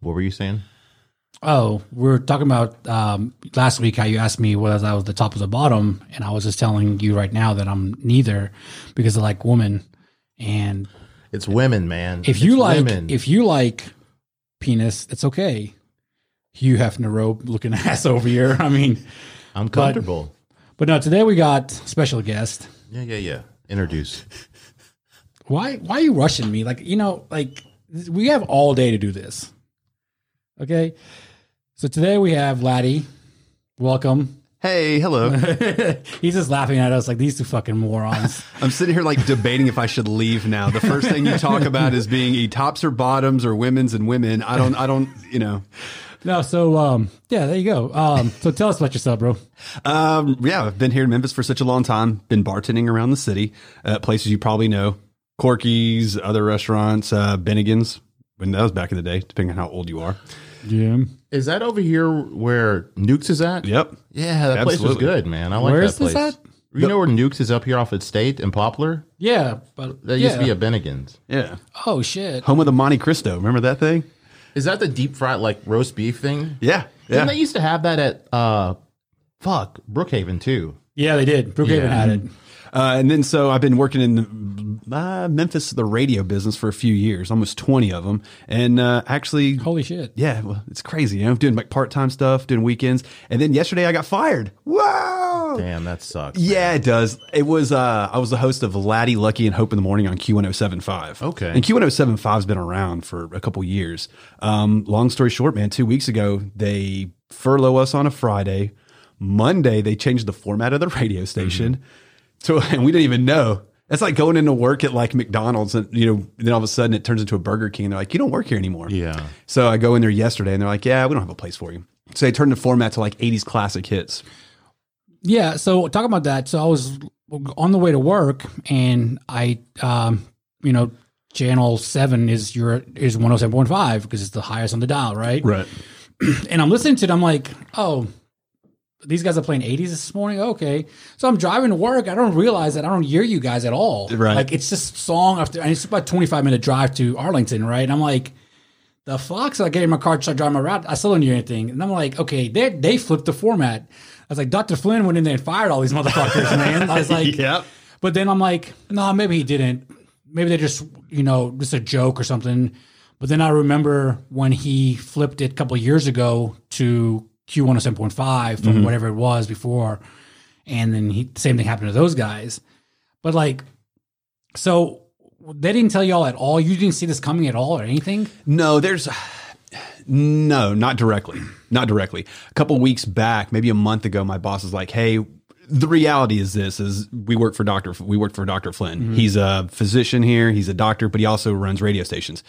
What were you saying? Oh, we're talking about um, last week how you asked me whether I was the top or the bottom, and I was just telling you right now that I'm neither because I like women. And It's women, man. if you like, women. if you like penis, it's okay. Hugh Hefner robe looking ass over here. I mean, I'm comfortable. but no. Today we got special guest. yeah, yeah, yeah. Introduce. Why? Why are you rushing me? Like you know, like we have all day to do this. Okay. So today we have Latty. Welcome. Hey, hello. He's just laughing at us like these two fucking morons. I'm sitting here like debating if I should leave now. The first thing you talk about is being e tops or bottoms or women's and women. I don't, I don't, you know. no, so um, yeah, there you go. Um, so tell us about yourself, bro. Um, yeah, I've been here in Memphis for such a long time. Been bartending around the city, uh, places you probably know, Corky's, other restaurants, uh, Bennigan's. When that was back in the day, depending on how old you are. Yeah. Is that over here where Newk's is at? Yep. Yeah, that place was Absolutely. good, man. I like Where that is this place. at? You know where Newk's is up here off at State and Poplar? Yeah, but That yeah. used to be a Bennigan's. Yeah. oh shit. Home of the Monte Cristo. Remember that thing? Is that the deep fried like roast beef thing? Yeah. Didn't Yeah. they used to have that at uh fuck, Brookhaven too? Yeah, they did. Brookhaven Yeah. had it. Uh, and then so I've been working in uh, Memphis, the radio business for a few years, almost 20 of them. And uh, actually, Holy shit. yeah, well, it's crazy, you know, doing like part time stuff, doing weekends. And then yesterday I got fired. Whoa! Damn, that sucks. Yeah, it does. It was, uh, I was the host of Latty, Lucky, and Hope in the Morning on Q1075. Okay. And Q1075 has been around for a couple years. Um, long story short, man, two weeks ago, they furlough us on a Friday. Monday, they changed the format of the radio station. So, and we didn't even know. It's like going into work at like McDonald's and, you know, then all of a sudden it turns into a Burger King. They're like, you don't work here anymore. Yeah. So I go in there yesterday and they're like, yeah, we don't have a place for you. So they turned the format to like 80s classic hits. Yeah, so talking about that, so I was on the way to work and I um you know, channel 7 is your is 107.5 because it's the highest on the dial, right? Right. And I'm listening to it I'm like, "Oh, these guys are playing 80s this morning. Okay. So I'm driving to work. I don't realize that I don't hear you guys at all. Right. Like it's just song after, and it's about 25 minute drive to Arlington, right? And I'm like, the fuck? So I get in my car, start driving my route. I still don't hear anything. And I'm like, okay, they they flipped the format. I was like, Dr. Flinn went in there and fired all these motherfuckers, man. I was like, Yep. but then I'm like, no, maybe he didn't. Maybe they're just, you know, just a joke or something. But then I remember when he flipped it a couple of years ago to Q107.5 from mm-hmm. whatever it was before. And then he, same thing happened to those guys. But like, so they didn't tell y'all at all. You didn't see this coming at all or anything. No, there's no, not directly. Not directly. A couple weeks back, maybe a month ago, my boss was like, "Hey, the reality is this: is we work for Doctor. We work for Doctor Flinn. Mm-hmm. He's a physician here. He's a doctor, but he also runs radio stations.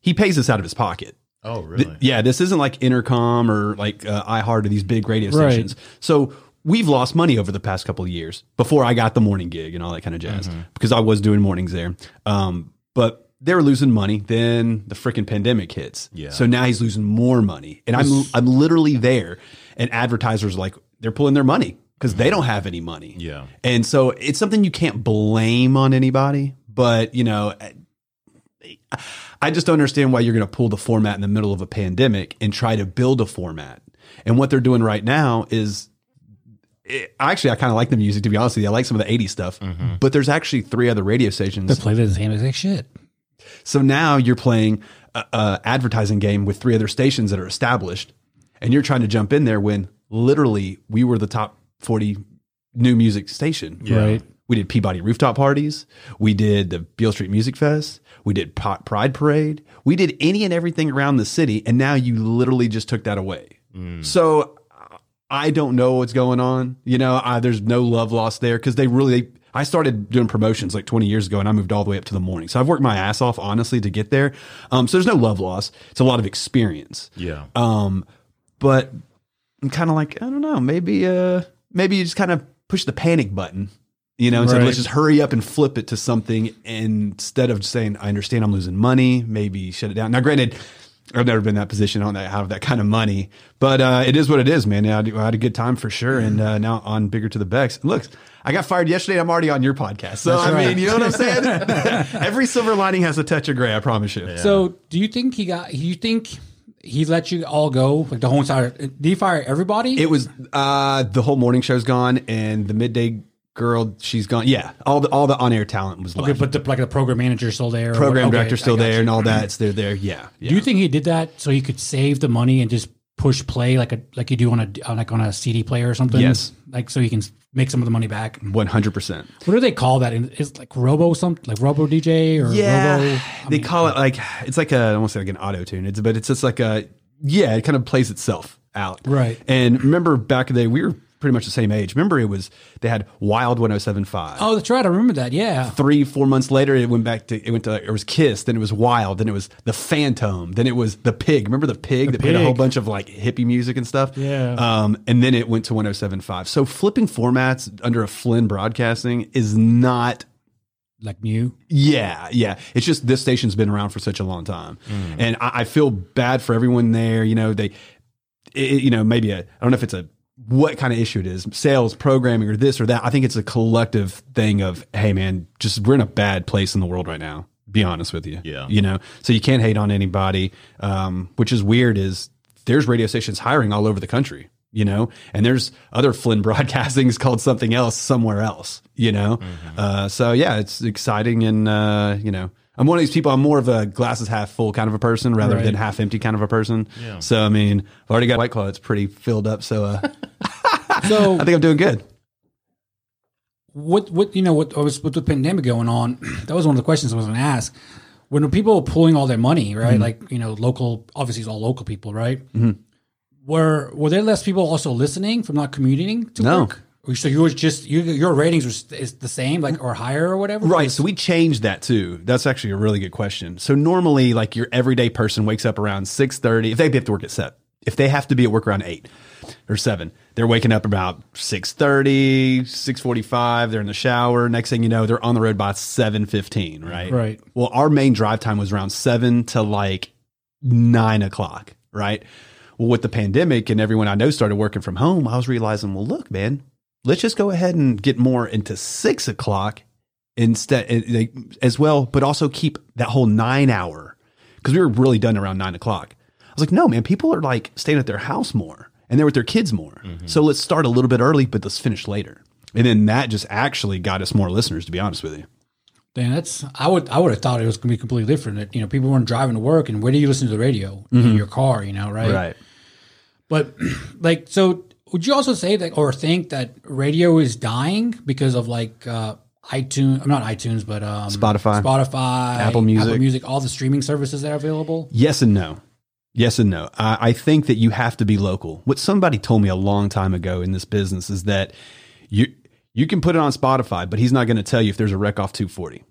He pays us out of his pocket. Oh, really? Yeah, this isn't like Entercom or like uh, iHeart or these big radio Right. stations. So we've lost money over the past couple of years before I got the morning gig and all that kind of jazz because I was doing mornings there. Um, but they were losing money. Then the freaking pandemic hits. Yeah. So now he's losing more money, and I'm I'm literally there, and advertisers are like they're pulling their money because they don't have any money. Yeah. And so it's something you can't blame on anybody, but you know, I just don't understand why you're going to pull the format in the middle of a pandemic and try to build a format. And what they're doing right now is it, actually, I kind of like the music to be honest with you. I like some of the 80s stuff, mm-hmm. but there's actually three other radio stations. that play the same exact shit. So now you're playing a, a advertising game with three other stations that are established, and you're trying to jump in there when literally we were the top 40 new music station. Right. We did Peabody rooftop parties. We did the Beale Street Music Fest. We did Pride Parade. We did any and everything around the city, and now you literally just took that away. So I don't know what's going on. You know, I, there's no love lost there because they really. I started doing promotions like 20 years ago, and I moved all the way up to the morning. So I've worked my ass off, honestly, to get there. Um, so there's no love loss. It's a lot of experience. Yeah. Um, but I'm kind of like, I don't know, maybe, uh, maybe you just kind of push the panic button, you know, and say, Right. let's just hurry up and flip it to something instead of saying, I understand I'm losing money, maybe shut it down. Now, granted, I've never been in that position on that, have that kind of money, but, uh, it is what it is, man. I had, I had a good time for sure. And, uh, now on bigger to the Becks. Look, I got fired yesterday. I'm already on your podcast. So, I right. mean, you know what I'm saying? Every silver lining has a touch of gray. I promise you. So, do you think he got? You think he let you all go, like the whole entire. Did he fire everybody? It was uh the whole morning show's gone and the midday girl she's gone. Yeah, all the all the on air talent was okay, left. but the, like the program manager's still there. or Program what- okay, director's I still got there you. and all that. It's they're there. Yeah, yeah. Do you think he did that so he could save the money and just push play like a like you do on a on like on a CD player or something? Yes. like so he can make some of the money back. One hundred percent. What do they call that? Is like Robo something like Robo DJ or Yeah, Robo? they call it like it's like a I say like an auto tune. It's but it's just like a yeah. It kind of plays itself out. Right. And remember back in the day, we were pretty much the same age. Remember, it was they had Wild 107.5. Oh, that's right. I remember that. Yeah. Three, four months later, it went back to it went to it was Kiss, then it was Wild, then it was the Phantom, then it was the Pig. Remember the Pig that played a whole bunch of like hippie music and stuff. Yeah. Um, and then it went to 107.5. So flipping formats under a Flinn Broadcasting is not Like Mew. yeah, yeah. It's just this station's been around for such a long time, and I, I feel bad for everyone there. You know, they, it, you know, maybe a I don't know if it's a what kind of issue it is, sales, programming, or this or that. I think it's a collective thing of, hey, man, just we're in a bad place in the world right now. Be honest with you, Yeah. You know, so you can't hate on anybody. Um, which is weird. Is there's radio stations hiring all over the country. You know, and there's other Flinn broadcastings called something else somewhere else. You know, uh, so yeah, it's exciting, and uh, you know, I'm one of these people. I'm more of a glasses half full kind of a person rather Right. than half empty kind of a person. Yeah. So I mean, I've already got White Claw. It's pretty filled up. So uh, So I think I'm doing good. what what you know what was with the pandemic going on that was one of the questions i was going to ask when people were pulling all their money right Mm-hmm. like you know local obviously it's all local people right were were there less people also listening from not commuting to No. work Or so you were just you, your ratings was is the same like or higher or whatever Right. So we changed that too. That's actually a really good question. So normally, like your everyday person wakes up around six thirty. If they have to work at seven, if they have to be at work around eight or seven, they're waking up about 6.30, 6.45. They're in the shower. Next thing you know, they're on the road by seven fifteen. Right. Right. Well, our main drive time was around seven to like nine o'clock. Right. Well, with the pandemic and everyone I know started working from home, I was realizing, well, look, man, let's just go ahead and get more into six o'clock instead eh, as well, but also keep that whole nine hour because we were really done around nine o'clock. I was like, no, man, people are like staying at their house more and they're with their kids more. So let's start a little bit early, but let's finish later. And then that just actually got us more listeners, to be honest with you. Dan, that's I would I would have thought it was going to be completely different. That you know people weren't driving to work, and where do you listen to the radio in your car? You know, right? right? But like, so would you also say that or think that radio is dying because of like uh, iTunes? I'm not iTunes, but um, Spotify. Spotify, Apple Music. Apple Music, all the streaming services that are available. Yes and no. Yes and no. I, I think that you have to be local. What somebody told me a long time ago in this business is that you you can put it on Spotify, but he's not going to tell you if there's a wreck off 240. You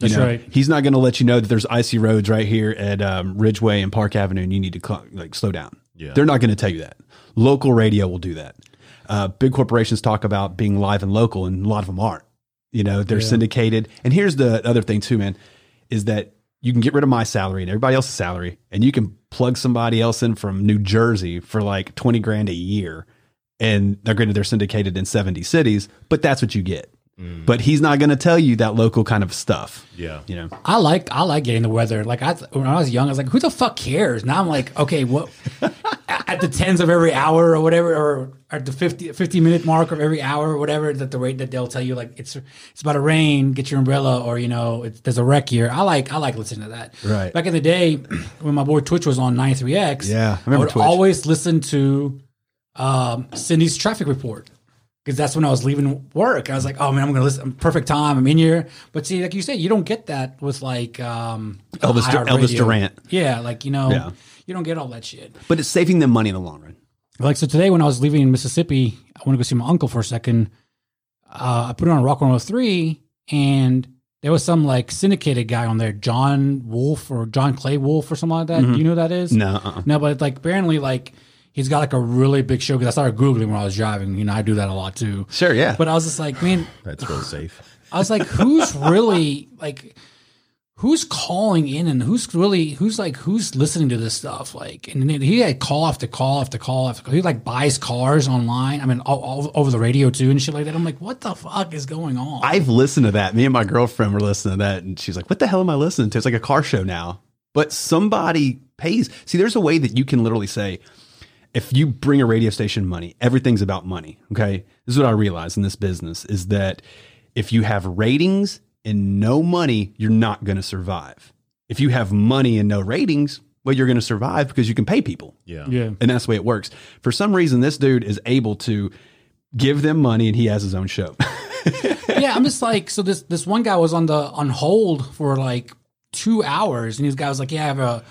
That's know, right. He's not going to let you know that there's icy roads right here at um, Ridgeway and Park Avenue, and you need to cl- like slow down. Yeah. They're not going to tell you that. Local radio will do that. Uh, big corporations talk about being live and local, and a lot of them aren't. You know, they're syndicated. And here's the other thing too, man, is that you can get rid of my salary and everybody else's salary, and you can plug somebody else in from New Jersey for like twenty grand a year, and they're granted they're syndicated in seventy cities, but that's what you get. But he's not going to tell you that local kind of stuff. Yeah. You know, I like I like getting the weather. Like I when I was young, I was like, who the fuck cares? Now I'm like, okay, what at the tens of every hour or whatever, or at the 50, 50 minute mark of every hour or whatever that the rate that they'll tell you like it's it's about to rain, get your umbrella, or you know it's, there's a wreck here. I like I like listening to that. Right. Back in the day when my boy Twitch was on 93X, Yeah, I remember would Twitch. always listen to um, Cindy's traffic report because that's when I was leaving work. I was like, oh man, I'm going to listen. Perfect time. I'm in here. But see, like you said, you don't get that with like um, Elvis-. Elvis Duran. Yeah, like you know, Yeah. you don't get all that shit. but it's saving them money in the long run. Like so today when I was leaving Mississippi, I want to go see my uncle for a second. Uh, I put it on Rock 103 and there was some like syndicated guy on there, John Wolfe or John Clay Wolfe or something like that. Do you know who that is? No, uh-uh. No, but like apparently like he's got like a really big show because I started Googling when I was driving. You know, I do that a lot too. Sure, yeah. But I was just like, man, That's real safe. I was like, who's really like, who's calling in and who's really, who's like, who's listening to this stuff? Like, and he had call after call after call after call. He like buys cars online. I mean, all, all over the radio too and shit like that. I'm like, what the fuck is going on? I've listened to that. Me and my girlfriend were listening to that, and she's like, "What the hell am I listening to?" It's like a car show now. but somebody pays. See, there's a way that you can literally say, if you bring a radio station money, everything's about money. Okay. This is what I realize in this business is that if you have ratings and no money, you're not going to survive. If you have money and no ratings, well, you're going to survive because you can pay people. Yeah. Yeah. And that's the way it works. For some reason, this dude is able to give them money and he has his own show. yeah, I'm just like, so this this one guy was on the on hold for like two hours, and this guy was like, "Yeah, I have a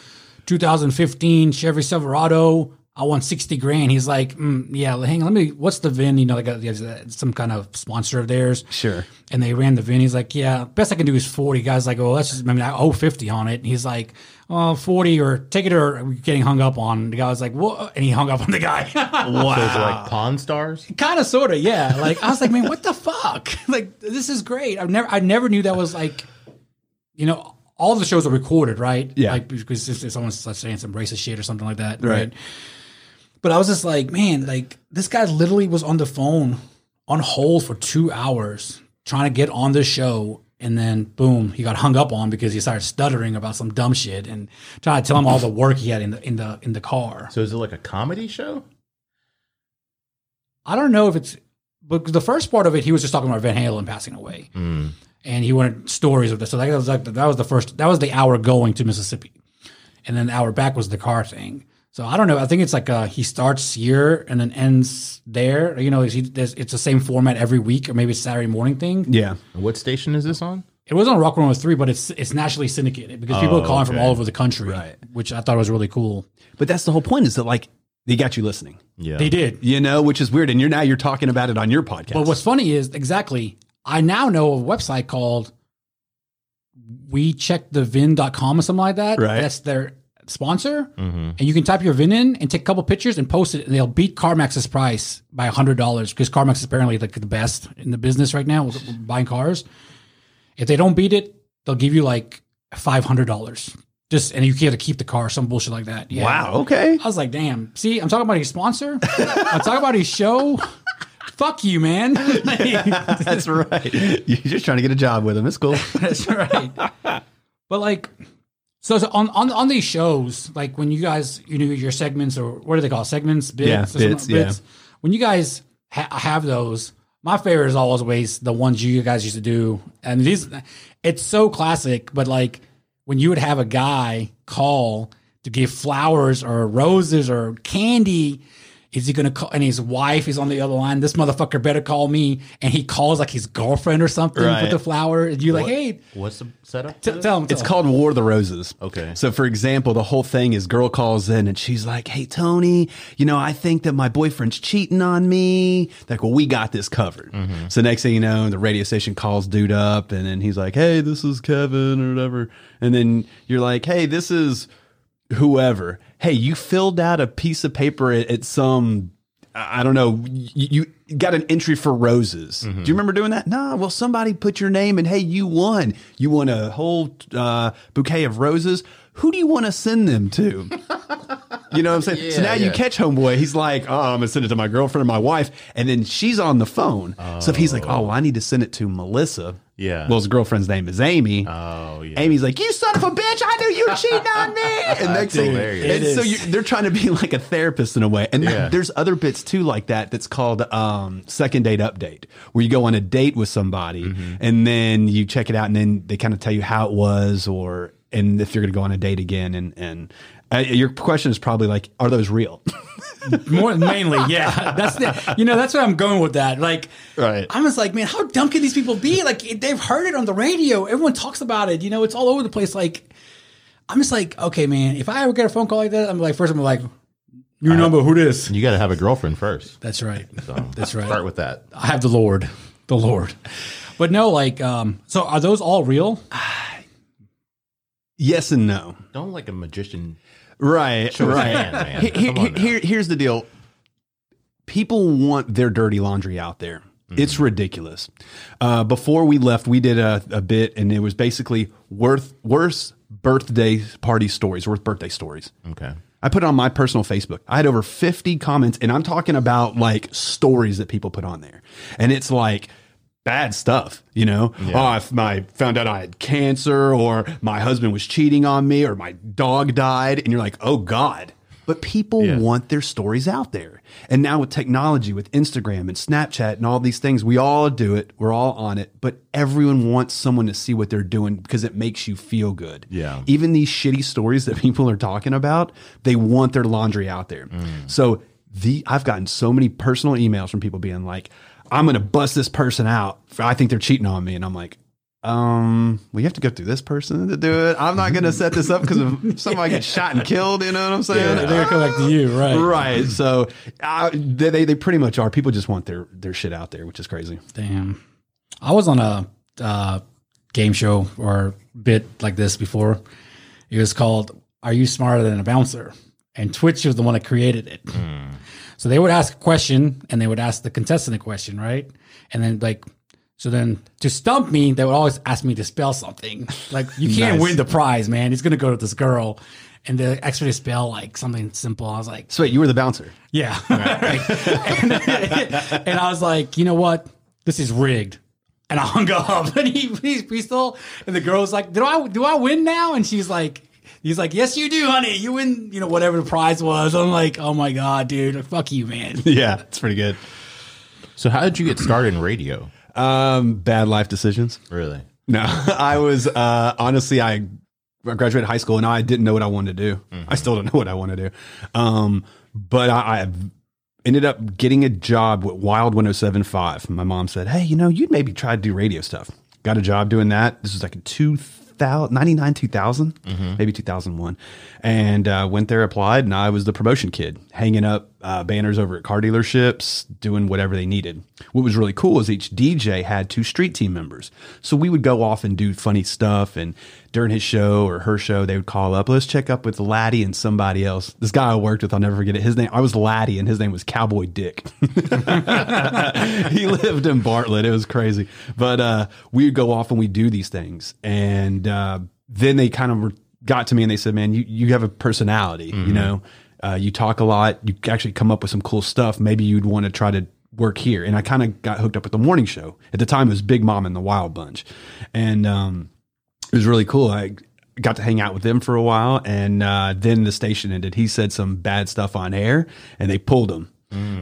2015 Chevy Silverado. I want 60 grand." He's like, mm, "Yeah, hang on, let me. What's the VIN? You know, like a, some kind of sponsor of theirs." sure. And they ran the VIN. He's like, "Yeah, best I can do is 40." Guy's like, "Oh, that's just. I mean, I owe 50 on it." And he's like, "Oh, 40 or take it or getting hung up on." The guy was like, "What?" And he hung up on the guy. Wow. So it's like Pawn Stars. kind of sort of yeah like i was like man what the fuck like this is great I've never i never knew that was like you know all the shows are recorded right Yeah. like because if, if someone's saying some racist shit or something like that Right. But i was just like man like this guy literally was on the phone on hold for two hours trying to get on the show and then boom he got hung up on because he started stuttering about some dumb shit and trying to tell him all the work he had in the in the in the car So is it like a comedy show? I don't know if it's, but the first part of it, he was just talking about Van Halen passing away, Hmm. and he wanted stories of this. So that was like that was the first. That was the hour going to Mississippi, and then the hour back was the car thing. So I don't know. I think it's like uh, he starts here and then ends there. You know, he, there's, it's the same format every week, or maybe it's Saturday morning thing. Yeah. What station is this on? It was on Rock One Three, but it's it's nationally syndicated because people are calling from all over the country, Right. which I thought was really cool. But that's the whole point is that like they got you listening, Yeah. They did. you know, which is weird. And you're now you're talking about it on your podcast. But what's funny is exactly, I now know a website called WeCheckTheVin.com or something like that. Right. That's their sponsor. Mm-hmm. And you can type your VIN in and take a couple pictures and post it, and they'll beat CarMax's price by a $100 because CarMax is apparently like the best in the business right now buying cars. If they don't beat it, they'll give you like $500. Just and you get to keep the car, some bullshit like that. Yeah. Wow. Okay. I was like, damn. See, I'm talking about his sponsor. I'm talking about his show. Fuck you, man. That's right. You're just trying to get a job with him. It's cool. That's right. But like, so, so on, on on these shows, like when you guys, you know, your segments or what do they call segments, bits, Yeah, bits, yeah. When you guys ha- have those, my favorite is always the ones you guys used to do, and these, it's so classic. But like when you would have a guy call to give flowers or roses or candy. Is he gonna call? And his wife is on the other line. This motherfucker better call me. And he calls like his girlfriend or something Right. with the flower. And you're like, hey, What's the setup? T- tell him. It's called War of the Roses. Okay. So, for example, the whole thing is girl calls in and she's like, Hey, Tony, you know, I think that my boyfriend's cheating on me. Like, well, we got this covered. Mm-hmm. So, next thing you know, the radio station calls dude up and then he's like, Hey, this is Kevin or whatever. And then you're like, Hey, this is whoever. Hey, you filled out a piece of paper at, at some. I don't know. You, you got an entry for roses. Do you remember doing that? No. Well, somebody put your name and hey, you won. You won a whole uh, bouquet of roses. Who do you want to send them to? You know what I'm saying? so Yeah, now you catch homeboy. He's like, oh, I'm gonna send it to my girlfriend or my wife, and then she's on the phone. So if he's like, oh, well, I need to send it to Melissa. Yeah. Well, his girlfriend's name is Amy. Oh yeah. Amy's like, "You son of a bitch! I knew you were cheating on me." And next thing, hilarious. and It so you, they're trying to be like a therapist in a way. And Yeah. there's other bits too like that. That's called um, second date update, where you go on a date with somebody, Mm-hmm. and then you check it out, and then they kind of tell you how it was, or and if you're going to go on a date again. And and uh, your question is probably like, "Are those real?" More mainly, yeah. That's the you know that's where I'm going with that. Like, Right. I'm just like, man, how dumb can these people be? Like, they've heard it on the radio. Everyone talks about it. You know, it's all over the place. Like, I'm just like, okay, man. If I ever get a phone call like that, I'm like, first I'm like, new number, who this? you got to have a girlfriend first. That's right. So That's right. Start with that. I have the Lord, the Lord. But no, like, um, so are those all real? yes and no. Don't like a magician. Right, Show his right. hand, man. Here- here- Come on now. here- here's the deal. People want their dirty laundry out there. It's Mm-hmm. ridiculous. Uh, before we left, we did a, a bit, and it was basically worth worse birthday party stories, worth birthday stories. Okay. I put it on my personal Facebook. I had over 50 comments, and I'm talking about like stories that people put on there. And it's like bad stuff, you know. Oh, if I found out I had cancer, or my husband was cheating on me, or my dog died, and you're like, oh God. But people Yeah. want their stories out there. And now with technology, with Instagram and Snapchat and all these things, we all do it. We're all on it. But everyone wants someone to see what they're doing because it makes you feel good. Yeah. Even these shitty stories that people are talking about, they want their laundry out there. Mm. So the I've gotten so many personal emails from people being like, I'm gonna bust this person out. I think they're cheating on me. And I'm like, um, we have to go through this person to do it. I'm not gonna set this up because if somebody gets shot and killed, you know what I'm saying? They're gonna come back to you, right? Right. So uh, they, they they pretty much are. People just want their their shit out there, which is crazy. Damn. I was on a uh, game show or bit like this before. It was called "Are You Smarter Than a Bouncer?" and Twitch was the one that created it. So they would ask a question, and they would ask the contestant a question, right? And then like, so then to stump me, they would always ask me to spell something. Like you can't Nice. win the prize, man. He's gonna go to this girl, and they asked me to spell like something simple. I was like, So wait, you were the bouncer. yeah. and, and I was like, you know what? This is rigged. And I hung up. And he, he, he still, and the girl was like, do I, do I win now? And she's like, he's like, yes, you do, honey. You win, you know, whatever the prize was. I'm like, oh my God, dude. Fuck you, man. Yeah, it's pretty good. So how did you get started in radio? Um, bad life decisions. Really? No, I was uh, honestly I graduated high school and I didn't know what I wanted to do. I still don't know what I want to do. Um, but I, I ended up getting a job with Wild 1075. My mom said, "Hey, you know, you'd maybe try to do radio stuff." Got a job doing that. This was like in 2000, 99, 2000, maybe 2001. And uh, went there, applied, and I was the promotion kid, hanging up uh, banners over at car dealerships, doing whatever they needed. What was really cool is each DJ had two street team members. So we would go off and do funny stuff. And during his show or her show, they would call up, let's check up with Latty and somebody else. This guy I worked with, I'll never forget it. His name, I was Latty, and his name was Cowboy Dick. he lived in Bartlett. It was crazy. But uh, we would go off and we'd do these things. And uh, then they kind of were, got to me and they said, man, you, you have a personality, you know, uh, you talk a lot, you actually come up with some cool stuff. Maybe you'd want to try to work here. And I kind of got hooked up with the morning show. At the time, it was Big Mom and the Wild Bunch. And um, it was really cool. I got to hang out with them for a while, and uh, then the station ended. He said some bad stuff on air, and they pulled him.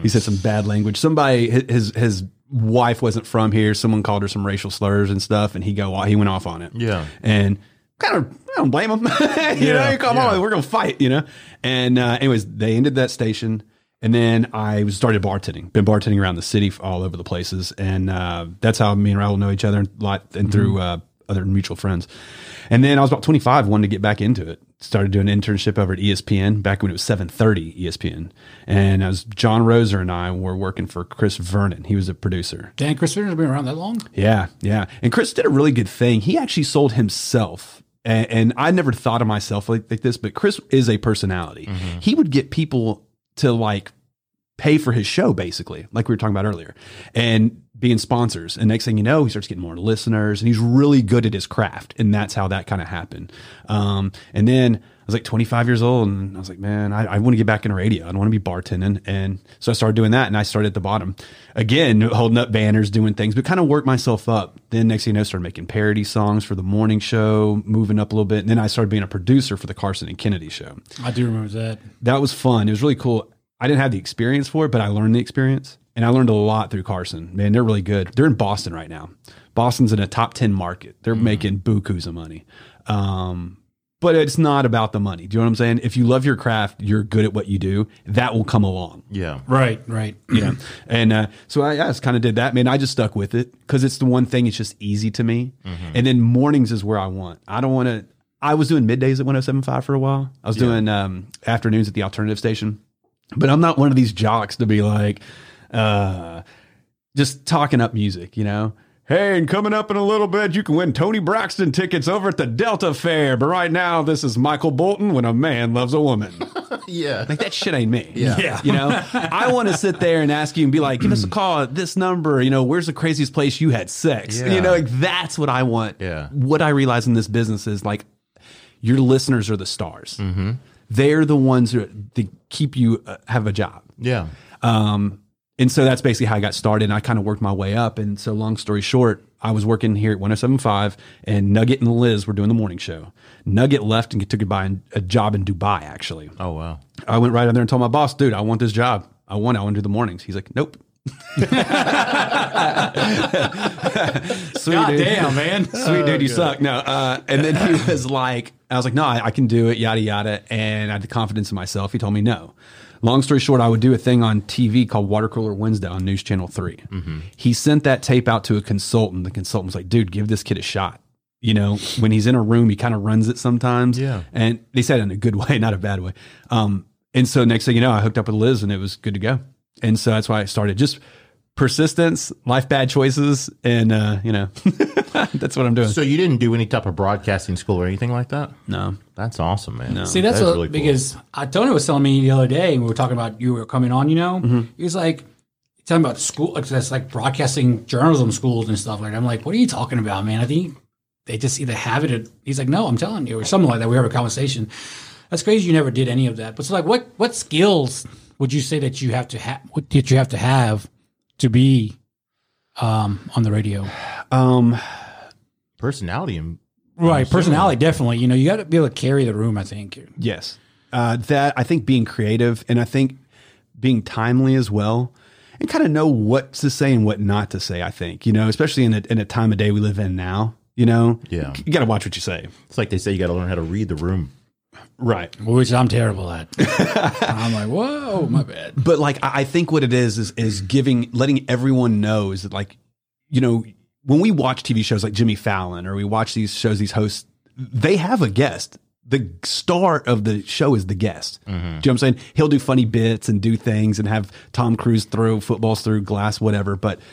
He said some bad language. Somebody, his his wife wasn't from here. Someone called her some racial slurs and stuff, and he go he went off on it. Yeah. and kind of I don't blame him. you know, come on, we're gonna fight. You know, and uh, anyways, they ended that station. And then I started bartending. Been bartending around the city, all over the places, and uh, that's how me and Raul know each other a lot, and through uh, other mutual friends. And then I was about 25, wanted to get back into it. Started doing an internship over at ESPN back when it was 7:30 ESPN, and as John Roser and I were working for Chris Vernon. He was a producer. Dan Chris Vernon's been around that long? Yeah, yeah. And Chris did a really good thing. He actually sold himself. And, and I never thought of myself like, like this, but Chris is a personality. He would get people to like pay for his show, basically, like we were talking about earlier, and being sponsors. And next thing you know, he starts getting more listeners and he's really good at his craft. And that's how that kind of happened. Um, and then was like 25 years old and I was like, man, I, I want to get back into radio. I don't want to be bartending. And so I started doing that and I started at the bottom again, holding up banners, doing things, but kind of worked myself up. Then next thing you know, I started making parody songs for the morning show, moving up a little bit. And then I started being a producer for the Karson and Kennedy show. I do remember that. That was fun. It was really cool. I didn't have the experience for it, but I learned the experience. And I learned a lot through Karson. Man, they're really good. They're in Boston right now. Boston's in a top 10 market. They're making bukus of money. Um, but it's not about the money. Do you know what I'm saying? If you love your craft, you're good at what you do, that will come along. Yeah. Right, right. You know? and uh, so I, I just kind of did that. Man, I just stuck with it because it's the one thing, it's just easy to me. And then mornings is where I want. I don't want to. I was doing middays at 1075 for a while. I was doing um, afternoons at the alternative station. But I'm not one of these jocks to be like, uh, just talking up music, you know? Hey, and coming up in a little bit, you can win Toni Braxton tickets over at the Delta Fair. But right now, this is Michael Bolton when a man loves a woman. Yeah. like, that shit ain't me. Yeah. Yeah. You know, I want to sit there and ask you and be like, give us a call at this number. You know, where's the craziest place you had sex? Yeah. You know, like that's what I want. Yeah. What I realize in this business is like, your listeners are the stars. Mm-hmm. They're the ones who that keep you uh, have a job. Yeah. Um, and so that's basically how I got started. And I kind of worked my way up. And so, long story short, I was working here at 1075, and Nugget and Liz were doing the morning show. Nugget left and took a, a job in Dubai, actually. Oh wow. I went right in there and told my boss, dude, I want this job. I want it. I want to do the mornings. He's like, nope. Sweet God dude. damn, man. Sweet dude, you suck. No. Uh, and then he was like, I was like, no, I, I can do it, yada, yada. And I had the confidence in myself. He told me no. Long story short, I would do a thing on TV called Water Cooler Wednesday on News Channel 3. He sent that tape out to a consultant. The consultant was like, dude, give this kid a shot. You know, when he's in a room, he kind of runs it sometimes. Yeah. And they said it in a good way, not a bad way. Um, and so next thing you know, I hooked up with Liz and it was good to go. And so that's why I started just persistence, life bad choices, and uh, you know, that's what I'm doing. So you didn't do any type of broadcasting school or anything like that? no. That's awesome, man. See, that's, That is what, really cool. because uh, Tony was telling me the other day, and we were talking about you were coming on, you know, Mm-hmm. he was like, talking about school, like, that's like broadcasting journalism schools and stuff like that. I'm like, what are you talking about, man? I think they just either have it. Or, he's like, no, I'm telling you, or something like that. We have a conversation. That's crazy. You never did any of that. But so, like, what what skills would you say that you have to have? What did you have to have to be um, on the radio? Um, personality and Right, personality definitely. You know, you got to be able to carry the room. I think. yes. Uh, that I think being creative and I think being timely as well and kind of know what to say and what not to say. I think, you know, especially in a, in a time of day we live in now, you know, Yeah. you got to watch what you say. it's like they say you got to learn how to read the room. Right. Which I'm terrible at. I'm like, whoa, my bad. but like I I think what it is is is giving letting everyone know is that like you know when we watch TV shows like Jimmy Fallon or we watch these shows these hosts they have a guest the star of the show is the guest mm-hmm. do you know what I'm saying he'll do funny bits and do things and have Tom Cruise throw footballs through glass whatever but it-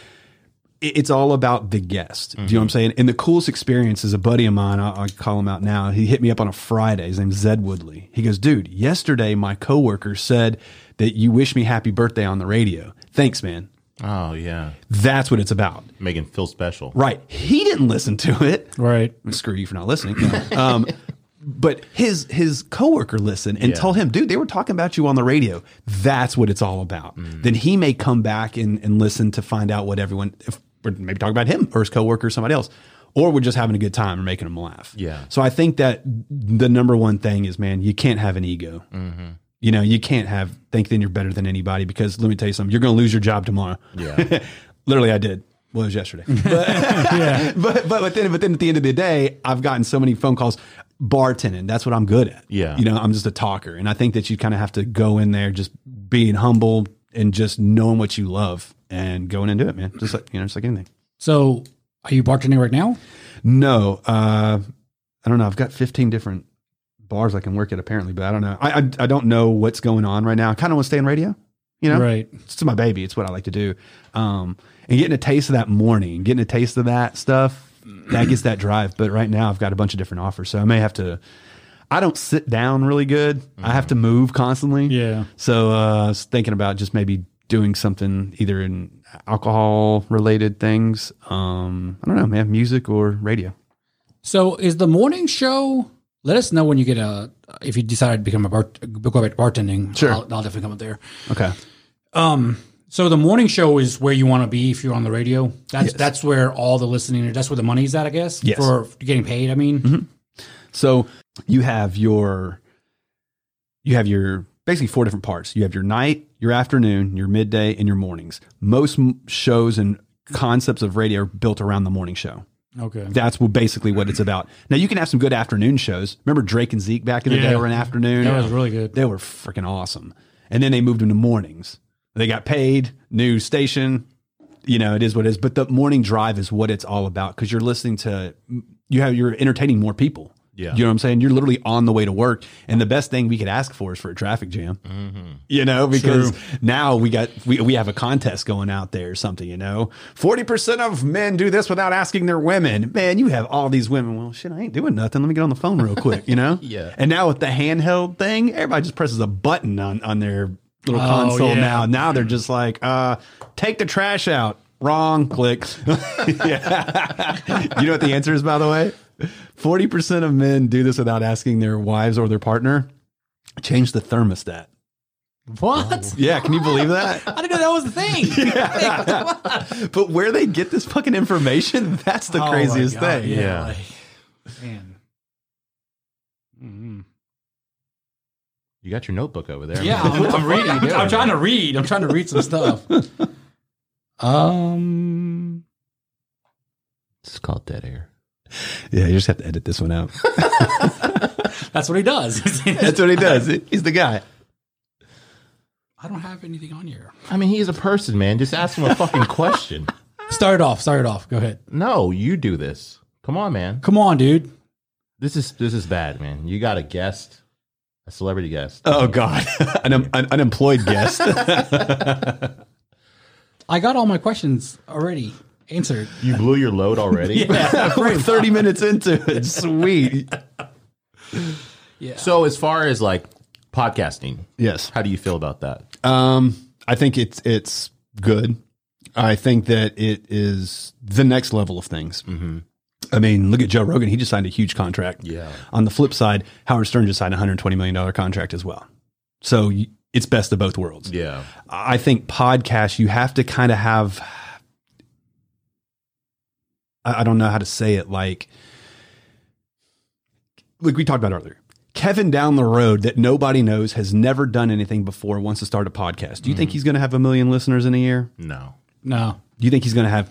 it's all about the guest. Do you know what I'm saying? And the coolest experience is a buddy of mine. I'll, I'll call him out now. He hit me up on a Friday. His name's Zed Woodley. He goes, dude, yesterday my coworker said that you wish me happy birthday on the radio. Thanks, man. Oh yeah, That's what it's about. making feel special. Right. He didn't listen to it. Right. Screw you for not listening. um, but his his coworker listened and Yeah. told him, dude, they were talking about you on the radio. That's what it's all about. Then he may come back and, and listen to find out what everyone, if, or maybe talk about him or his coworker or somebody else, or we're just having a good time and making them laugh. Yeah. So I think that the number one thing is, man, you can't have an ego. Mm-hmm. You know, you can't have think that you're better than anybody because let me tell you something, you're going to lose your job tomorrow. Yeah. Literally, I did. Well, it was yesterday. But, but, but, but then, but then at the end of the day, I've gotten so many phone calls bartending. That's what I'm good at. Yeah. You know, I'm just a talker. And I think that you kind of have to go in there just being humble and just knowing what you love and going into it, man. Just like, you know, just like anything. So, are you bartending right now? No, uh, I don't know. I've got 15 different bars I can work at apparently, but I don't know. I, I, I don't know what's going on right now. I kind of want to stay in radio, you know? Right. It's my baby. It's what I like to do. Um, and getting a taste of that morning, getting a taste of that stuff, that gets that drive. But right now I've got a bunch of different offers. So I may have to, I don't sit down really good. I have to move constantly. Yeah. So uh, I was thinking about just maybe doing something either in alcohol related things. Um, I don't know, man, music or radio. So, is the morning show? Let us know when you get a if you decide to become a bar, go back to bartending. Sure. I'll, I'll definitely come up there. Okay. Um. So the morning show is where you want to be if you're on the radio. That's that's where all the listening. That's where the money's at, I guess. Yes. For getting paid. I mean. So you have your you have your basically four different parts. You have your night, your afternoon, your midday, and your mornings. Most shows and concepts of radio are built around the morning show. Okay. That's what basically what it's about. Now you can have some good afternoon shows. Remember Drake and Zeke back in the Yeah. day were an afternoon. That was really good. They were freaking awesome. And then they moved into mornings. They got paid, new station. You know, it is what it is. But the morning drive is what it's all about because you're listening to you have you're entertaining more people. Yeah. You know what I'm saying? You're literally on the way to work. And the best thing we could ask for is for a traffic jam. You know, because now we got we, we have a contest going out there or something, you know. Forty percent of men do this without asking their women. Man, you have all these women. Well, shit, I ain't doing nothing. Let me get on the phone real quick, you know? Yeah. And now with the handheld thing, everybody just presses a button on, on their little Oh, console yeah. now. Now they're just like, uh, take the trash out. Wrong. Click. Yeah. you know what the answer is, by the way? 40% of men do this without asking their wives or their partner. Change the thermostat. What? Yeah, can you believe that? I didn't know that was the thing. Yeah. but where they get this fucking information, that's the Oh craziest God, thing. Yeah. like, man. Mhm. You got your notebook over there. Yeah. I'm, I'm reading. What the fuck are you I'm trying to read. I'm trying to read some stuff. Um, It's called dead air. Yeah, you just have to edit this one out. that's what he does. that's what he does. He's the guy. I don't have anything on here. I mean, he's a person, man. Just ask him a fucking question. Start it off. Start it off. Go ahead. No, you do this. Come on, man. Come on, dude. This is this is bad, man. You got a guest, a celebrity guest. Oh God, an, an unemployed guest. I got all my questions already answered. You blew your load already. We're thirty minutes into it. Sweet. Yeah. So as far as like podcasting, Yes. how do you feel about that? Um, I think it's it's good. I think that it is the next level of things. I mean, look at Joe Rogan. He just signed a huge contract. Yeah. On the flip side, Howard Stern just signed a hundred twenty million dollar contract as well. So y- it's best of both worlds. Yeah. I think podcasts, you have to kind of have, I I don't know how to say it, like, like we talked about earlier. Kevin down the road that nobody knows has never done anything before wants to start a podcast. Do you think mm-hmm. he's going to have a million listeners in a year? No, No. Do you think he's going to have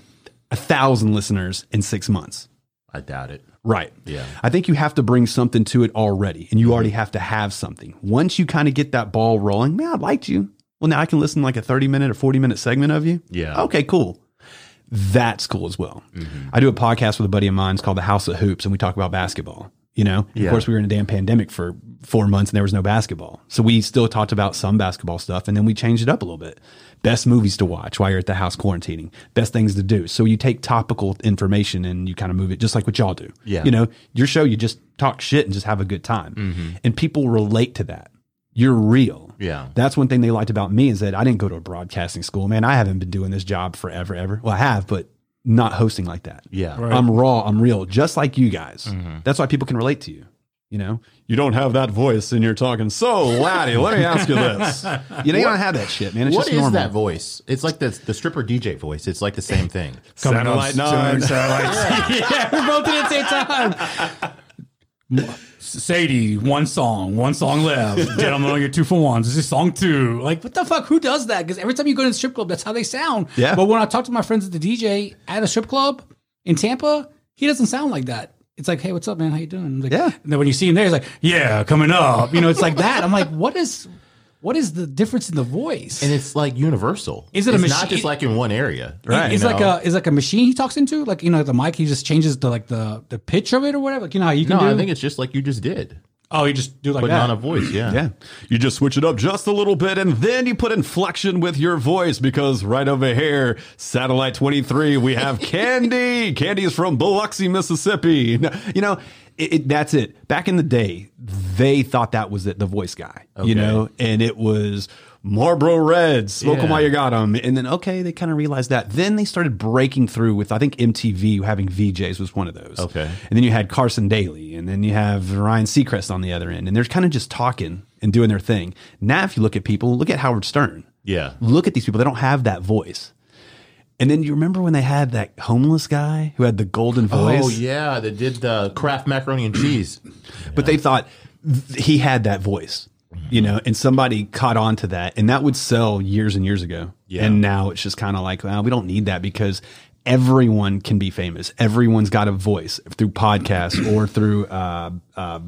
a thousand listeners in six months? I doubt it. Right. Yeah. I think you have to bring something to it already, and you mm-hmm. already have to have something. Once you kind of get that ball rolling, man, I liked you. Well, now I can listen like a 30 minute or 40 minute segment of you. Yeah. Okay, cool. That's cool as well. Mm-hmm. I do a podcast with a buddy of mine. It's called The House of Hoops, and we talk about basketball. You know, Yeah. of course, we were in a damn pandemic for four months and there was no basketball. So we still talked about some basketball stuff and then we changed it up a little bit. Best movies to watch while you're at the house quarantining, best things to do. So you take topical information and you kind of move it just like what y'all do. Yeah. You know, your show, you just talk shit and just have a good time. Mm-hmm. And people relate to that. You're real. Yeah. That's one thing they liked about me is that I didn't go to a broadcasting school. Man, I haven't been doing this job forever, ever. Well, I have, but not hosting like that. Yeah. I'm raw. I'm real, just like you guys. Mm-hmm. That's why people can relate to you. You know, you don't have that voice and you're talking so latty. Let me ask you this. You know, you don't have that shit, man. It's What just is normal. that voice? It's like the the stripper DJ voice. It's like the same thing. Satellite nine. Satellite. yeah, we're both did at the same time. Sadie, one song, one song left. Gentlemen on your two for ones. This is song two. Like, what the fuck? Who does that? Because every time you go to the strip club, that's how they sound. Yeah. But when I talk to my friends at the DJ at a strip club in Tampa, he doesn't sound like that. It's like, hey, what's up, man? How you doing? I'm like, Yeah. And then when you see him there, he's like, yeah, coming up. You know, it's like that. I'm like, what is, what is the difference in the voice? And it's like universal. Is it a it's machine- not just like in one area. Right. It's you like a is like a machine he talks into, like you know the mic. He just changes the like the the pitch of it or whatever. Like, you know how you can No, do. I think it's just like you just did. oh, you just do like Putting that. on a voice. Yeah. Yeah. You just switch it up just a little bit and then you put inflection with your voice because right over here, Satellite 23, we have Candy. Candy is from Biloxi, Mississippi. You know, it, it, that's it. Back in the day, they thought that was it, the voice guy, you know, and it was Marlboro Reds, smoke Yeah. while you got 'em. And then, okay, they kind of realized that. Then they started breaking through with, I think MTV having VJs was one of those. Okay. And then you had Carson Daly, and then you have Ryan Seacrest on the other end, and they're kind of just talking and doing their thing. Now, if you look at people, look at Howard Stern. Yeah. Look at these people; they don't have that voice. And then you remember when they had that homeless guy who had the golden voice, Oh yeah, they did the Kraft macaroni and cheese. but they thought th- he had that voice, you know, and somebody caught on to that, and that would sell years and years ago. Yeah. And now it's just kind of like, well, we don't need that because everyone can be famous. Everyone's got a voice through podcasts or through uh, uh,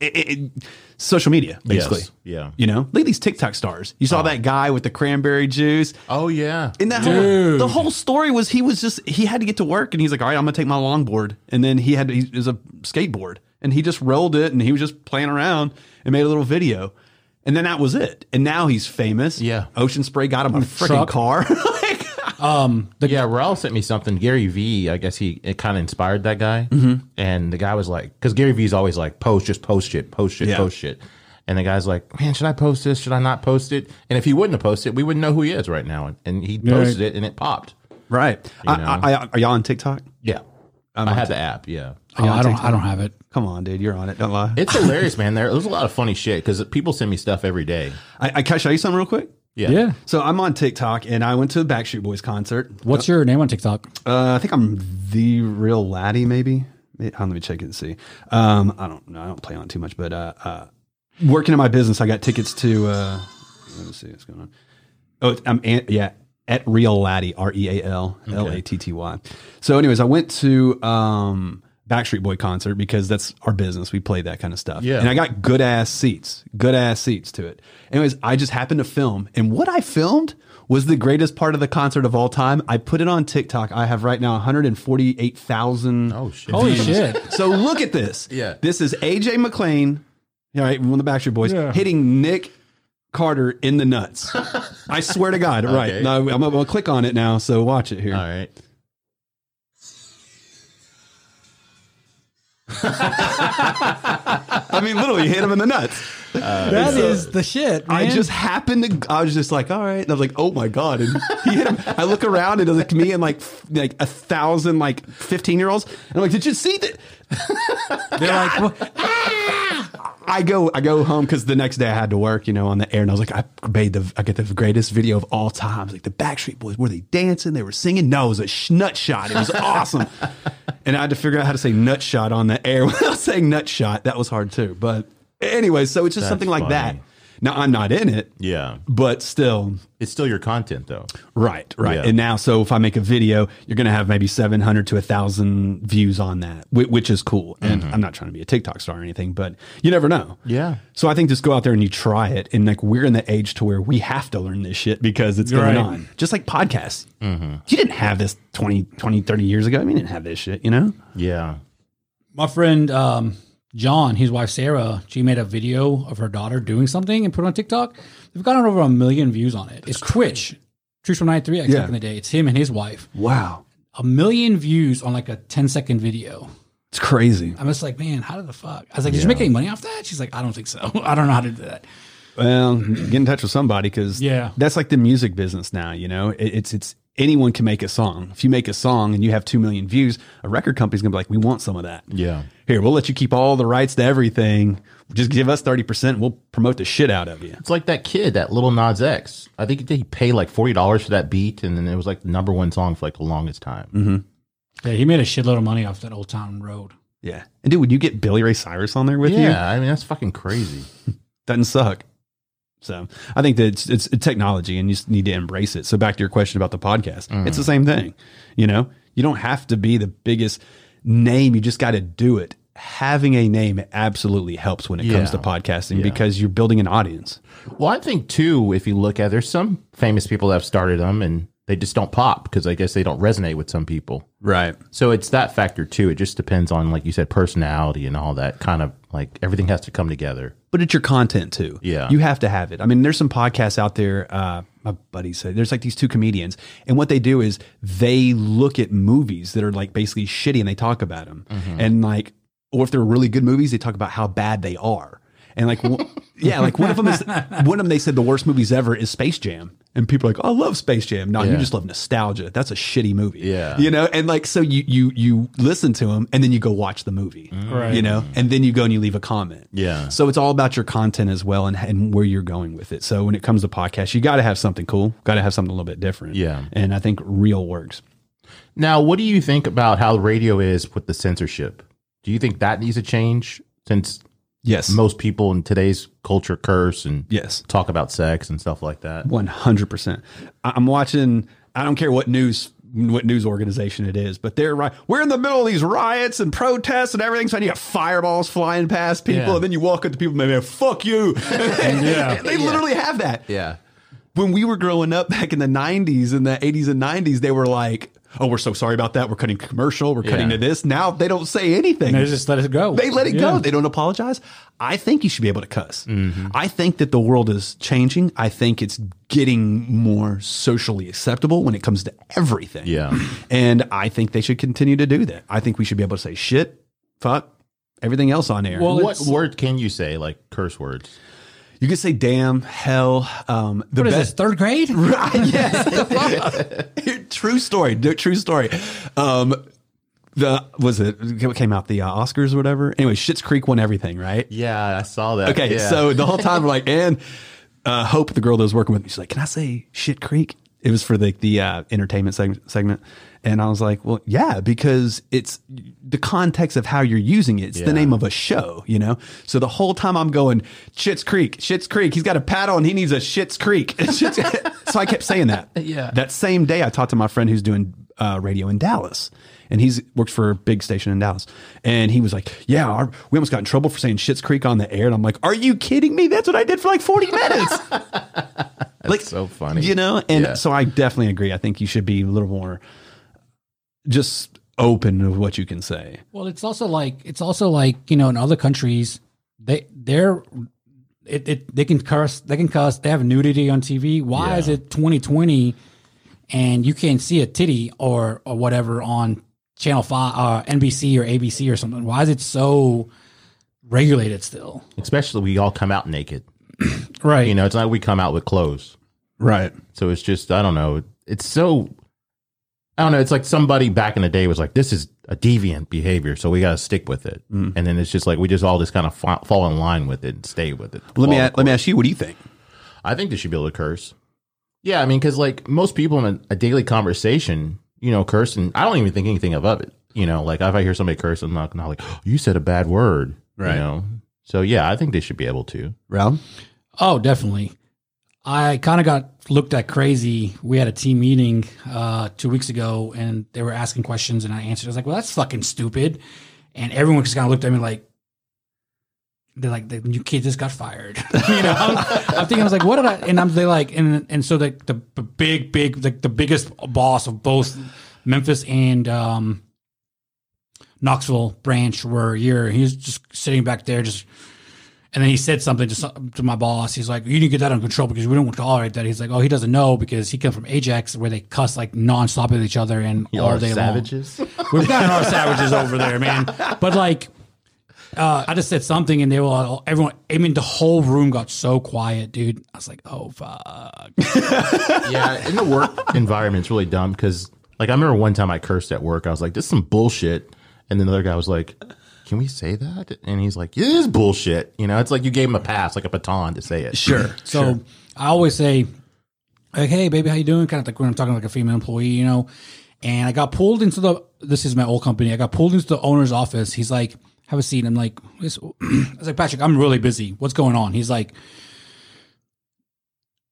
it, it, social media, basically. Yes. Yeah. You know, look at these TikTok stars. You saw oh. that guy with the cranberry juice. Oh yeah. And that whole, the whole story was he was just he had to get to work and he's like, all right, I'm gonna take my longboard, and then he had he, was a skateboard and he just rolled it and he was just playing around and made a little video, and then that was it. And now he's famous. Yeah. Ocean Spray got him a freaking car. like, Um, the, Yeah, Raul sent me something. Gary V, I guess he it kind of inspired that guy, Mm-hmm. and the guy was like, because Gary V is always like, post, just post shit, post shit, Yeah. post shit, and the guy's like, man, should I post this? Should I not post it? And if he wouldn't have posted it, we wouldn't know who he is right now. And, and he posted it, and it popped. right. Know? I, I, are y'all on TikTok? Yeah, I have the app. Yeah, oh, I don't I don't have it. Come on, dude, you're on it. Don't lie. It's hilarious, man. There, there's a lot of funny shit because people send me stuff every day. I, I can I show you something real quick. Yeah. Yeah. So I'm on TikTok and I went to the Backstreet Boys concert. What's your name on TikTok? Uh, I think I'm the real latty, maybe. Maybe- Hold on, let me check it and see. Um, I don't know. I don't play on too much, but uh, uh, working in my business, I got tickets to. Uh, let me see what's going on. Oh, I'm an- yeah at real latty R E A L L A T T Y. So, anyways, I went to um, Backstreet Boy concert because that's our business. We play that kind of stuff. Yeah. and I got good ass seats, good ass seats to it. Anyways, I just happened to film, and what I filmed was the greatest part of the concert of all time. I put it on TikTok. I have right now 148,000. Oh shit. Holy shit. So look at this. Yeah. This is AJ McLean, all right, one of the Backstreet Boys, hitting Nick Carter in the nuts. I swear to God. Right. Okay. Now I'm going to click on it now. So watch it here. All right. I mean, literally hit him in the nuts. Uh, that is the shit, man. I just happened to. I was just like, all right. And I was like, oh my god! And he hit him. I look around and it's like me and like like a thousand like fifteen year olds. And I'm like, did you see that? They're like, well, I go I go home because the next day I had to work, you know, on the air, and I was like, I made the I get the greatest video of all time. Like the Backstreet Boys were they dancing? They were singing? No, it was a sh- nut shot. It was awesome, and I had to figure out how to say nut shot on the air without saying nut shot. That was hard too. But anyway, so it's just That's something like funny. that. Now I'm not in it, Yeah. but still, It's still your content though. Right, right. Yeah. And now, so if I make a video, you're going to have maybe 700 to 1,000 views on that, which, which is cool. And I'm not trying to be a TikTok star or anything, but you never know. Mm-hmm. Yeah. So I think just go out there and you try it. And like, we're in the age to where we have to learn this shit because it's going Right. on. Just like podcasts. Mm-hmm. You didn't have this 20, 20, 30 years ago. I mean, you didn't have this shit, you know? Yeah. my friend um, John, his wife Sarah, she made a video of her daughter doing something and put it on TikTok. They've gotten over a million views on it. It's Twitch. Truth from 93 X Yeah. back in the day. It's him and his wife. Wow. A million views on like a 10 second video. It's crazy. I'm just like, man, how did the fuck? I was like, did you make any money off that? She's like, I don't think so. I don't know how to do that. Well, get in touch with somebody because Yeah. that's like the music business now. You know, It- it's it's anyone can make a song. If you make a song and you have two million views, a record company's gonna be like, we want some of that. Yeah. Here, we'll let you keep all the rights to everything. Just give us thirty percent. We'll promote the shit out of you. It's like that kid, that Lil Nas X. I think he paid like forty dollars for that beat, and then it was like the number one song for like the longest time. Mm-hmm. Yeah, he made a shitload of money off that Old Town Road. Yeah, and dude, would you get Billy Ray Cyrus on there with you? Yeah, I mean that's fucking crazy. doesn't suck. So I think that it's, it's technology and you just need to embrace it. So back to your question about the podcast, it's the mm. same thing. You know, you don't have to be the biggest name. You just got to do it. Having a name absolutely helps when it comes to podcasting Yeah. because you're building an audience. Well, I think too, if you look at, there's some famous people that have started them, and they just don't pop because I guess they don't resonate with some people. Right. So it's that factor too. It just depends on, like you said, personality and all that kind of like everything has to come together. But it's your content too. Yeah. You have to have it. I mean, there's some podcasts out there. Uh, my buddy said there's like these two comedians, and what they do is they look at movies that are like basically shitty and they talk about them. And like, or if they're really good movies, they talk about how bad they are. And like, yeah, like one of them is one of them. They said the worst movies ever is Space Jam, and people are like, "Oh, I love Space Jam." No, you just love nostalgia. That's a shitty movie. Yeah. you know. And like, so you you you listen to them, and then you go watch the movie. Mm. Right. You know, and then you go and you leave a comment. Yeah. So it's all about your content as well and, and where you're going with it. So when it comes to podcasts, you got to have something cool, got to have something a little bit different. Yeah. And I think real works. Now, what do you think about how radio is with the censorship? Do you think that needs to change since Yes. most people in today's culture curse and yes. talk about sex and stuff like that? 100%. I- I'm watching, I don't care what news. What news organization it is, but they're right. We're in the middle of these riots and protests and everything. So you got fireballs flying past people, Yeah. and then you walk up to people, and maybe fuck you. yeah, they literally have that. Yeah. when we were growing up back in the 90s and the 80s and 90s, they were like, oh, we're so sorry about that. We're cutting commercial. We're cutting Yeah. to this. Now they don't say anything. They just let it go. They let it Yeah. go. They don't apologize. I think you should be able to cuss. Mm-hmm. I think that the world is changing. I think it's getting more socially acceptable when it comes to everything. Yeah. And I think they should continue to do that. I think we should be able to say shit, fuck, everything else on air. Well, what word can you say, like curse words? You could say damn, hell. Um, the What is best- this, third grade? Right, yes. true story. True story. Um, the was it what came out the uh, Oscars or whatever. Anyway, Schitt's Creek won everything, right? Yeah, I saw that. Okay, Yeah. so the whole time we're like, and uh, Hope, the girl that was working with me, she's like, "Can I say Shit Creek?" It was for the the uh, entertainment seg- segment, and I was like, "Well, yeah, because it's the context of how you're using it. It's Yeah. the name of a show, you know." So the whole time I'm going, "Schitt's Creek, Schitt's Creek." He's got a paddle and he needs a Shit's Creek. So I kept saying that. Yeah. That same day, I talked to my friend who's doing uh, radio in Dallas. And he's works for a big station in Dallas. And he was like, Yeah, our, we almost got in trouble for saying Schitt's Creek on the air. And I'm like, Are you kidding me? That's what I did for like 40 minutes. like so funny. You know? And Yeah. so I definitely agree. I think you should be a little more just open to what you can say. Well, it's also like it's also like you know in other countries they they're it, it they can curse they can cuss they have nudity on TV. Why Yeah. is it 2020 and you can't see a titty or or whatever on Channel Five, uh, NBC or ABC or something? Why is it so regulated still? especially we all come out naked. Right. You know, it's not like we come out with clothes. Right. So it's just I don't know. It's so I don't know. It's like somebody back in the day was like, "This is a deviant behavior, so we got to stick with it." Mm. And then it's just like we just all just kind of fa- fall in line with it and stay with it. Let me Follow a- let me ask you, what do you think? I think they should be able to curse. Yeah, I mean, because like most people in a, a daily conversation, you know, curse, and I don't even think anything of, of it. You know, like if I hear somebody curse, I'm not, not like, oh, you said a bad word. Right. You know? So yeah, I think they should be able to. Ralph? Oh, definitely. I kind of got looked at crazy. We had a team meeting uh, two weeks ago, and they were asking questions, and I answered. I was like, "Well, that's fucking stupid," and everyone just kind of looked at me like, "They're like, the new kid just got fired." you know, I'm, I'm thinking, I was like, "What did I?" And I'm they like, and and so the the big big like the biggest boss of both Memphis and um, Knoxville branch were here. He was just sitting back there, just and then he said something to, to my boss. He's like, "You need to get that under control because we don't want to tolerate that." He's like, "Oh, he doesn't know because he comes from Ajax where they cuss like nonstop at each other and Y'all all are day savages. long." We've got our savages over there, man. But like, uh, I just said something and they were all, everyone. I mean, the whole room got so quiet, dude. I was like, "Oh fuck." yeah, in the work environment, it's really dumb because, like, I remember one time I cursed at work. I was like, "This is some bullshit," and then the other guy was like, "Can we say that?" And he's like, "It is bullshit." You know, it's like you gave him a pass, like a baton, to say it. Sure. So I always say, like, "Hey, baby, how you doing?" Kind of like when I'm talking like a female employee, you know. And I got pulled into the. This is my old company. I got pulled into the owner's office. He's like, "Have a seat." I'm like, I was like, Patrick, I'm really busy. What's going on? He's like,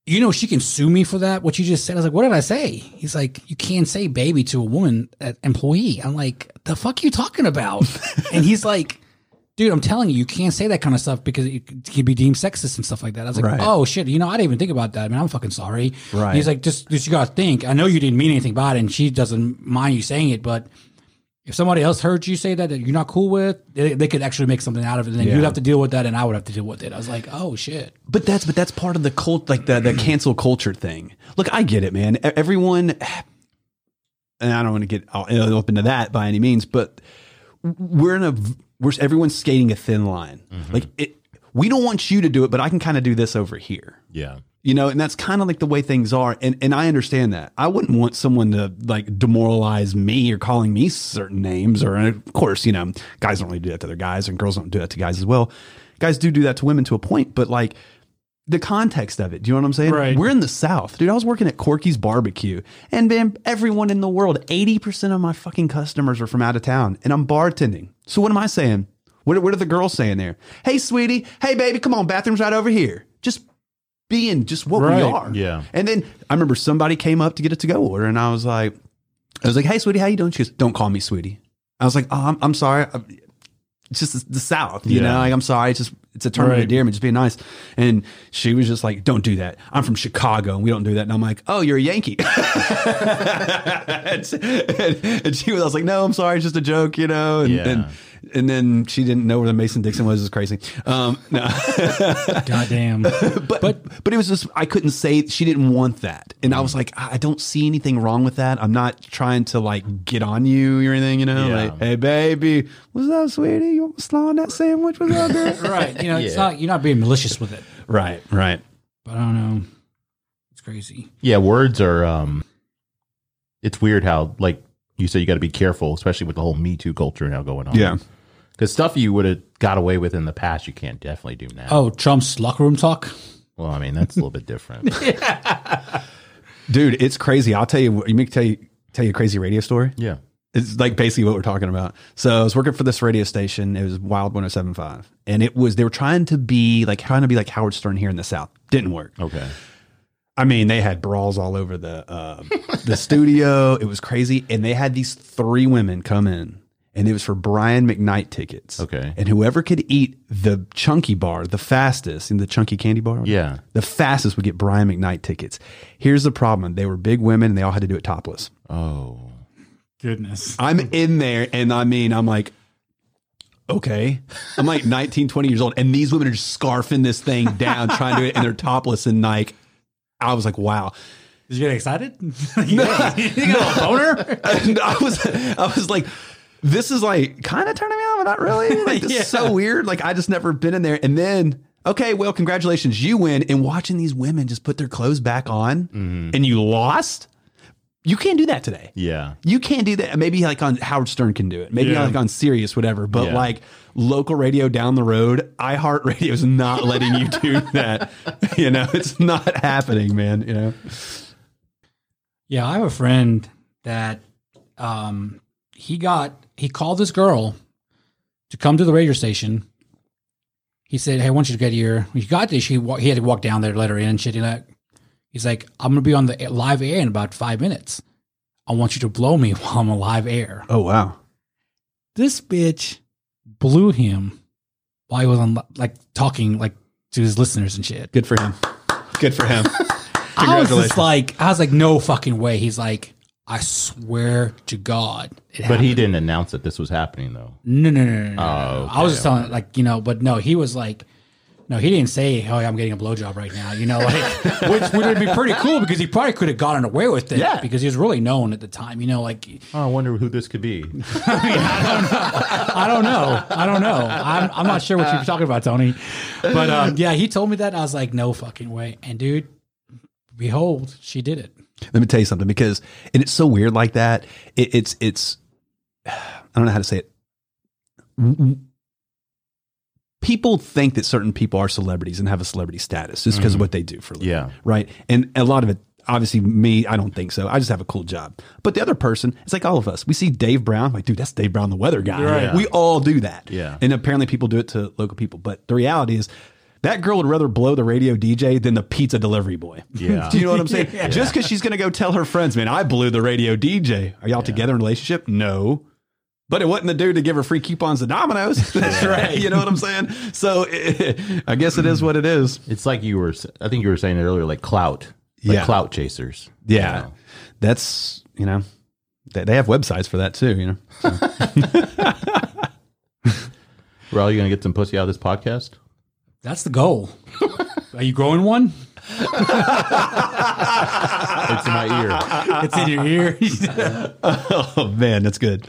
you know, she can sue me for that. What you just said. I was like, what did I say? He's like, you can't say baby to a woman uh, employee. I'm like, the fuck you talking about? and he's like, dude, I'm telling you, you can't say that kind of stuff because it can be deemed sexist and stuff like that. I was like, Right. oh shit, you know, I didn't even think about that. Man, I'm fucking sorry. Right. He's like, just, just you gotta think. I know you didn't mean anything by it, and she doesn't mind you saying it, but if somebody else heard you say that that you're not cool with, they, they could actually make something out of it, and then Yeah. you'd have to deal with that, and I would have to deal with it. I was like, oh shit. But that's but that's part of the cult, like the the cancel culture thing. Look, I get it, man. Everyone, and I don't want to get all up into that by any means, but we're in a we're everyone's skating a thin line. Mm-hmm. Like it, we don't want you to do it, but I can kind of do this over here. Yeah. You know, and that's kind of like the way things are. And and I understand that. I wouldn't want someone to like demoralize me or calling me certain names. Or of course, you know, guys don't really do that to their guys, and girls don't do that to guys as well. Guys do do that to women to a point, but like the context of it. Do you know what I'm saying? Right. We're in the South, dude. I was working at Corky's Barbecue, and man, everyone in the world, eighty percent of my fucking customers are from out of town, and I'm bartending. So what am I saying? What, what are the girls saying there? Hey, sweetie. Hey, baby. Come on, bathroom's right over here. Just being just what we are. Yeah. And then I remember somebody came up to get a to go order, and I was like, I was like, "Hey, sweetie, how you doing?" She goes, "Don't call me sweetie." I was like, "Oh, I'm, I'm sorry. It's just the South, you Yeah. know. Like, I'm sorry. It's just it's a term of Right. endearment, just being nice." And she was just like, "Don't do that. I'm from Chicago, and we don't do that." And I'm like, "Oh, you're a Yankee." and, and she was, I was like, "No, I'm sorry. It's just a joke, you know." And, Yeah. and and then she didn't know where the Mason Dixon was. It's crazy. Um, no. Goddamn. but, but but it was just I couldn't say she didn't want that, and I was like, I I don't see anything wrong with that. I'm not trying to like get on you or anything, you know. Yeah. Like, hey baby, what's up, sweetie? You want to slaw on that sandwich? What's up, girl? right. You know, it's Yeah. not you're not being malicious with it. right, right. But I don't know. It's crazy. Yeah, words are um it's weird how like you said you got to be careful, especially with the whole Me Too culture now going on. Yeah. Because stuff you would have got away with in the past, you can't definitely do now. Oh, Trump's locker room talk. Well, I mean that's a little bit different. Dude, it's crazy. I'll tell you. You make tell you tell you a crazy radio story. yeah. It's like basically what we're talking about. So I was working for this radio station. It was Wild 1075. And it was, they were trying to be like, trying to be like Howard Stern here in the South. Didn't work. Okay. I mean, they had brawls all over the, uh, the studio. It was crazy. And they had these three women come in and it was for Brian McKnight tickets. Okay. And whoever could eat the chunky bar, the fastest in the chunky candy bar. Yeah. The fastest would get Brian McKnight tickets. Here's the problem. They were big women and they all had to do it topless. Oh. Goodness. I'm in there and I mean, I'm like, okay. I'm like 19, 20 years old. And these women are just scarfing this thing down, trying to do it, and they're topless. And like, I was like, wow. Did you get excited? you got, you got a boner? And I was, I was like, this is like kind of turning me on, but not really. Like, this is so weird. Like, I just never been in there. And then, okay, well, congratulations, you win. And watching these women just put their clothes back on and you lost, you can't do that today. Yeah. You can't do that. Maybe like on Howard Stern can do it. Maybe Yeah. like on Sirius, whatever. But Yeah. like local radio down the road, iHeartRadio is not letting you do that. you know, it's not happening, man. You know. Yeah, I have a friend that um he got he called this girl to come to the radio station. He said, "Hey, I want you to get here." He got this. He he had to walk down there let her in and shit. That. He's like, "I'm gonna be on the live air in about five minutes. I want you to blow me while I'm on live air." Oh wow. This bitch blew him while he was on like talking like to his listeners and shit. Good for him. Good for him. I was just like, I was like, no fucking way. He's like, I swear to God, it But he didn't announce that this was happening though. No, no, no, no, no. Oh, no. I was okay, just telling, like, you know, but no, he was like, no, he didn't say, "Oh, I'm getting a blowjob right now," you know, like, which would be pretty cool because he probably could have gotten away with it, Yeah. because he was really known at the time, you know, like, Oh, I wonder who this could be. I don't know, I don't know, I'm, I'm not sure what you're talking about, Tony, but um, yeah, he told me that I was like, no fucking way, and dude, behold, she did it. Let me tell you something because and it's so weird like that. It, it's it's I don't know how to say it. People think that certain people are celebrities and have a celebrity status just because of mm-hmm. what they do for a living. Yeah. Right. And a lot of it, obviously, me, I don't think so. I just have a cool job. But the other person, it's like all of us. We see Dave Brown, like, dude, that's Dave Brown, the weather guy. Right. We all do that. Yeah. And apparently people do it to local people. But the reality is, that girl would rather blow the radio DJ than the pizza delivery boy. Yeah. Do you know what I'm saying? Just because she's going to go tell her friends, man, I blew the radio DJ. Are y'all together in a relationship? No. But it wasn't the dude to give her free coupons to Domino's. That's right. You know what I'm saying? So I guess it is what it is. It's like you were. I think you were saying it earlier, like clout, like Yeah. clout chasers. Yeah. You know? That's, you know, they, they have websites for that too, you know? Well, you gonna get some pussy out of this podcast? That's the goal. Are you growing one? It's in my ear. It's in your ear. oh, man, that's good.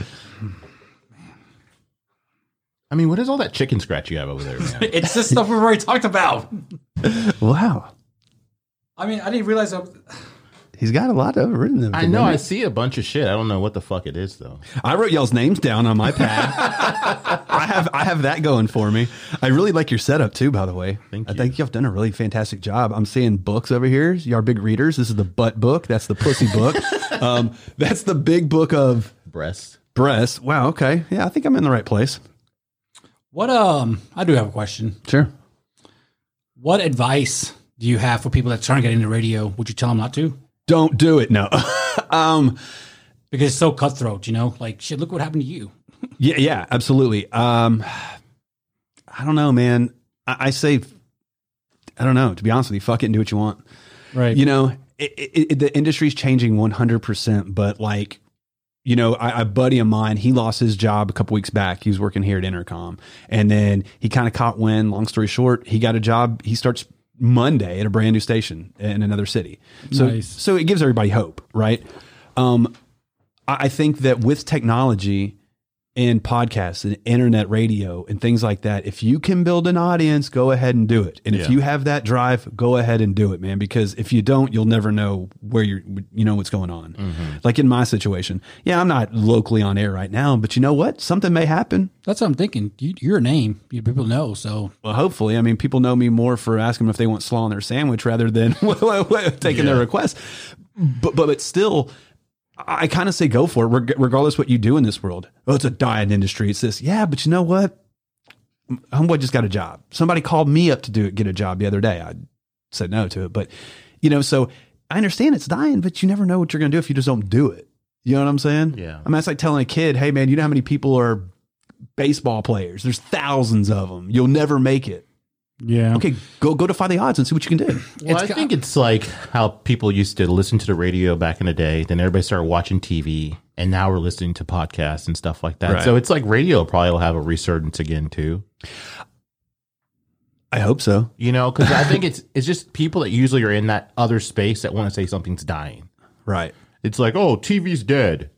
I mean, what is all that chicken scratch you have over there, man? it's the stuff we've already talked about. Wow. I mean, I didn't realize. I, He's got a lot of written. in I know. I see a bunch of shit. I don't know what the fuck it is though. I wrote y'all's names down on my pad. I have I have that going for me. I really like your setup too, by the way. Thank you. I you. think you've done a really fantastic job. I'm seeing books over here. Y'all are big readers. This is the butt book. That's the pussy book. um, that's the big book of Breast. breasts. Wow. Okay. Yeah, I think I'm in the right place. what um, I do have a question. Sure. What advice do you have for people that trying to get into radio? Would you tell them not to? Don't do it. No. um, Because it's so cutthroat, you know. Like shit. Look what happened to you. Yeah, yeah, absolutely. Um, I don't know, man. I, I say, I don't know. To be honest with you, fuck it and do what you want. Right. You know, it, it, it, the industry's changing one hundred percent. But like, you know, I, a buddy of mine, he lost his job a couple weeks back. He was working here at Entercom, and then he kind of caught wind. Long story short, he got a job. He starts Monday at a brand new station in another city. So, Nice. so it gives everybody hope, right? Um, I I think that with technology, in podcasts and internet radio and things like that, if you can build an audience, go ahead and do it. And if you have that drive, go ahead and do it, man. Because if you don't, you'll never know where you're, you know, what's going on. Mm-hmm. Like in my situation, yeah, I'm not locally on air right now, but you know what? Something may happen. That's what I'm thinking. You, you're a name. You, people know. So Well, hopefully, I mean, people know me more for asking them if they want slaw on their sandwich rather than taking their request. But, but but still, I kind of say go for it, reg- regardless what you do in this world. Oh, it's a dying industry. It's this, yeah. But you know what? Homeboy just got a job. Somebody called me up to do it, get a job the other day. I said no to it, but you know, so I understand it's dying, but you never know what you're going to do if you just don't do it. You know what I'm saying? Yeah. I mean, it's like telling a kid, "Hey, man, you know how many people are baseball players? There's thousands of them. You'll never make it." Yeah. Okay, go go defy the odds and see what you can do. Well, It's I think it's like how people used to listen to the radio back in the day. Then everybody started watching TV, and now we're listening to podcasts and stuff like that. Right. So it's like radio probably will have a resurgence again too. I hope so. You know, because I think it's it's just people that usually are in that other space that want to say something's dying. Right. It's like, oh, TV's dead.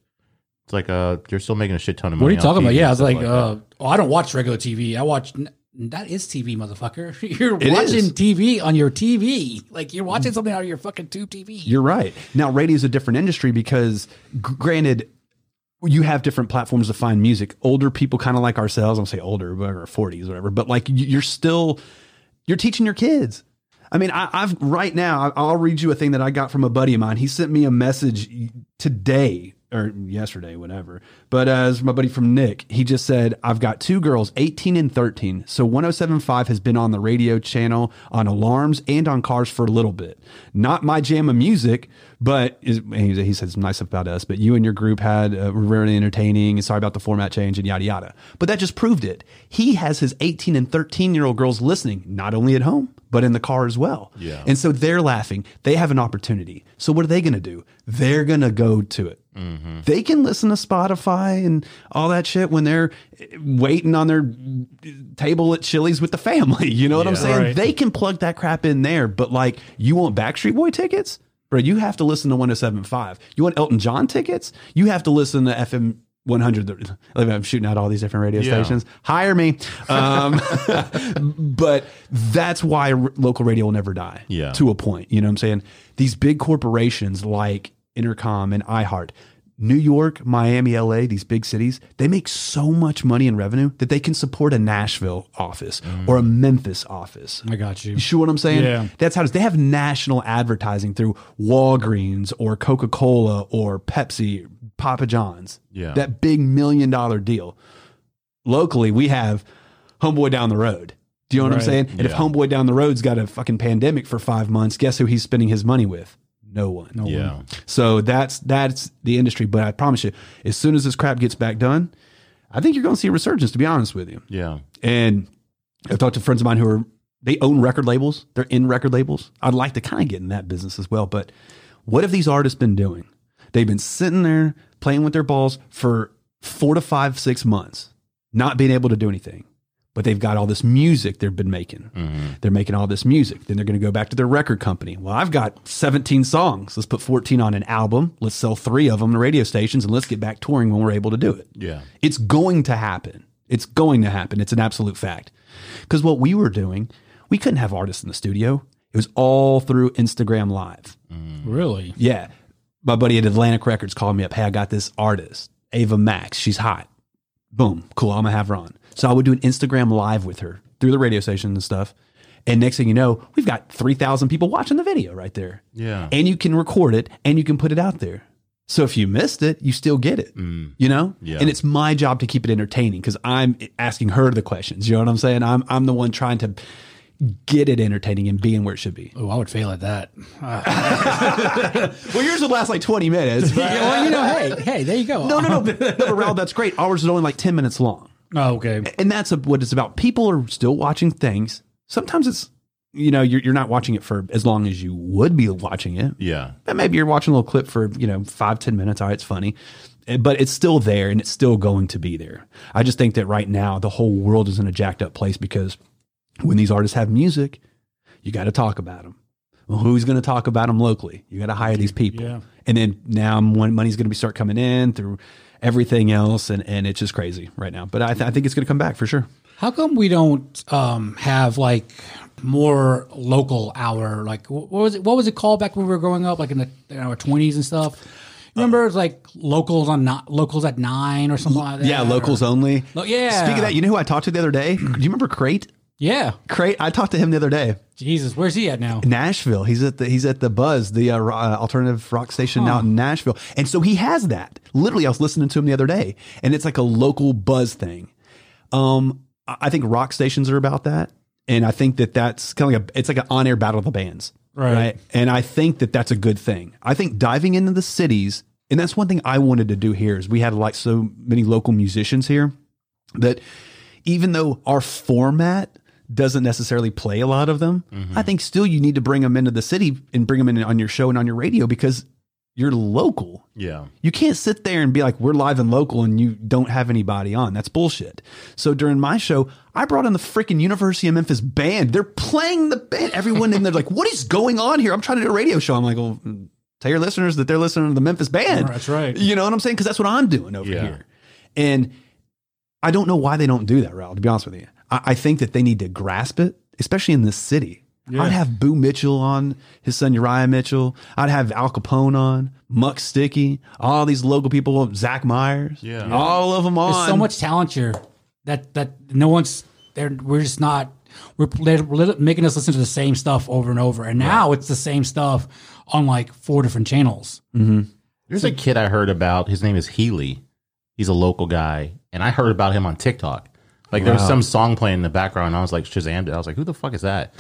It's like, uh, you're still making a shit ton of money. What are you talking on about? TV Yeah, I was stuff like, uh, oh, I don't watch regular TV. I watch. That is TV, motherfucker. You're It watching is. TV on your TV. Like you're watching something out of your fucking tube TV. You're right. Now, radio is a different industry because, g- granted, you have different platforms to find music. Older people, kind of like ourselves, I'll say older, whatever, 40s, whatever, but like you're still, you're teaching your kids. I mean, I, I've right now, I'll read you a thing that I got from a buddy of mine. He sent me a message today or yesterday, whatever. But as my buddy from Nick. He just said, I've got two girls, 18 and 13. So 1075 has been on the radio channel, on alarms, and on cars for a little bit. Not my jam of music, but is, he some nice stuff about us. But you and your group had uh, were very entertaining. Sorry about the format change and yada yada. But that just proved it. He has his 18 and 13 year old girls listening, not only at home, but in the car as well. Yeah. And so they're laughing. They have an opportunity. So what are they going to do? They're going to go to it. They can listen to Spotify and all that shit when they're waiting on their table at Chili's with the family. You know what I'm saying? Right. They can plug that crap in there. But like, you want Backstreet Boy tickets? Bro, you have to listen to 1075. You want Elton John tickets? You have to listen to FM 100. I'm shooting out all these different radio Yeah. stations. Hire me. Um, but that's why local radio will never die. Yeah. To a point. You know what I'm saying? These big corporations like Entercom and iHeart, New York, Miami, LA, these big cities, they make so much money in revenue that they can support a Nashville office or a Memphis office. I got you. You sure what I'm saying? Yeah. That's how it is. They have national advertising through Walgreens or Coca Cola or Pepsi, Papa John's. Yeah. That big million dollar deal. Locally, we have Homeboy down the road. Do you know what I'm saying? And if Homeboy down the road's got a fucking pandemic for five months, guess who he's spending his money with? No one. No Yeah. one. So that's that's the industry. But I promise you, as soon as this crap gets back done, I think you're going to see a resurgence. To be honest with you. yeah. And I've talked to friends of mine who are they own record labels. They're in record labels. I'd like to kind of get in that business as well. But what have these artists been doing? They've been sitting there playing with their balls for four to five, six months, not being able to do anything. But they've got all this music they've been making. Mm-hmm. They're making all this music. Then they're going to go back to their record company. Well, I've got 17 songs. Let's put 14 on an album. Let's sell three of them to radio stations and let's get back touring when we're able to do it. Yeah. It's going to happen. It's going to happen. It's an absolute fact. Because what we were doing, we couldn't have artists in the studio. It was all through Instagram Live. Mm. Really? Yeah. My buddy at Atlantic Records called me up. Hey, I got this artist, Ava Max. She's hot. Boom. Cool. I'm going to have her on. So I would do an Instagram Live with her through the radio station and stuff. And next thing you know, we've got 3,000 people watching the video right there. Yeah. And you can record it and you can put it out there. So if you missed it, you still get it. Mm. You know? Yeah. And it's my job to keep it entertaining because I'm asking her the questions. You know what I'm saying? I'm I'm the one trying to get it entertaining and being where it should be. Oh, I would fail at that. Well, yours would last like 20 minutes. but- well, you know, hey, hey, there you go. no, no, no. no, but Raul, that's great. Ours is only like 10 minutes long. Oh, okay. And that's what it's about. People are still watching things. Sometimes it's, you know, you're, you're not watching it for as long as you would be watching it. Yeah. And maybe you're watching a little clip for, you know, five, ten minutes. All right, it's funny. Eh, But it's still there and it's still going to be there. I just think that right now the whole world is in a jacked up place because when these artists have music, you got to talk about them. Well, who's going to talk about them locally? You got to hire these people. Yeah. And then now when money's going to be start coming in through everything else, and, and it's just crazy right now. But I, th- I think it's going to come back for sure. How come we don't um, have like more local hour? Like what was it? What was it called back when we were growing up? Like in the in our twenties and stuff. You remember it's like locals on not locals at nine or something like that. Yeah, locals only. Lo- yeah. Speaking of that, you know who I talked to the other day? Do you remember Crate? Yeah. Crate. I talked to him the other day. Jesus, where's he at now? Nashville. He's at the he's at the Buzz, the uh, uh, alternative rock station out in Nashville, and so he has that. Literally, I was listening to him the other day, and it's like a local buzz thing. Um, I think rock stations are about that, and I think that that's kind of like a it's like an on air battle of the bands, Right. And I think that that's a good thing. I think diving into the cities, and that's one thing I wanted to do here is we had like so many local musicians here that even though our format doesn't necessarily play a lot of them, I think still you need to bring them into the city and bring them in on your show and on your radio because you're local. Yeah. You can't sit there and be like, we're live and local and you don't have anybody on. That's bullshit. So during my show, I brought in the freaking University of Memphis band. They're playing the band. Everyone in there like, what is going on here? I'm trying to do a radio show. I'm like, well, tell your listeners that they're listening to the Memphis band. That's right. You know what I'm saying? Because that's what I'm doing over Yeah. here. And I don't know why they don't do that, Raul, to be honest with you. I, I think that they need to grasp it, especially in this city. I'd have Boo Mitchell on, his son Uriah Mitchell. I'd have Al Capone on, Muck Sticky, all these local people, Zach Myers. Yeah. All of them on. There's so much talent here that that no one's there. We're just not. We're, they're making us listen to the same stuff over and over, and now it's the same stuff on like four different channels. Mm-hmm. There's a kid I heard about. His name is Healy. He's a local guy, and I heard about him on TikTok. Like there was some song playing in the background, and I was like Shazam! I was like, "Who the fuck is that?"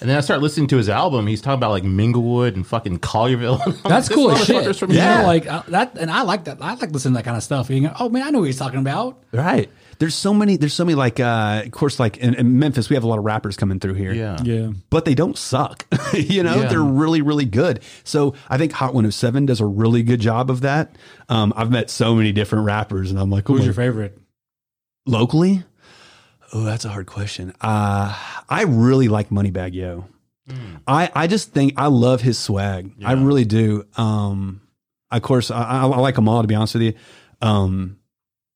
And then I started listening to his album. He's talking about like Minglewood and fucking Collierville. And I'm like, That's "This cool as motherfucker's shit. From You here." know, like uh, that, and I like that. I like listening to that kind of stuff. You go, oh man, I know what he's talking about. Right. There's so many, there's so many like, uh, of course, like in, in Memphis, we have a lot of rappers coming through here. yeah, Yeah, but they don't suck. you know, Yeah. they're really, really good. So I think Hot 107 does a really good job of that. Um, I've met so many different rappers, and I'm like, oh who's my- your favorite? locally? Oh, that's a hard question. Uh, I really like Moneybagg Yo. I, I just think I love his swag. I really do. Um, of course, I, I, I like them all, to be honest with you. Um,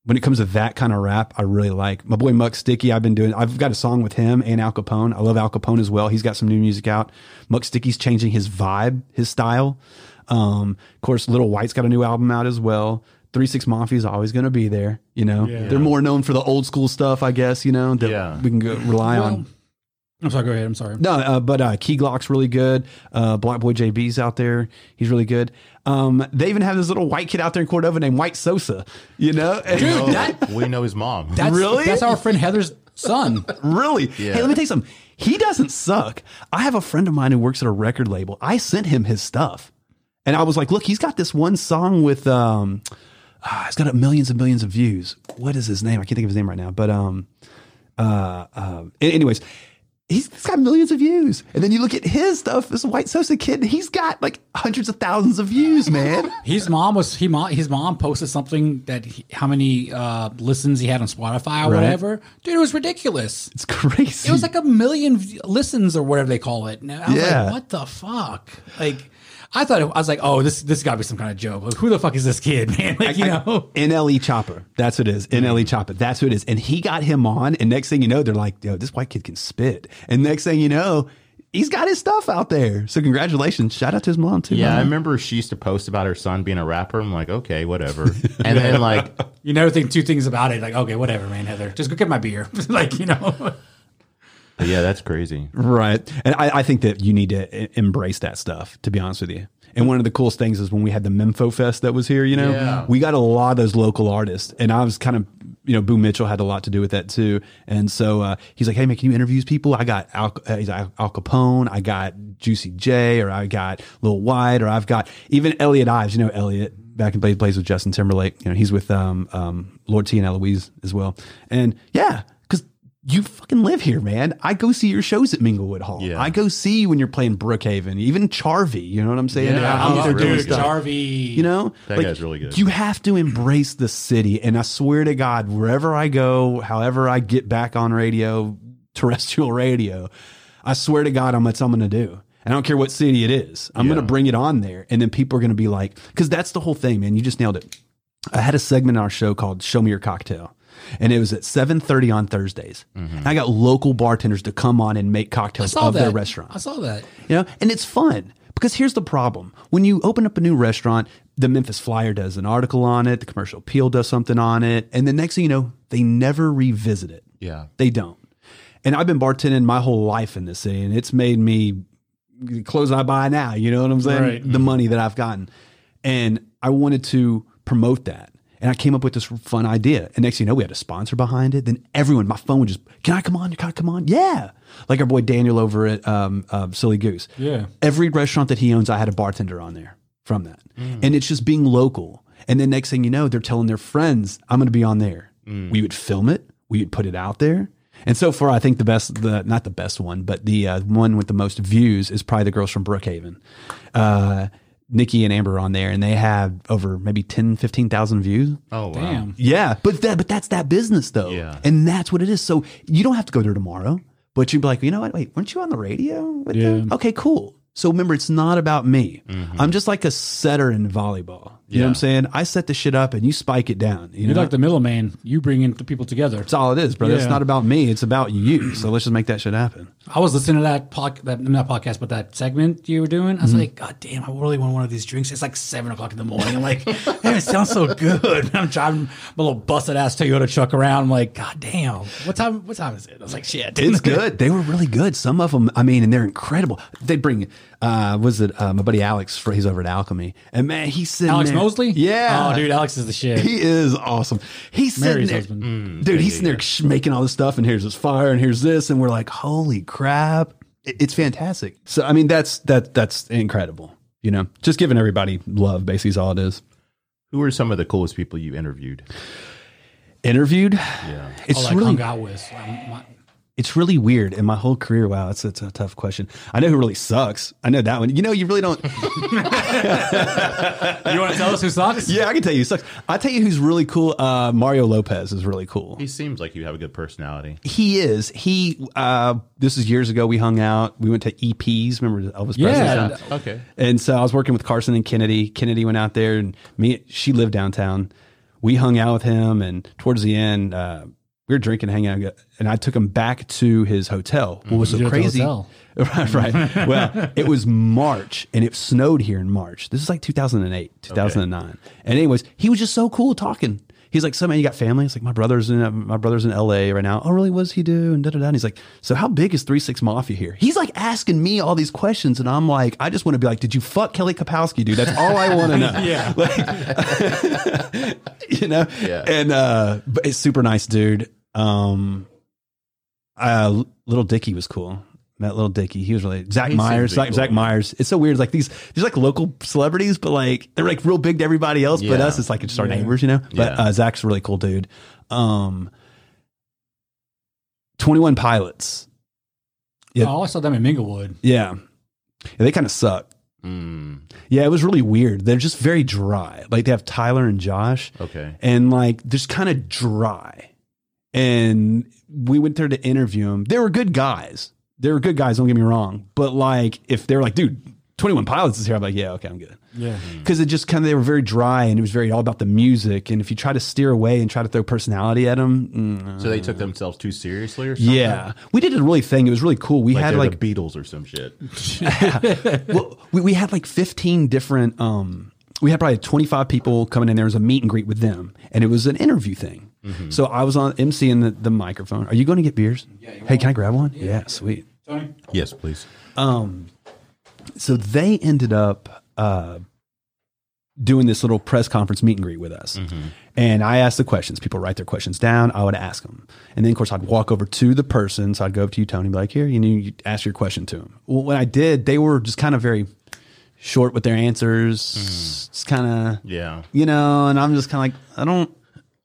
when it comes to that kind of rap, I really like my boy Muck Sticky. I've been doing, I've got a song with him and Al Capone. I love Al Capone as well. He's got some new music out. Muck Sticky's changing his vibe, his style. Um, of course, Lil Wyte's got a new album out as well. Three Six Mafia is always going to be there. You know, Yeah. they're more known for the old school stuff, I guess. You know, that Yeah. we can go, rely Well, on. I'm sorry. Go ahead. I'm sorry. No, uh, but uh, Key Glock's really good. Uh, BlocBoy JB's out there. He's really good. Um, they even have this little white kid out there in Cordova named White Sosa. You know, And- Dude, Oh, that we know his mom. that's Really? that's our friend Heather's son. really. Yeah. Hey, let me tell you something. He doesn't suck. I have a friend of mine who works at a record label. I sent him his stuff, and I was like, "Look, he's got this one song with um, ah, it's got millions and millions of views. What is his name? I can't think of his name right now. But um, uh, a- anyways." He's he's got millions of views, and then you look at his stuff. This White Sosa kid, he's got like hundreds of thousands of views, man. His mom was he mom his mom posted something that he, how many uh, listens he had on Spotify or Right. whatever. Dude, it was ridiculous. It's crazy. It was like a million v- listens or whatever they call it. And I was Yeah. like, what the fuck? Like, I thought it, I was like, oh, this this got to be some kind of joke. Like, who the fuck is this kid, man? Like, you know. NLE Chopper. That's what it is. NLE mm-hmm. Chopper. That's who it is. And he got him on. And next thing you know, they're like, yo, this white kid can spit. And next thing you know, he's got his stuff out there. So congratulations. Shout out to his mom too. yeah, I remember she used to post about her son being a rapper. I'm like, okay, whatever. And then like, You never think two things about it. Like, okay, whatever, man, Heather. Just go get my beer. like, you know. Yeah, that's crazy. Right. And I, I think that you need to embrace that stuff, to be honest with you. And one of the coolest things is when we had the Memphis Fest that was here, you know, Yeah. we got a lot of those local artists. And I was kind of, you know, Boo Mitchell had a lot to do with that too. And so uh, he's like, hey, man, can you interview people? I got Al, uh, he's like, Al Capone, I got Juicy J, or I got Lil Wyte, or I've got even Elliot Ives. You know, Elliot back in plays plays with Justin Timberlake. You know, he's with um, um, Lord T and Eloise as well. And yeah, because you fucking live here, man. I go see your shows at Minglewood Hall. Yeah. I go see you when you're playing Brookhaven, even Charvy. You know what I'm saying? Yeah, Out he's there really doing good. stuff. Jarvie. You know, That guy's really good. You have to embrace the city, and I swear to God, wherever I go, however I get back on radio, terrestrial radio, I swear to God, I'm that's what I'm going to do. And I don't care what city it is. I'm Yeah. going to bring it on there. And then people are going to be like, because that's the whole thing, man. You just nailed it. I had a segment on our show called Show Me Your Cocktail. And it was at 7:30 on Thursdays. Mm-hmm. And I got local bartenders to come on and make cocktails of their restaurant. I saw that. you know and it's fun because here's the problem. When you open up a new restaurant the memphis flyer does an article on it the commercial appeal does something on it and the next thing you know they never revisit it. Yeah. they don't. And i've been bartending my whole life in this city and it's made me the clothes i buy now you know what i'm saying? Right. the mm-hmm. money that i've gotten. And i wanted to promote that and I came up with this fun idea. And next thing you know, we had a sponsor behind it. Then everyone, my phone would just, can I come on? Can I come on? Yeah. Like our boy Daniel over at um, uh, Silly Goose. Yeah. Every restaurant that he owns, I had a bartender on there from that. And it's just being local. And then next thing you know, they're telling their friends, I'm going to be on there. We would film it, we would put it out there. And so far, I think the best, the not the best one, but the uh, one with the most views is probably the girls from Brookhaven. Uh, Nikki and Amber on there, and they have over maybe 10, 15,000 views. Oh wow. Damn. Yeah, but that but that's that business though. Yeah. And that's what it is. So you don't have to go there tomorrow, but you'd be like, you know what? Wait, weren't you on the radio? with Yeah. them? Okay, cool. So remember, it's not about me. Mm-hmm. I'm just like a setter in volleyball. You know what I'm saying? I set the shit up and you spike it down. You You're know, like the middleman. You bring in the people together. that's all it is, brother. It's Yeah. not about me. It's about you. So let's just make that shit happen. I was listening to that pod, that not podcast, but that segment you were doing. I was mm-hmm. like, God damn, I really want one of these drinks. It's like seven o'clock in the morning. I'm like, man, it sounds so good. I'm driving my little busted ass Toyota truck around. I'm like, God damn, what time? What time is it? I was like, shit, It's good. They were really good. Some of them, I mean, and they're incredible. They bring, uh, was it uh, my buddy Alex? He's over at Alchemy, and man, he's sitting Alex there- Mosley. Yeah, Oh, dude, Alex is the shit. He is awesome. He's sitting Mary's there, husband. dude. He's sitting there making all this stuff, and here's this fire, and here's this, and we're like, holy crap! It's fantastic. So, I mean, that's that that's incredible. You know, just giving everybody love, basically, is all it is. Who are some of the coolest people you interviewed? Interviewed, Yeah. it's All I really hung out with. Um, my- it's really weird in my whole career. Wow, that's, that's a tough question. I know who really sucks. I know that one. You know, you really don't. you want to tell us who sucks? yeah, I can tell you, who sucks. I tell you, who's really cool. Uh, Mario Lopez is really cool. He seems like you have a good personality. He is. He. Uh, this is years ago. We hung out. We went to EPs. Remember Elvis Yeah. Presley? show? Okay. And so I was working with Karson and Kennedy. Kennedy went out there, and me. She lived downtown. We hung out with him, and towards the end, uh, we were drinking, hanging out, and I took him back to his hotel. What mm-hmm. was so You did it at the crazy? right, right. Well, it was March, and it snowed here in March. This is like 2008, 2009. And anyways, he was just so cool talking. He's like, "So man, you got family?" It's like my brother's in uh, my brother's in L.A. right now. Oh, really? What does he do? And da da da. And he's like, "So how big is Three Six Mafia here?" He's like asking me all these questions, and I'm like, I just want to be like, "Did you fuck Kelly Kapowski, dude?" That's all I want to know. Yeah. like, you know. Yeah. And uh, but it's super nice, dude. Um, uh, Lil Dicky was cool. Met Lil Dicky. He was really Zach He Myers. seems to be Zach, Zach. Myers. It's so weird. It's like these, these like local celebrities, but like they're like real big to everybody else. But us, it's like just our neighbors, you know. But Yeah. uh, Zach's a really cool dude. Um, Twenty One Pilots. Yeah. Oh, I saw them in Minglewood. Yeah, yeah they kind of suck. Mm, Yeah, it was really weird. They're just very dry. Like they have Tyler and Josh. okay. and like they're just kind of dry. And we went there to interview them. They were good guys. They were good guys. Don't get me wrong. But like, if they're like, dude, Twenty One Pilots is here, I'm like, yeah, okay, I'm good. Yeah. Because it just kind of they were very dry, and it was very all about the music. And if you try to steer away and try to throw personality at them, mm, So they took themselves too seriously or something? yeah, we did a really thing. It was really cool. We Like had they're like the Beatles or some shit. well, we, we had like 15 different um we had probably 25 people coming in there as a meet and greet with them and it was an interview thing so i was on mc in the, the microphone are you going to get beers hey can i grab one yeah, sweet Tony? yes, please. Um, so they ended up uh doing this little press conference meet and greet with us. Mm-hmm. And i asked the questions. People write their questions down. I would ask them and then of course i'd walk over to the person. So i'd go up to you tony and be like here you know you ask your question to them well when i did they were just kind of very short with their answers. Hmm. It's kind of Yeah. you know and i'm just kind of like i don't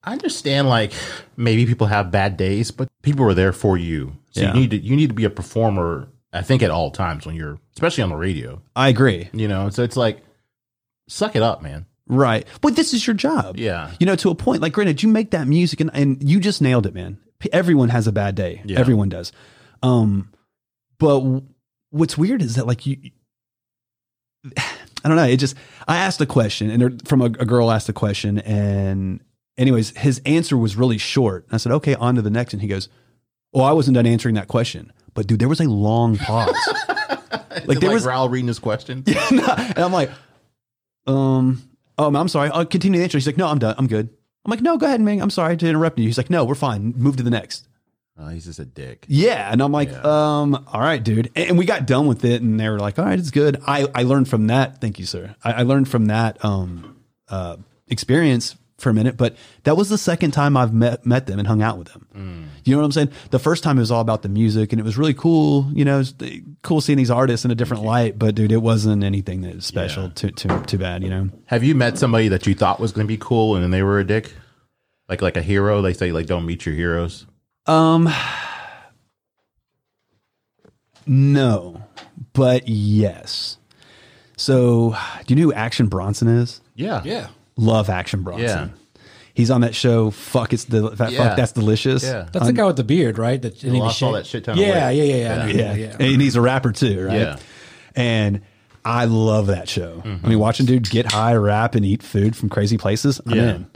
I understand like maybe people have bad days, but people are there for you. So Yeah. you need to you need to be a performer, I think, at all times when you're especially on the radio. i agree You know, so it's like suck it up, man. right but this is your job Yeah. you know to a point like granted you make that music and, and you just nailed it man everyone has a bad day Yeah. everyone does um but w- what's weird is that like you, I don't know. It just I asked a question, and there, from a, a girl asked a question, and anyways, his answer was really short. I said, "Okay, on to the next," and he goes, "Well, I wasn't done answering that question." But dude, there was a long pause. Like, there like was- Raul reading his questions. and I'm like, um, um, I'm sorry. I'll continue the answer. He's like, no, I'm done. I'm good. I'm like, no, go ahead, Ming. I'm sorry to interrupt you. He's like, no, we're fine. Move to the next. Oh, he's just a dick. Yeah. And I'm like, Yeah. um, all right, dude. And, and we got done with it and they were like, all right, it's good. I, I learned from that. Thank you, sir. I, I learned from that, um, uh, experience for a minute, but that was the second time I've met, met them and hung out with them. You know what I'm saying? The first time it was all about the music and it was really cool. You know, it was cool seeing these artists in a different light, but dude, it wasn't anything that was special. Yeah. Too, too, too bad, you know? Have you met somebody that you thought was going to be cool and then they were a dick? Like like a hero. They say like don't meet your heroes. Um, no, but yes. So, do you know who Action Bronson is? Yeah. Yeah. Love Action Bronson. Yeah. He's on that show. Fuck, it's the fuck, Yeah. that's delicious. Yeah. That's the guy with the beard, right? That and he lost all that shit ton of Yeah, yeah, yeah, yeah, I know, yeah, yeah, yeah. And he's a rapper too, right? Yeah. And I love that show. Mm-hmm. I mean, watching dude get high, rap, and eat food from crazy places. I'm Yeah. in.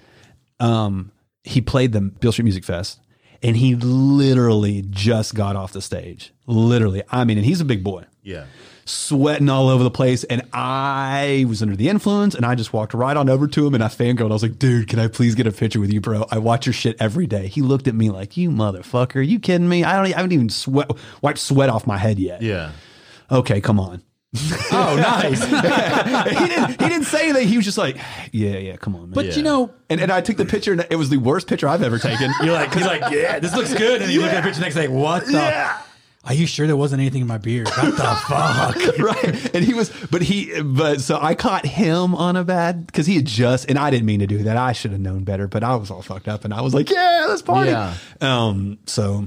Um, he played the Beale Street Music Fest, and he literally just got off the stage. Literally, I mean, and he's a big boy. Yeah. Sweating all over the place. And I was under the influence and I just walked right on over to him and I fangirled. I was like, dude, can I please get a picture with you, bro? I watch your shit every day. He looked at me like, you motherfucker. Are you kidding me? I don't, I haven't even sweat, wiped sweat off my head yet. Yeah. Okay, come on. Oh, nice. he didn't, he didn't say anything. He was just like, yeah, yeah, come on, man. But Yeah. you know, and, and I took the picture and it was the worst picture I've ever taken. you're like, he's like, yeah, this looks good, and you look at the picture next day, what the? Yeah. Are you sure there wasn't anything in my beard? What the fuck? right. And he was, but he, but so I caught him on a bad because he had just, and I didn't mean to do that. I should have known better, but I was all fucked up and I was like, yeah, let's party. Yeah. Um, so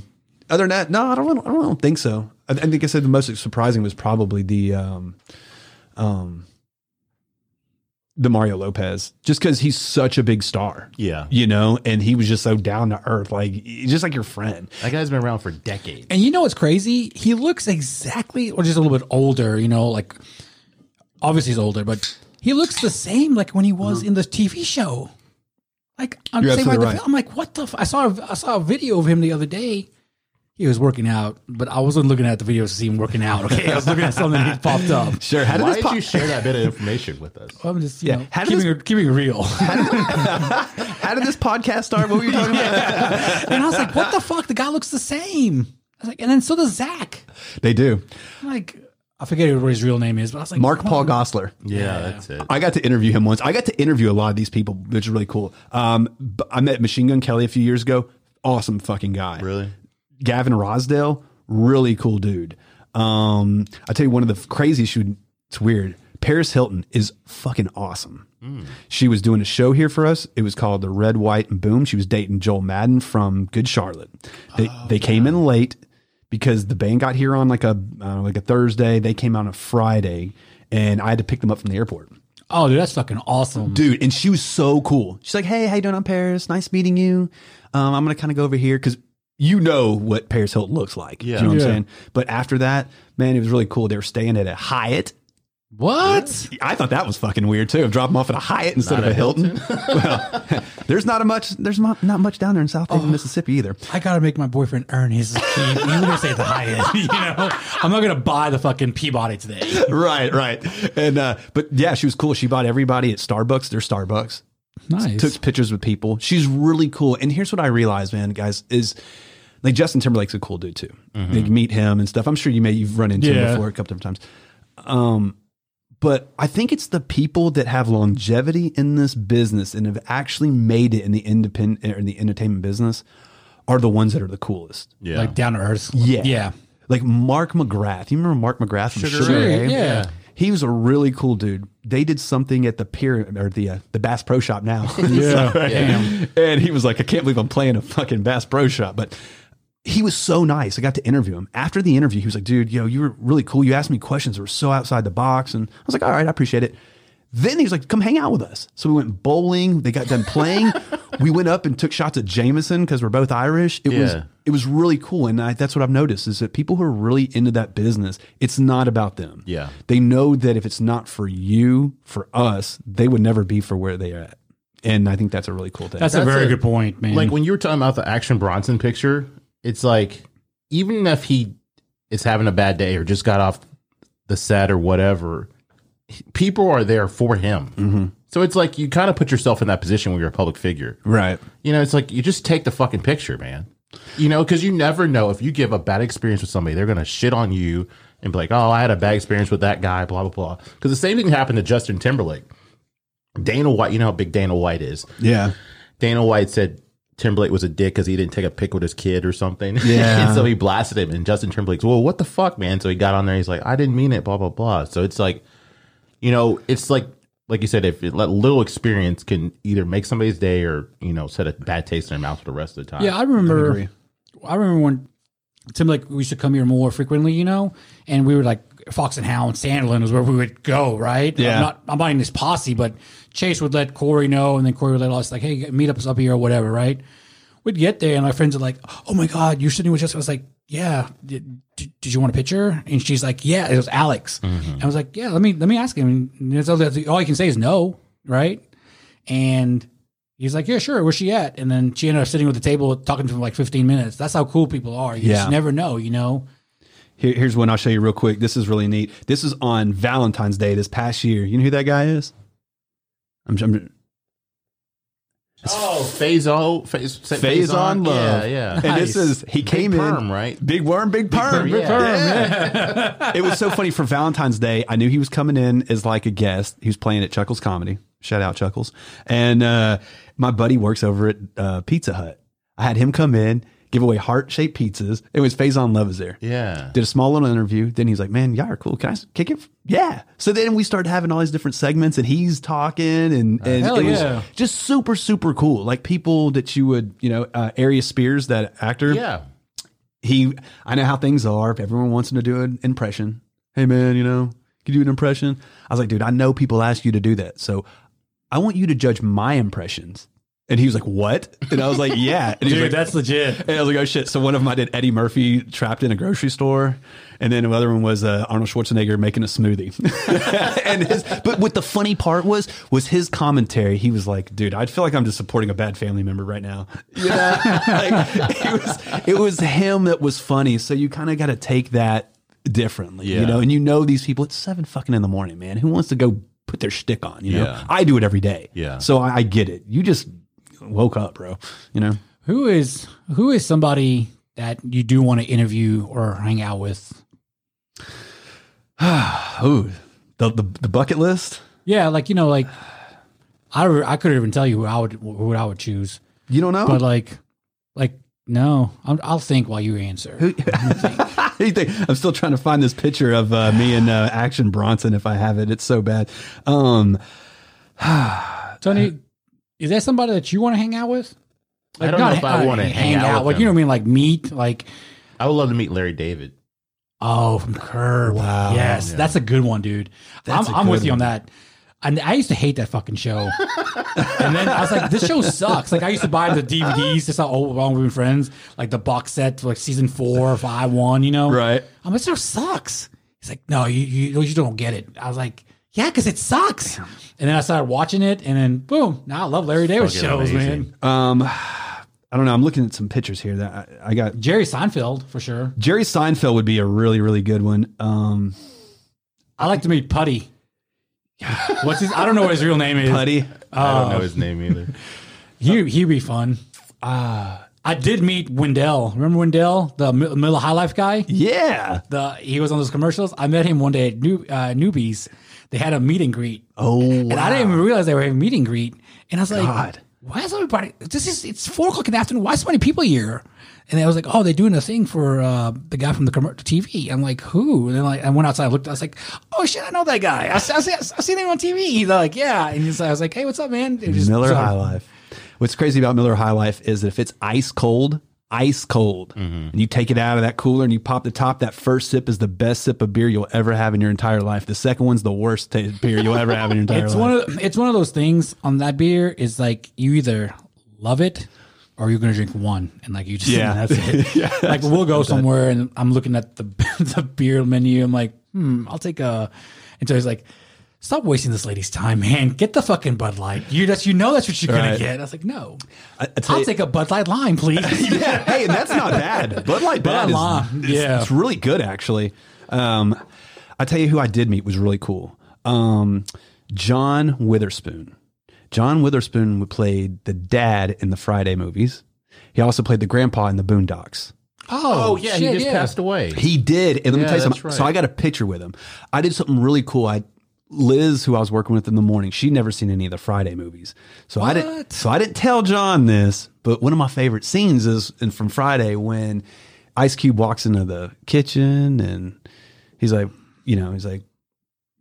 other than that, no, I don't, I don't think so. I, I think I said the most surprising was probably the, um, um, the Mario Lopez, just because he's such a big star. Yeah. You know, and he was just so down to earth, like, just like your friend. That guy's been around for decades. And you know what's crazy? He looks exactly, or just a little bit older. You know, like obviously he's older, but he looks the same like when he was in the TV show. Like I'm You're saying, absolutely like, right. I'm like, what the? F-? I saw a, I saw a video of him the other day. He was working out, but I wasn't looking at the videos to see him working out. Okay, I was looking at something that popped up. Sure. How did Why this did pop- you share that bit of information with us? I'm just you Yeah, know how did keeping it, keeping it real. How did this podcast start? What were you talking about? and I was like, what the fuck? The guy looks the same. I was like, and then so does Zach. They do. I'm like, I forget what his real name is, but I was like, Mark Paul on. Gosselaar. Yeah, that's it. I got to interview him once. I got to interview a lot of these people, which is really cool. Um, b- I met Machine Gun Kelly a few years ago. Awesome fucking guy. Really? Gavin Rossdale, really cool dude. Um, I tell you, one of the crazy shoot. It's weird. Paris Hilton is fucking awesome. She was doing a show here for us. It was called The Red, White, and Boom. She was dating Joel Madden from Good Charlotte. They they came in late because the band got here on like a uh, like a Thursday. They came out on a Friday, and I had to pick them up from the airport Oh, dude, that's fucking awesome. dude and she was so cool she's like hey how you doing i'm paris nice meeting you um, i'm gonna kind of go over here because you know what paris hilton looks like Yeah. you know what Yeah. i'm saying but after that man it was really cool they were staying at a hyatt What? I thought that was fucking weird too. Drop them off at a Hyatt instead Not of a a Hilton. well, there's not a much. There's not, not much down there in Southaven, Mississippi either. I gotta make my boyfriend earn his keep. He's gonna say at the Hyatt. You know, I'm not gonna buy the fucking Peabody today. right, right. And uh, but yeah, she was cool. She bought everybody at Starbucks their Starbucks. Nice. took pictures with people. She's really cool. And here's what I realized, man, guys, is like Justin Timberlake's a cool dude too. Like meet him and stuff. I'm sure you may you've run into him before a couple different times. Um, but I think it's the people that have longevity in this business and have actually made it in the independent or in the entertainment business are the ones that are the coolest. Yeah. Like down to earth. Yeah. Yeah. Like Mark McGrath. You remember Mark McGrath from Sugar, Sugar Ray? Ray, yeah. He was a really cool dude. They did something at the pier or the uh, the Bass Pro Shop now. Yeah. And he was like, I can't believe I'm playing a fucking Bass Pro Shop. But he was so nice. I got to interview him. After the interview, he was like, dude, yo, you were really cool. You asked me questions that were so outside the box. And I was like, all right, I appreciate it. Then he was like, come hang out with us. So we went bowling. They got done playing. we went up and took shots at Jameson because we're both Irish. It was Yeah. It was really cool. And I, that's what I've noticed is that people who are really into that business, it's not about them. Yeah. They know that if it's not for you, for us, they would never be for where they're at. And I think that's a really cool thing. That's, a very a- good point, man. Like when you were talking about the Action Bronson picture, it's like even if he is having a bad day or just got off the set or whatever, people are there for him. Mm-hmm. So it's like you kind of put yourself in that position when you're a public figure. right. You know, it's like you just take the fucking picture, man. You know, because you never know if you give a bad experience with somebody, they're gonna shit on you and be like, "Oh, I had a bad experience with that guy," blah blah blah. Because the same thing happened to Justin Timberlake. Dana White, you know how big Dana White is. Yeah. Dana White said Timberlake was a dick because he didn't take a pic with his kid or something. Yeah. and so he blasted him. And Justin Timberlake's, well, what the fuck, man? So he got on there. He's like, I didn't mean it, blah, blah, blah. So it's like, you know, it's like, like you said, if it, let little experience can either make somebody's day or, you know, set a bad taste in their mouth for the rest of the time. yeah, I remember. agree. I remember when Tim like we used to come here more frequently, you know, and we were like Fox and Hound, Sandlin was where we would go, right? Yeah. I'm not I'm not in this posse, but Chase would let Corey know, and then Corey would let us like, hey, meet up us up here or whatever, right? We'd get there, and my friends are like, "Oh my god, you're sitting with Jessica." I was like, "Yeah, did, did, you want a picture?" And she's like, "Yeah." It was Alex. And I was like, "Yeah, let me let me ask him." And all, you can say is no, right? And he's like, "Yeah, sure." Where's she at? And then she ended up sitting with the table talking to him like 15 minutes. That's how cool people are. You Yeah. just never know, you know. Here, here's one I'll show you real quick. This is really neat. This is on Valentine's Day this past year. You know who that guy is? I'm, I'm Oh, Faison, phase, Faison Love. Yeah, yeah. And this is he Big came perm, in right? Big worm, big perm. perm, Big perm, Yeah. it was so funny for Valentine's Day. I knew he was coming in as like a guest. He was playing at Chuckles Comedy. Shout out Chuckles. And uh, my buddy works over at uh, Pizza Hut. I had him come in, give away heart shaped pizzas. It was Faison Love is there. Yeah. Did a small little interview. Then he's like, "Man, y'all are cool. Can I s- kick it?" Yeah. So then we started having all these different segments, and he's talking, and, and Hell it was just super, super cool. Like people that you would, you know, uh, Arius Spears, that actor Yeah. he I know how things are. If everyone wants him to do an impression. Hey man, you know, can you do an impression? I was like, dude, I know people ask you to do that. So I want you to judge my impressions. And he was like, What? And I was like, Yeah. And he was like, that's legit. and I was like, oh shit. So one of them I did Eddie Murphy trapped in a grocery store. And then the other one was uh, Arnold Schwarzenegger making a smoothie. and his, but what the funny part was, was his commentary. He was like, dude, I feel like I'm just supporting a bad family member right now. Yeah, like, it was, it was him that was funny. So you kind of got to take that differently, you know, and you know, these people, it's seven fucking in the morning, man. Who wants to go put their shtick on, you know? Yeah. I do it every day. Yeah. So I, I get it. You just woke up, bro, you know? Who is who is somebody that you do want to interview or hang out with? Oh, the, the the bucket list. Yeah, like you know, like I I couldn't even tell you who I would who I would choose, You don't know? but like like no, I'm, I'll think while you answer. Who you think? I'm still trying to find this picture of uh, me and uh, Action Bronson. If I have it, it's so bad. Um, Tony, is that somebody that you want to hang out with? I don't know if I not wanna hang out with Like you know what I mean? Like meet like I would love to meet Larry David. oh from Curb. Wow. Yes, that's a good one, dude. That's I'm, a I'm with good you on that. And I used to hate that fucking show. and then I was like, this show sucks. Like I used to buy the DVDs, just how old wrong with friends, like the box set for like season four or five one, you know? Right. I'm like, this show sucks. He's like, no, you you, you don't get it. I was like, yeah, because it sucks. And then I started watching it, and then boom, now I love Larry David shows, amazing. man. um, I don't know. I'm looking at some pictures here that I, I got. Jerry Seinfeld for sure. Jerry Seinfeld would be a really, really good one. Um, I like to meet Putty. What's his? I don't know what his real name is. Putty. I don't know his name either. He he'd be fun. Ah, I did meet Wendell. Remember Wendell, the Mi- Miller High Life guy? Yeah. The he was on those commercials. I met him one day at New, uh, Newby's. They had a meet and greet, Oh, and I didn't even realize they were having a meet and greet. And I was like, God. "Why is everybody? This is it's four o'clock in the afternoon. Why so many people here?" And I was like, "Oh, they're doing a thing for uh, the guy from the TV." I'm like, "Who?" And then like I went outside, I looked. I was like, "Oh shit, I know that guy. I, I, see, I seen him on TV." He's like, "Yeah," and he's, I was like, "Hey, what's up, man?" Just- Miller so- High Life. What's crazy about Miller High Life is that if it's ice cold, ice cold, Mm-hmm. and you take it out of that cooler and you pop the top, that first sip is the best sip of beer you'll ever have in your entire life. The second one's the worst ta beer you'll ever have in your entire It's life. one of it's one of those things on that beer is like you either love it or you're gonna drink one, and like you just Yeah. that's it. like we'll go somewhere, and I'm looking at the the beer menu. I'm like, hmm, I'll take a. And so he's like, stop wasting this lady's time, man. Get the fucking Bud Light. You that's you know that's what you're gonna get. I was like, no, I, I tell I'll you- take a Bud Light lime, please. yeah, hey, that's not bad. Bud Light bad is, Lime, is- yeah. it's really good actually. Um, I tell you who I did meet was really cool. Um, John Witherspoon. John Witherspoon played the dad in the Friday movies. He also played the grandpa in the Boondocks. Oh, yeah, he just yeah. passed away. He did, and let me tell you something. right. So I got a picture with him. I did something really cool. I Liz, who I was working with in the morning, she'd never seen any of the Friday movies. So I didn't. So I didn't tell John this, but one of my favorite scenes is from Friday when Ice Cube walks into the kitchen and he's like, you know, he's like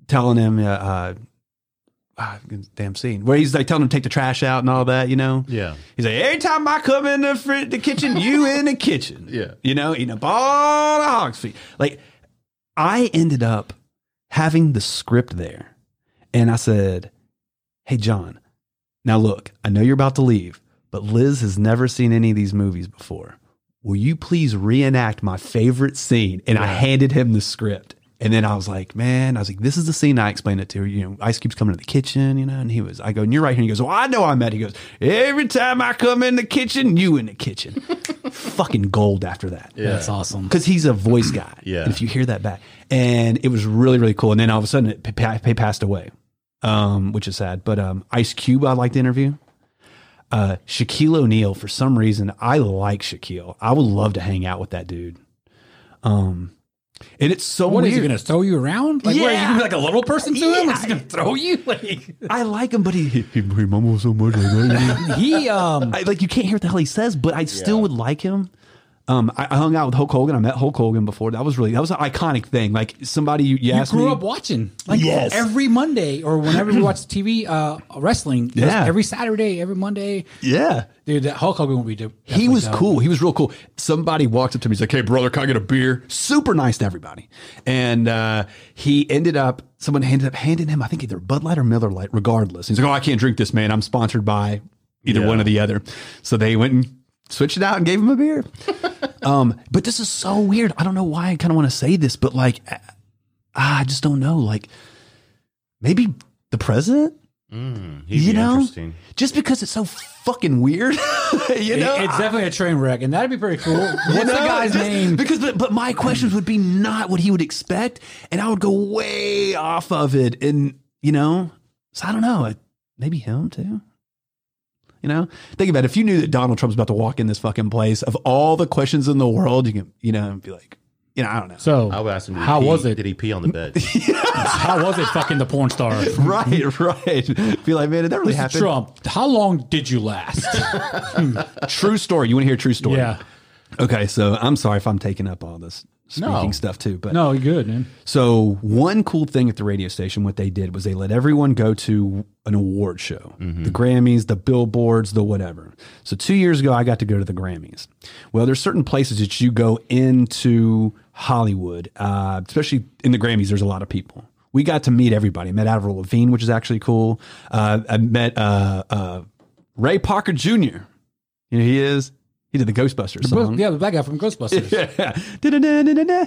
telling him, uh, uh, ah, damn scene where he's like telling him to take the trash out and all that, you know. Yeah. He's like, every time I come in the, fr- the kitchen, you in the kitchen. Yeah. You know, eating up all the hog's feet. Like, I ended up having the script there. And I said, Hey, John, now look, I know you're about to leave, but Liz has never seen any of these movies before. Will you please reenact my favorite scene? And I handed him the script. And then I was like, man, I was like, this is the scene I explained it to. You know, Ice Cube's coming to the kitchen, you know, and he was, I go, and you're right here. And he goes, well, I know I'm at. He goes, every time I come in the kitchen, you in the kitchen. Fucking gold after that. That's awesome. Because he's a voice guy. Yeah. And if you hear that back. And it was really, really cool. And then all of a sudden, it pa- pa- passed away, um, which is sad. But um, Ice Cube, I'd like to interview. Uh, Shaquille O'Neal, for some reason, I like Shaquille. I would love to hang out with that dude. Um, and it's so What is weird. he going to throw you around? Like, what, are you Yeah. gonna be like a little person to him? Like, Yeah. he's going to throw you? Like, I like him, but he he, he mumbles so much. I, he, um, like you can't hear what the hell he says, but I still would like him. Um, I, I hung out with Hulk Hogan. I met Hulk Hogan before. That was really that was an iconic thing. Like somebody you, you you asked grew me. up watching like Yes. every Monday or whenever we watch TV uh, wrestling. Yeah. every Saturday, every Monday. yeah, Dude, that Hulk Hogan would be. dope. he was cool. He was real cool. Somebody walked up to me. He's like, "Hey, brother, can I get a beer?" Super nice to everybody. And uh, he ended up. Someone ended up handing him, I think, either Bud Light or Miller Lite. Regardless, he's like, "Oh, I can't drink this, man. I'm sponsored by either Yeah. one or the other." So they went and switched it out and gave him a beer. um, but this is so weird. I don't know why I kind of want to say this, but like, uh, I just don't know. Like, maybe the president. Mm, he'd you be know, interesting. just because it's so fucking weird. you It- know, it's definitely a train wreck, and that'd be pretty cool. What's you the guy's just name? Because, but, but my questions would be not what he would expect, and I would go way off of it, and you know, so I don't know, uh, maybe him too. You know, think about it. If you knew that Donald Trump's about to walk in this fucking place, of all the questions in the world, you can, you know, be like, you know, I don't know. So, I would ask him. Did he how pee- was it? Did he pee on the bed? How was it fucking the porn star? right, right. Be like, man, did that really Mr. happen? Trump, how long did you last? True story. You want to hear a true story? yeah. Okay, so I'm sorry if I'm taking up all this speaking No. stuff too, but No, you're good, man. So one cool thing at the radio station, what they did was they let everyone go to an award show, the Grammys, the Billboards, the whatever. So two years ago, I got to go to the Grammys. Well, there's certain places that you go into Hollywood, uh, especially in the Grammys. There's a lot of people. We got to meet everybody. I met Avril Lavigne, which is actually cool. Uh, I met uh, uh, Ray Parker Jr. You know he is. He did the Ghostbusters song. Yeah, the black guy from Ghostbusters. Yeah. Da-da-da-da-da-da.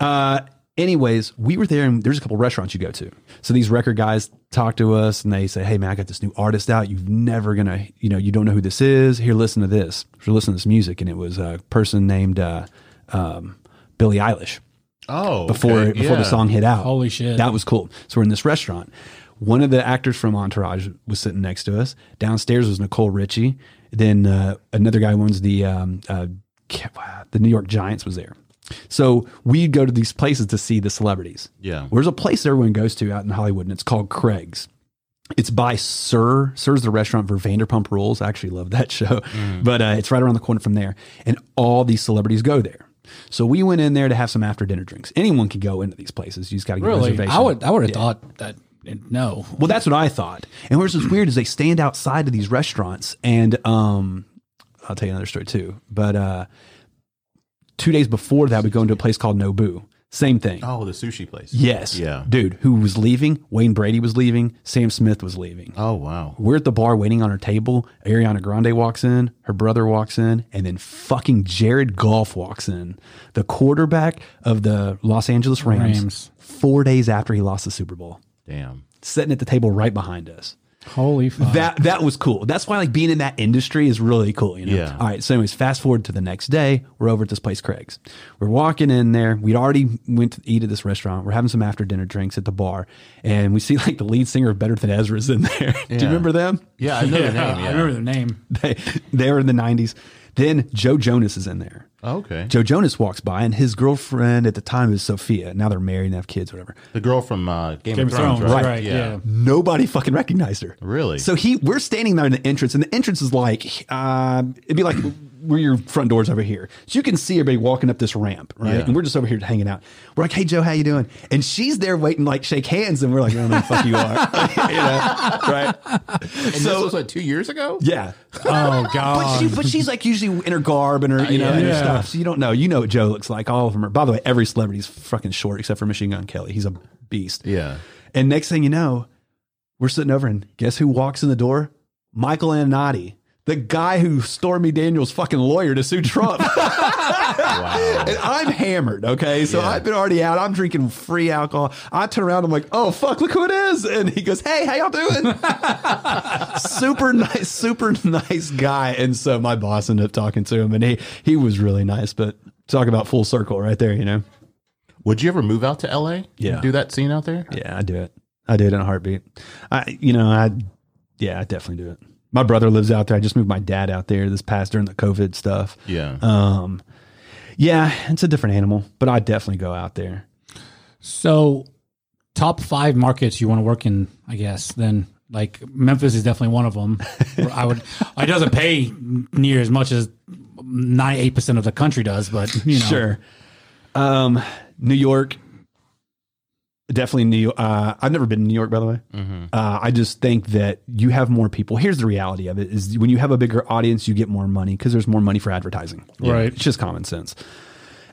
Uh, anyways, we were there and there's a couple restaurants you go to. So these record guys talk to us and they say, Hey man, I got this new artist out. You've never gonna, you know, you don't know who this is. Here, listen to this. So listen to this music. And it was a person named, uh, um, Billie Eilish Oh, before, okay, before the song hit out. Holy shit. That was cool. So we're in this restaurant. One of the actors from Entourage was sitting next to us. Downstairs was Nicole Richie. Then uh, another guy who owns the um, uh, the New York Giants was there. So we'd go to these places to see the celebrities. Yeah. There's a place everyone goes to out in Hollywood, and it's called Craig's. It's by SUR. SUR's the restaurant for Vanderpump Rules. I actually love that show, but uh, it's right around the corner from there, and all these celebrities go there. So we went in there to have some after dinner drinks. Anyone can go into these places. You just got to get a Really? reservation. I would I would have thought that no. Well, that's what I thought. And what's weird is they stand outside of these restaurants, and um, I'll tell you another story too. But uh, two days before that, we go into a place called Nobu. Same thing. Oh, the sushi place. Yes. Yeah. Dude, who was leaving? Wayne Brady was leaving. Sam Smith was leaving. Oh wow. We're at the bar waiting on our table. Ariana Grande walks in, her brother walks in, and then fucking Jared Goff walks in, the quarterback of the Los Angeles Rams, Rams. four days after he lost the Super Bowl, Damn. sitting at the table right behind us. Holy fuck. That that was cool. That's why like being in that industry is really cool. You know. Yeah. All right. So, anyways, fast forward to the next day. We're over at this place, Craig's. We're walking in there. We'd already went to eat at this restaurant. We're having some after dinner drinks at the bar, and we see like the lead singer of Better Than Ezra's in there. Do you remember them? Yeah, I know yeah, the name. I remember their name. They they were in the '90s. Then Joe Jonas is in there. Oh, okay. Joe Jonas walks by, and his girlfriend at the time is Sophia. Now they're married and have kids, whatever. The girl from uh, Game, Game of Thrones, right? right? yeah. Nobody fucking recognized her. Really? So he, we're standing there in the entrance, and the entrance is like, uh, it'd be like where your front door's over here, so you can see everybody walking up this ramp, right? Yeah. And we're just over here hanging out. We're like, "Hey Joe, how you doing?" And she's there waiting, like shake hands, and we're like, "I don't the fuck you are," you know, right? And so, this was like two years ago. Yeah. Oh But, god. she, but she's like usually in her garb and her, you know, yeah. and her stuff. So you don't know. You know what Joe looks like. All of them are. By the way, every celebrity's fucking short except for Machine Gun Kelly. He's a beast. Yeah. And next thing you know, we're sitting over and guess who walks in the door? Michael Avenatti, the guy who Stormy Daniels' fucking lawyer to sue Trump. Wow. and I'm hammered, okay? So Yeah. I've been already out. I'm drinking free alcohol. I turn around, I'm like, oh, fuck, look who it is. And he goes, hey, how y'all doing? super nice, super nice guy. And so my boss ended up talking to him, and he, he was really nice. But talk about full circle right there, you know? Would you ever move out to LA? Yeah. Do that scene out there? Yeah, I do it. I do it in a heartbeat. I, you know, I, yeah, I definitely do it. My brother lives out there. I just moved my dad out there this past during the COVID stuff. Yeah. Um, yeah, it's a different animal, but I definitely go out there. So, top five markets you want to work in, I guess. Then, like Memphis is definitely one of them. I would. It doesn't pay near as much as ninety eight percent of the country does, but you know, Sure. Um, New York, definitely New York. Uh, I've never been to New York, by the way. Uh, I just think that you have more people. Here's the reality of it: is when you have a bigger audience, you get more money because there's more money for advertising. Right. It's just common sense.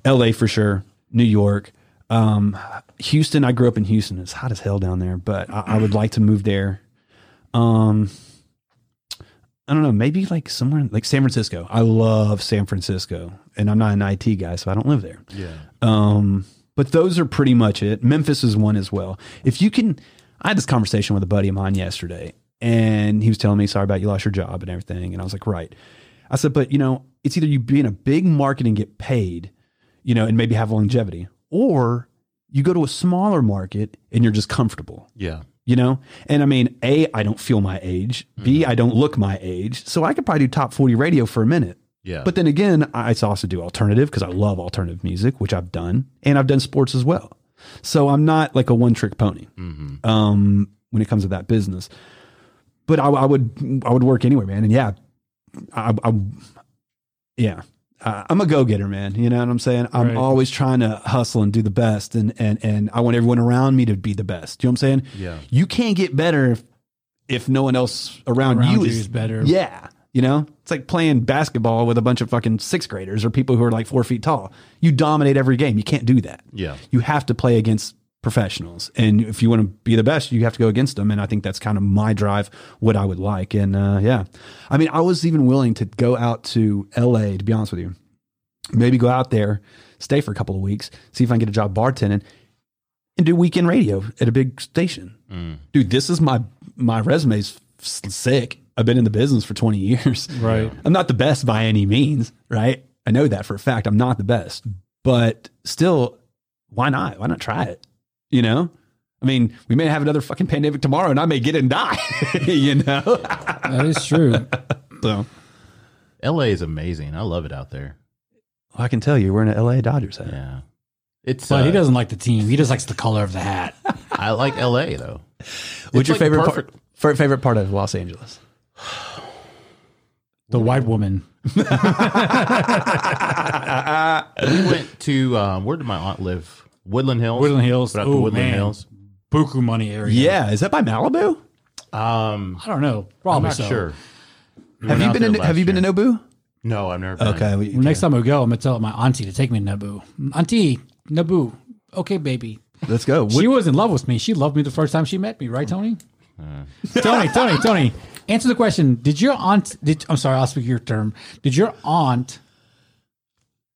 L.A. for sure. New York. Um, Houston. I grew up in Houston. It's hot as hell down there, but I, I would like to move there. Um, I don't know, maybe like somewhere like San Francisco. I love San Francisco, and I'm not an IT guy, so I don't live there. yeah. Um, but those are pretty much it. Memphis is one as well. If you can, I had this conversation with a buddy of mine yesterday, and he was telling me, "Sorry about you lost your job and everything," and I was like, "Right." I said, "But you know, it's either you be in a big market and get paid, you know, and maybe have longevity, or you go to a smaller market and you're just comfortable." Yeah. you know and i mean a i don't feel my age b mm-hmm. i don't look my age so i could probably do top 40 radio for a minute Yeah. but then again i also do alternative because i love alternative music which i've done and i've done sports as well so i'm not like a one trick pony um, when it comes to that business but I, I would i would work anywhere man and yeah i, I yeah uh, I'm a go getter, man. You know what I'm saying? I'm Right. always trying to hustle and do the best, and and and I want everyone around me to be the best. You know what I'm saying? Yeah. You can't get better if, if no one else around, Around you you is, is better. Yeah. You know, it's like playing basketball with a bunch of fucking sixth graders or people who are like four feet tall. You dominate every game. You can't do that. Yeah. You have to play against professionals. And if you want to be the best, you have to go against them. And I think that's kind of my drive, what I would like. And uh, yeah, I mean, I was even willing to go out to LA, to be honest with you, maybe go out there, stay for a couple of weeks, see if I can get a job bartending and do weekend radio at a big station. Dude, this is my, my resume's sick. I've been in the business for 20 years. Right. I'm not the best by any means, right? I know that for a fact. I'm not the best, but still, why not? Why not try it? You know? I mean, we may have another fucking pandemic tomorrow and I may get it and die, you know? that is true. so LA is amazing. I love it out there. I can tell you, we're in an LA Dodgers hat. Yeah. It's But uh, he doesn't like the team. He just likes the color of the hat. I like LA though. What's It's your like favorite perfect- part, favorite part of Los Angeles? The white woman. We went to um, where did my aunt live? Woodland Hills. Woodland Hills. Went out to Ooh, Woodland man. Hills. Buku money area. Yeah, is that by Malibu? Um, I don't know. I'm Probably not so. sure. We Have went you out been there in, have last you been year. to Nobu? No, I've never been. Okay, well, Well, next time we go, I'm gonna tell my auntie to take me to Naboo. Auntie, Naboo. okay, baby. Let's go. She was in love with me. She loved me the first time she met me, right, Tony? Tony, Tony, Tony. Answer the question. Did your aunt? Did I'm sorry, I'll speak your term. Did your aunt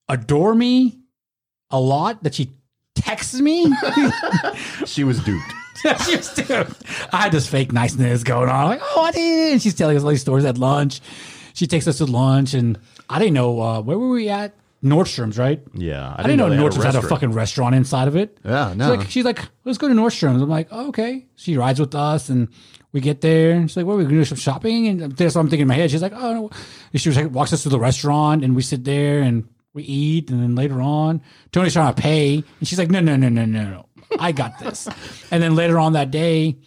adore me a lot? That she texts me? She was duped. she was doing. I had this fake niceness going on. Like, oh, I did. And she's telling us all these stories at lunch. She takes us to lunch, and I didn't know uh, where were we at. Nordstrom's, right? Yeah, I didn't, know, they had a had a fucking restaurant inside of it. Yeah, She's no. like, she's like, let's go to Nordstrom's. I'm like, oh, okay. She rides with us, and we get there. And she's like, what are we going to do some shopping? And that's what I'm thinking in my head. She's like, oh, no. And she was like, walks us to the restaurant, and we sit there and we eat. And then later on, Tony's trying to pay, and she's like, no, no, no, no, no, no. I got this. and then later on that day,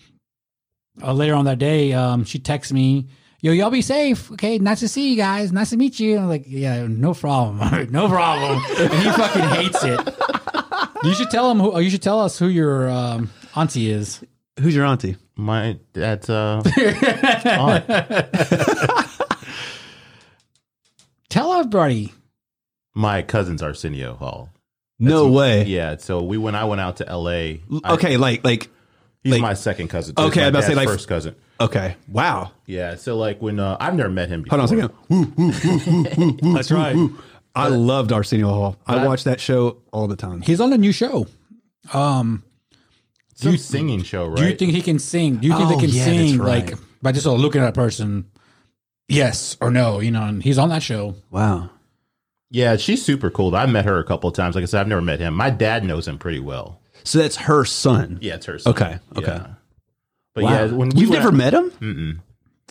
uh, later on that day, um, she texts me, "Yo, y'all be safe. Okay, nice to see you guys. Nice to meet you." I'm like, "Yeah, no problem, no problem." and he fucking hates it. You should tell him who. You should tell us who your um, auntie is. Who's your auntie? My dad's uh, aunt. Tell everybody. my cousin's Arsenio Hall. No way. Yeah, so we when I went out to L.A. I- Okay, like like he's like- my second cousin. too. Okay, I my was about to say, like- first cousin. okay. Wow. Yeah, so like when uh, I've never met him. Before. Hold on a second. That's right. I loved Arsenio Hall. I watched that show all the time. He's on a new show. Um, Some singing show, right? do you think he can sing? Do you think Oh, they can yeah, sing right. like by just looking at a person? Yes or no, you know, and he's on that show. Wow. Yeah, she's super cool. I met her a couple of times. Like I said, I've never met him. My dad knows him pretty well. So that's her son. Yeah, it's her. son. Okay, okay. Yeah. But Wow. yeah, when we You've never out- met him?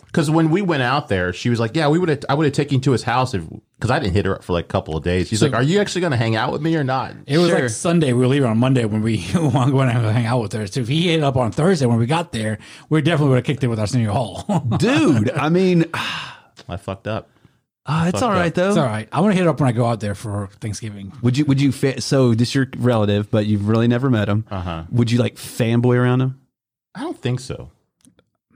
Because when we went out there, she was like, "Yeah, we would. have I would have taken you to his house if because I didn't hit her up for like a couple of days." She's like, "Are you actually going to hang out with me or not?" It was Sure. like Sunday. We were leaving on Monday when we wanted to hang out with her. So if he hit up on Thursday when we got there, we definitely would have kicked it with Arsenio Hall. Dude, I mean, I fucked up. Ah, it's Fucked all right up. though. it's all right. I want to hit it up when I go out there for Thanksgiving. Would you? Would you? Fa- so this your relative, but you've really never met him. Uh huh. Would you like fanboy around him? I don't think so.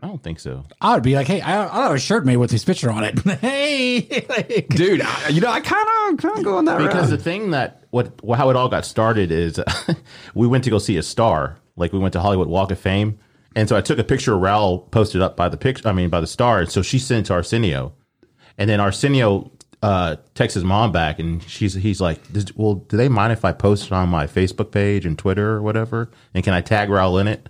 I don't think so. I would be like, hey, I, I have a shirt made with his picture on it. hey, like, Dude, I, you know, I kind of kind of go on that Because the thing that what how it all got started is we went to go see a star. Like we went to Hollywood Walk of Fame, and so I took a picture of Raul posted up by the picture. I mean, by the star. And so she sent it to Arsenio, and then Arsenio uh, texts his mom back, and she's he's like, "Well, do they mind if I post it on my Facebook page and Twitter or whatever? And can I tag Raul in it?"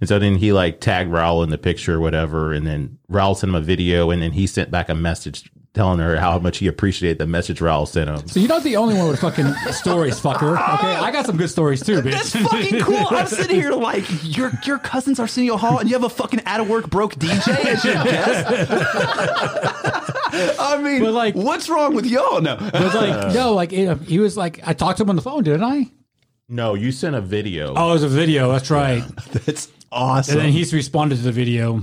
And so then he like tagged Raul in the picture or whatever, and then Raul sent him a video, and then he sent back a message telling her how much he appreciated the message Raul sent him. so you're not the only one with fucking stories, fucker. Okay, I got some good stories too, bitch. That's fucking cool. I'm sitting here like your your cousin's Arsenio Hall, and you have a fucking out of work broke DJ as your guest. I mean, But, like- what's wrong with y'all? No, But like, no, like it, he was like, I talked to him on the phone, didn't I? No, you sent a video. Oh, it was a video. That's right. that's awesome. And then he's responded to the video.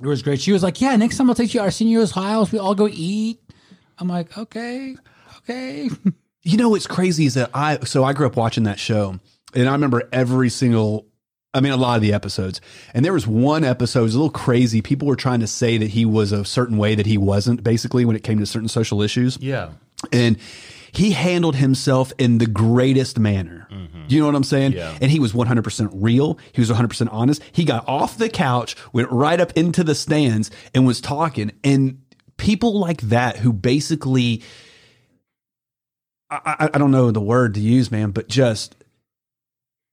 It was great. She was like, "Yeah, next time I'll take you to Arsenio's house. We all go eat." I'm like, "Okay, okay." You know what's crazy is that I so I grew up watching that show, and I remember every single. I mean, a lot of the episodes, and there was one episode it was a little crazy. People were trying to say that he was a certain way that he wasn't, basically, when it came to certain social issues. Yeah. and he handled himself in the greatest manner. Mm-hmm. You know what I'm saying? Yeah. And he was 100% real. He was 100% honest. He got off the couch, went right up into the stands, and was talking. And people like that who basically, I, I, I don't know the word to use, man, but just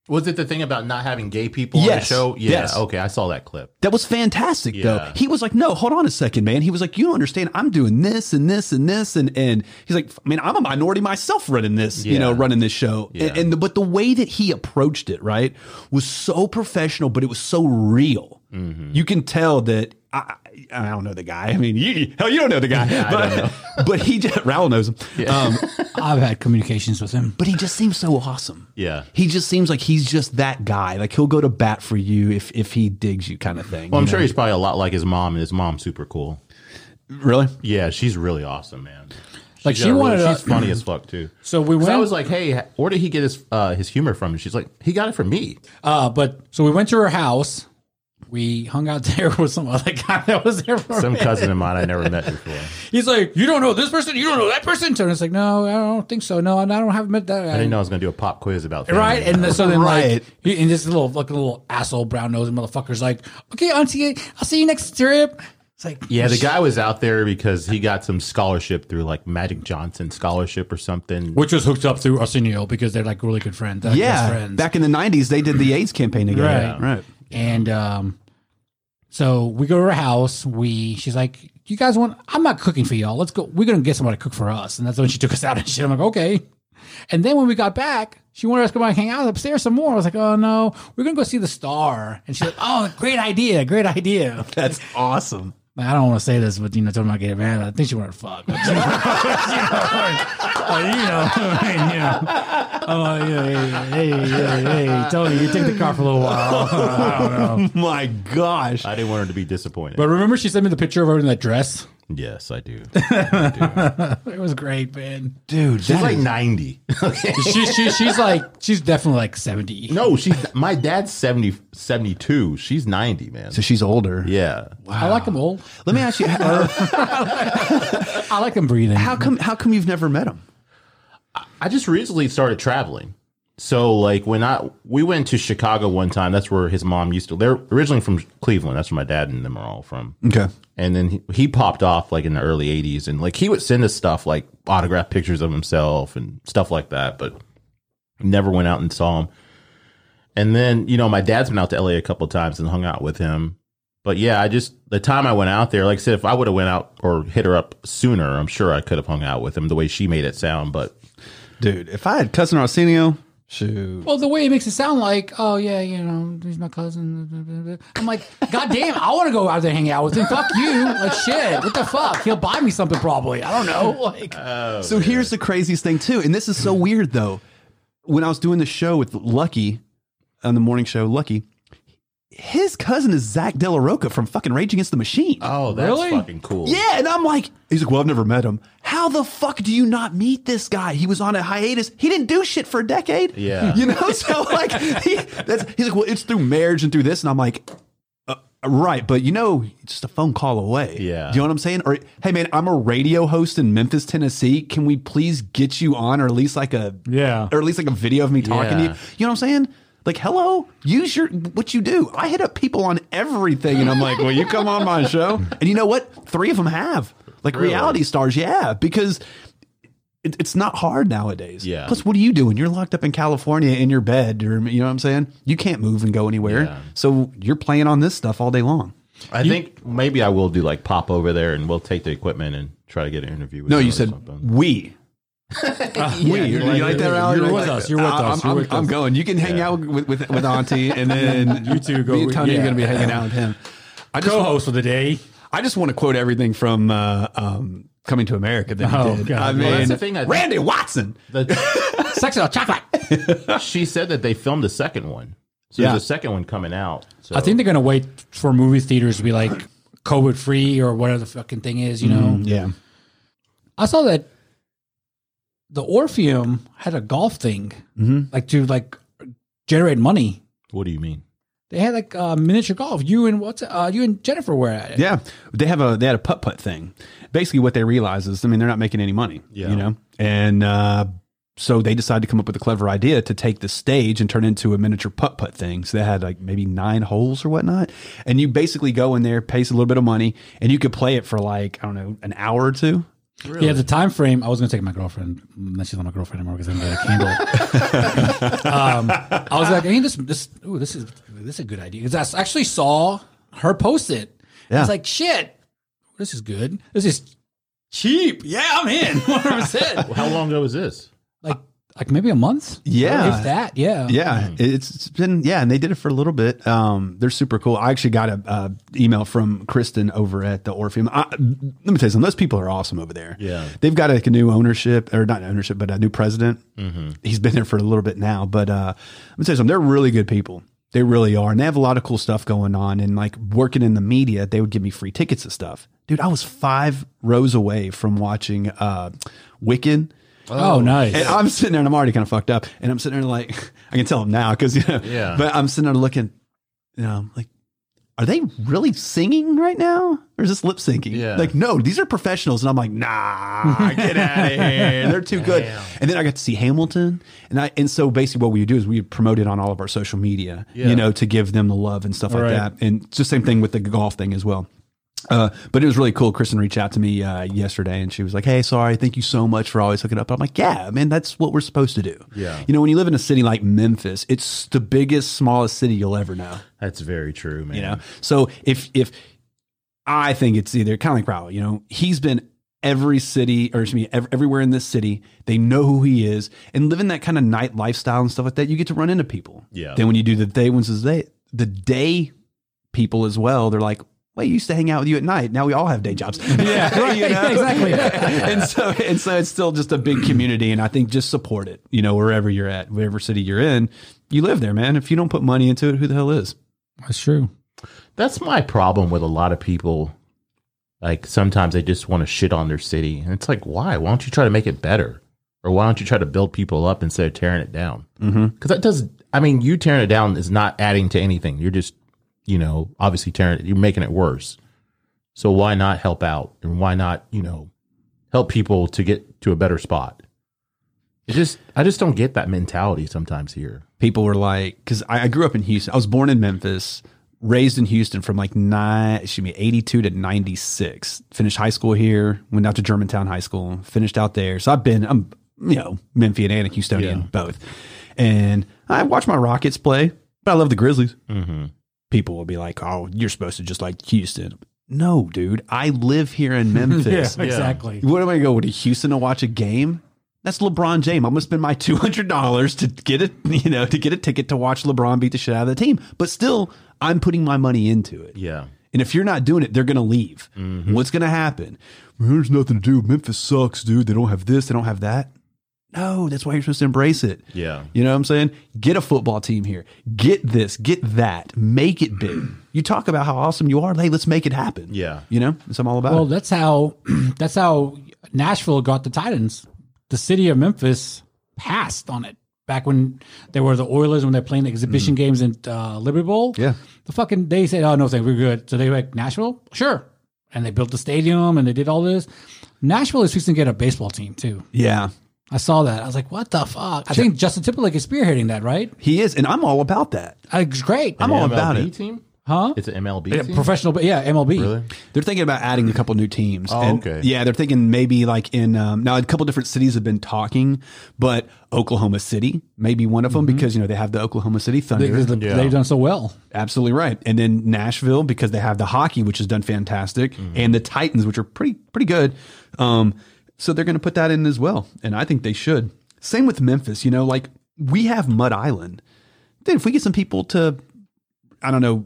Was it the thing about not having gay people Yes. on the show? Yeah. Yes. Okay, I saw that clip. That was fantastic, though. He was like, "No, hold on a second, man." He was like, "You don't understand. I'm doing this and this and this," and and he's like, "I mean, I'm a minority myself running this, you know, running this show." Yeah. And, and the, but the way that he approached it, right, was so professional, but it was so real. Mm-hmm. You can tell that. I, I don't know the guy. I mean, you, hell, you don't know the guy, I but, don't know. but he just Raul knows him. Um, I've had communications with him. but he just seems so awesome. Yeah. He just seems like he's just that guy. Like he'll go to bat for you if if he digs you, kind of thing. Well, I'm you sure he's probably a lot like his mom, and his mom's super cool. really. Yeah, she's really awesome, man. Like, She's she wanted really- she's funny as fuck too. So we went. I was like, "Hey, where did he get his uh, his humor from?" And she's like, "He got it from me." uh, but so we went to her house. We hung out there with some other guy that was there for Some minute. cousin of mine I never met before. He's like, you don't know this person, you don't know that person. So it's like, no, I don't think so. No, I don't have met that. I didn't know I was going to do a pop quiz about family. Right, and so then Right. like, he, and this little fucking little asshole brown nosed motherfucker's like, okay, auntie, I'll see you next trip. It's like, yeah, the guy was out there because he got some scholarship through like Magic Johnson scholarship or something. which was hooked up through Arsenio because they're like really good friends. like, uh, best Yeah, friends. back in the '90s, they did the AIDS campaign together. Right. right. And um, so we go to her house. We she's like, "You guys want? I'm not cooking for y'all. Let's go. We're gonna get somebody to cook for us." And that's when she took us out and shit. I'm like, okay. And then when we got back, she wanted us to go back and hang out upstairs some more. I was like, oh no, we're gonna go see the star. And she's like, oh, great idea, great idea. That's awesome. I don't want to say this, but you know, tell me not getting mad. I think she wanted to fuck. But, you know, you know, I mean, you know, oh yeah, hey, hey, hey, hey, Tony, you take the car for a little while. I don't know. My gosh. I didn't want her to be disappointed. But remember, she sent me the picture of her in that dress. Yes, I do. It was great, man. Dude, She's like is- 90. Okay. She, she, she's like, she's definitely like seventy. No, she's my dad's 70, 72. She's 90, man. so she's older. Yeah. I like them old. Let me ask you, how, I like them breathing. how come how come you've never met him? I just recently started traveling. So like when I we went to Chicago one time, that's where his mom used to. They're originally from Cleveland. That's where my dad and them are all from. Okay. And then he, he popped off like in the early '80s, and like he would send us stuff like autographed pictures of himself and stuff like that, but never went out and saw him. And then you know my dad's been out to LA a couple of times and hung out with him. But yeah, I just the time I went out there, like I said, if I would have went out or hit her up sooner, I'm sure I could have hung out with him the way she made it sound. But Dude, if I had cousin Arsenio, shoot. Well, the way it makes it sound like, oh yeah, you know, he's my cousin. I'm like, god damn, I want to go out there and hang out with him. Fuck you, like shit. What the fuck? He'll buy me something probably. I don't know. Like, oh, so here's the craziest thing too, and this is so weird though. When I was doing the show with Lucky on the morning show, Lucky, his cousin is Zack de la Rocha from fucking Rage Against the Machine. oh, that's Really? fucking cool. Yeah, and I'm like, he's like, well, I've never met him. How the fuck do you not meet this guy? He was on a hiatus. He didn't do shit for a decade. Yeah. you know. So like, he, that's, he's like, well, it's through marriage and through this, and I'm like, uh, right, but you know, just a phone call away. Yeah. do you know what I'm saying? Or hey, man, I'm a radio host in Memphis, Tennessee. Can we please get you on, or at least like a Yeah. or at least like a video of me talking to you? You know what I'm saying? Like, hello, use your what you do. I hit up people on everything, and I'm like, "Will you come on my show?" And you know what? Three of them have like Really? reality stars, yeah, because it, it's not hard nowadays. Yeah. Plus, what are you doing? You're locked up in California in your bed, or you know what I'm saying? You can't move and go anywhere. Yeah. So you're playing on this stuff all day long. I think maybe I will do like pop over there and we'll take the equipment and try to get an interview with No, you or said something. we. we. You, like- like that, Al? You're You with like us. You're with I'm, us. You're I'm, with I'm us. going. You can hang out with, with with Auntie, and then You two go- Me and Tony are going to be hanging out with him. I just co-host for the day. I just want to quote everything from uh, um, Coming to America that he Oh, did. God. I Well, mean, that's the thing, I Randy Watson. The- Sexual Chocolate. she said that they filmed the second one. So Yeah. there's a second one coming out. So I think they're gonna wait for movie theaters to be like COVID free or whatever the fucking thing is. You know, Yeah. I saw that the Orpheum had a golf thing, like to like generate money. what do you mean? They had like uh, miniature golf. You and what's uh, you and Jennifer were at it. Yeah, they have a they had a putt putt thing. Basically, what they realize is, I mean, they're not making any money. Yeah. you know, and uh, so they decided to come up with a clever idea to take the stage and turn it into a miniature putt putt thing. So they had like maybe nine holes or whatnot, and you basically go in there, pays a little bit of money, and you could play it for like I don't know an hour or two. Yeah, the time frame. I was gonna take my girlfriend. Then she's not my girlfriend anymore because I'm gonna candle. um, I was like, hey, this this ooh, this is this is a good idea because I actually saw her post it. I Yeah. was like, shit, this is good. This is cheap. Yeah, I'm in. One hundred percent. How long ago was this? Like like maybe a month. Yeah. if that. Yeah. Yeah, it's, it's been yeah, and they did it for a little bit. Um, they're super cool. I actually got a uh, email from Kristen over at the Orpheum. I, let me tell you something; those people are awesome over there. Yeah. they've got like a new ownership, or not ownership, but a new president. He's been there for a little bit now, but uh, let me tell you something: they're really good people. They really are, and they have a lot of cool stuff going on. And like working in the media, they would give me free tickets and stuff. Dude, I was five rows away from watching uh, Wicked. Oh, oh, nice. And I'm sitting there and I'm already kind of fucked up. And I'm sitting there like, I can tell him now because, you know, Yeah. but I'm sitting there looking, you know, like, are they really singing right now? Or is this lip syncing? Yeah. Like, no, these are professionals. And I'm like, nah, get out of here. They're too good. And then I got to see Hamilton. And I and so basically what we would do is we would promote it on all of our social media, Yeah. you know, to give them the love and stuff like Right. that. And it's the same thing with the golf thing as well. Uh, but it was really cool. Kristen reached out to me uh, yesterday and she was like, Hey, sorry, thank you so much for always hooking up. I'm like, Yeah, man, that's what we're supposed to do. Yeah. You know, when you live in a city like Memphis, it's the biggest, smallest city you'll ever know. That's very true, man. You know, so if if I think it's either kind of like you know, he's been every city or excuse me, ev- everywhere in this city. They know who he is, and living that kind of night lifestyle and stuff like that, you get to run into people. Yeah. Then when you do the day ones, is they the day people as well. They're like. Well, I used to hang out with you at night. Now we all have day jobs. Yeah, right, exactly. and so, and so, it's still just a big community, and I think just support it. You know, wherever you're at, whatever city you're in, you live there, man. If you don't put money into it, who the hell is? That's true. That's my problem with a lot of people. Like sometimes they just want to shit on their city, and it's like, why? Why don't you try to make it better, or why don't you try to build people up instead of tearing it down? Because Mm-hmm. that does. I mean, you tearing it down is not adding to anything. You're just, you know, obviously tearing. You're making it worse. So why not help out, and why not, you know, help people to get to a better spot? It just, I just don't get that mentality sometimes here. people were like, because I, I grew up in Houston. I was born in Memphis, raised in Houston from like nine, excuse me, 82 to 96. Finished high school here, went out to Germantown High School, finished out there. So I've been, I'm, you know, Memphian and a Houstonian, Yeah. both. And I watch my Rockets play, but I love the Grizzlies. Mm-hmm. People will be like, oh, you're supposed to just like Houston. No, dude, I live here in Memphis. Yeah, exactly. What am I going to go to Houston to watch a game? That's LeBron James. I'm gonna spend my two hundred dollars to get it, you know, to get a ticket to watch LeBron beat the shit out of the team. But still, I'm putting my money into it. Yeah. And if you're not doing it, they're gonna leave. Mm-hmm. What's gonna happen? There's nothing to do. Memphis sucks, dude. They don't have this. They don't have that. No, that's why you're supposed to embrace it. Yeah. You know what I'm saying? Get a football team here. Get this. Get that. Make it big. You talk about how awesome you are. Hey, let's make it happen. Yeah. You know, that's what I'm all about. Well, that's how that's how Nashville got the Titans. The city of Memphis passed on it back when they were the Oilers when they're playing the exhibition games in uh, Liberty Bowl. Mm. Yeah. the fucking they said, "Oh no, thank we're good." So they were like Nashville, sure, and they built the stadium and they did all this. Nashville is fixing to get a baseball team too. yeah. I saw that. I was like, "What the fuck?" I think Justin Timberlake is spearheading that, right? He is, and I'm all about that. Uh, It's great, I'm all MLB about it. Team? huh? It's an MLB Yeah, team. professional, but yeah, MLB. Really? They're thinking about adding a couple new teams. Oh, And, okay. Yeah, they're thinking maybe like in um, now a couple different cities have been talking, but Oklahoma City may be one of them because you know they have the Oklahoma City Thunder. Because the- Yeah. they've done so well. Absolutely right. And then Nashville because they have the hockey, which has done fantastic, and the Titans, which are pretty pretty good. Um, so they're going to put that in as well, and I think they should. Same with Memphis. You know, like we have Mud Island. Then if we get some people to, I don't know,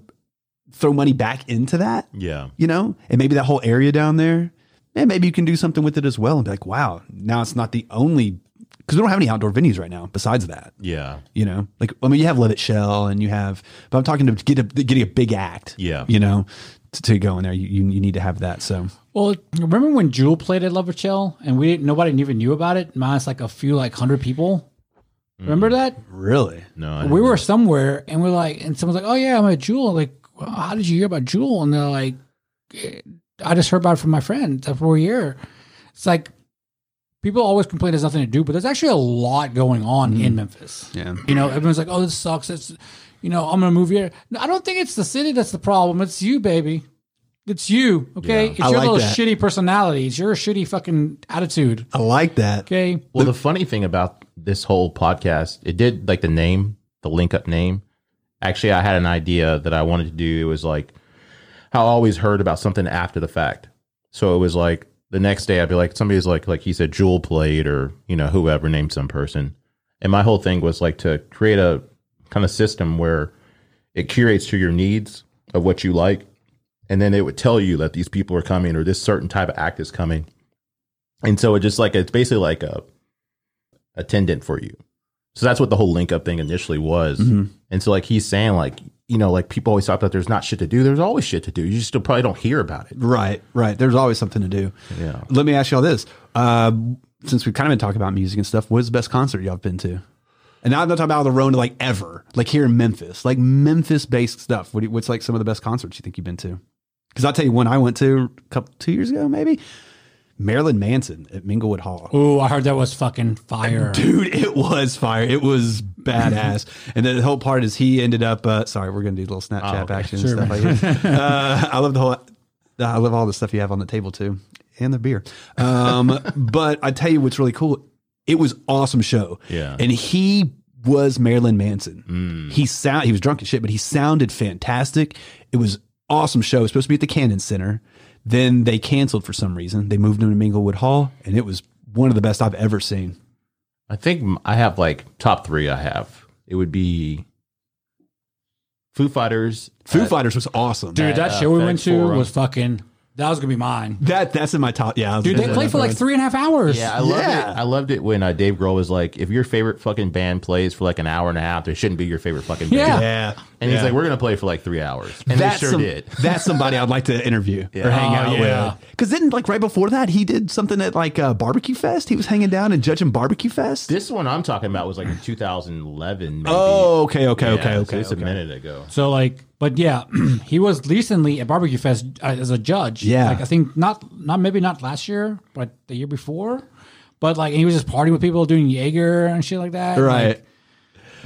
throw money back into that, Yeah. you know, and maybe that whole area down there, and maybe you can do something with it as well, and be like, wow, now it's not the only because we don't have any outdoor venues right now besides that. Yeah. You know, like I mean, you have Levitt Shell, and you have, but I'm talking to get a getting a big act. Yeah. you know, to, to go in there, you, you you need to have that. So Well, remember when Jewel played at Levitt Shell and we nobody even knew about it, minus like a few like hundred people. Remember that? really, No. I We were somewhere and we're like, and someone's like, "Oh yeah, I'm at Jewel." Like, well, how did you hear about Jewel? And they're like, "Eh, "I just heard about it from my friend. That's where we're. It's like people always complain there's nothing to do, but there's actually a lot going on in Memphis. yeah, You know, everyone's like, "Oh, this sucks." It's, you know, I'm gonna move here. No, I don't think it's the city that's the problem. It's you, baby. It's you. Okay, Yeah. it's I your like little that. shitty personality. It's your shitty fucking attitude. I like that. Okay. Well, the funny thing about this whole podcast, it did like the name, the link up name. Actually, I had an idea that I wanted to do. It was like how I always heard about something after the fact. So it was like the next day I'd be like, somebody's like, like he said, Jewel played or, you know, whoever named some person. And my whole thing was like to create a kind of system where it curates to your needs of what you like. And then it would tell you that these people are coming or this certain type of act is coming. And so it just like, it's basically like a, attendant for you. So that's what the whole link up thing initially was. And so like he's saying like, you know, like people always talk that there's not shit to do. There's always shit to do. You just still probably don't hear about it. Right, right. There's always something to do. Yeah. Let me ask y'all this: uh, since we've kind of been talking about music and stuff, what's the best concert y'all have been to? And I'm not talking about the road like ever, like here in Memphis, like Memphis based stuff. What do you- what's like some of the best concerts you think you've been to? Because I'll tell you one I went to a couple two years ago, maybe Marilyn Manson at Minglewood Hall. Oh, I heard that was fucking fire. Dude, it was fire. It was badass. and the whole part is he ended up. Uh, sorry, we're gonna do a little Snapchat okay. action and stuff like that. Uh, I love the whole. I love all the stuff you have on the table too, and the beer. Um, but I tell you what's really cool. It was awesome show. Yeah. and he was Marilyn Manson. He sound he was drunk and shit, but he sounded fantastic. It was awesome show. It was supposed to be at the Cannon Center. Then they canceled for some reason. They moved him to Minglewood Hall, and it was one of the best I've ever seen. I think I have like top three. I have it would be Foo Fighters. Foo uh, Fighters was awesome. Dude, that uh, show we went to Forum. was fucking. That was gonna be mine. That that's in my top. Yeah, Dude, they played for like three and a half hours. Yeah, I loved Yeah. it. I loved it when uh, Dave Grohl was like, "If your favorite fucking band plays for like an hour and a half, they shouldn't be your favorite fucking band." Yeah. Yeah, And he's like, "We're gonna play for like three hours," and that's they sure some- did. That's somebody I'd like to interview or hang Oh, out yeah. with. Because then, like right before that, he did something at like uh, Barbecue Fest. He was hanging down and judging Barbecue Fest. This one I'm talking about was like in 2011. Maybe. oh, okay, okay, Yeah, okay, so okay. it's okay. a minute ago. So like, but yeah, he was recently at Barbecue Fest uh, as a judge. Yeah. like I think not not maybe not last year, but the year before. But like, he was just partying with people, doing Jaeger and shit like that. Right. Like,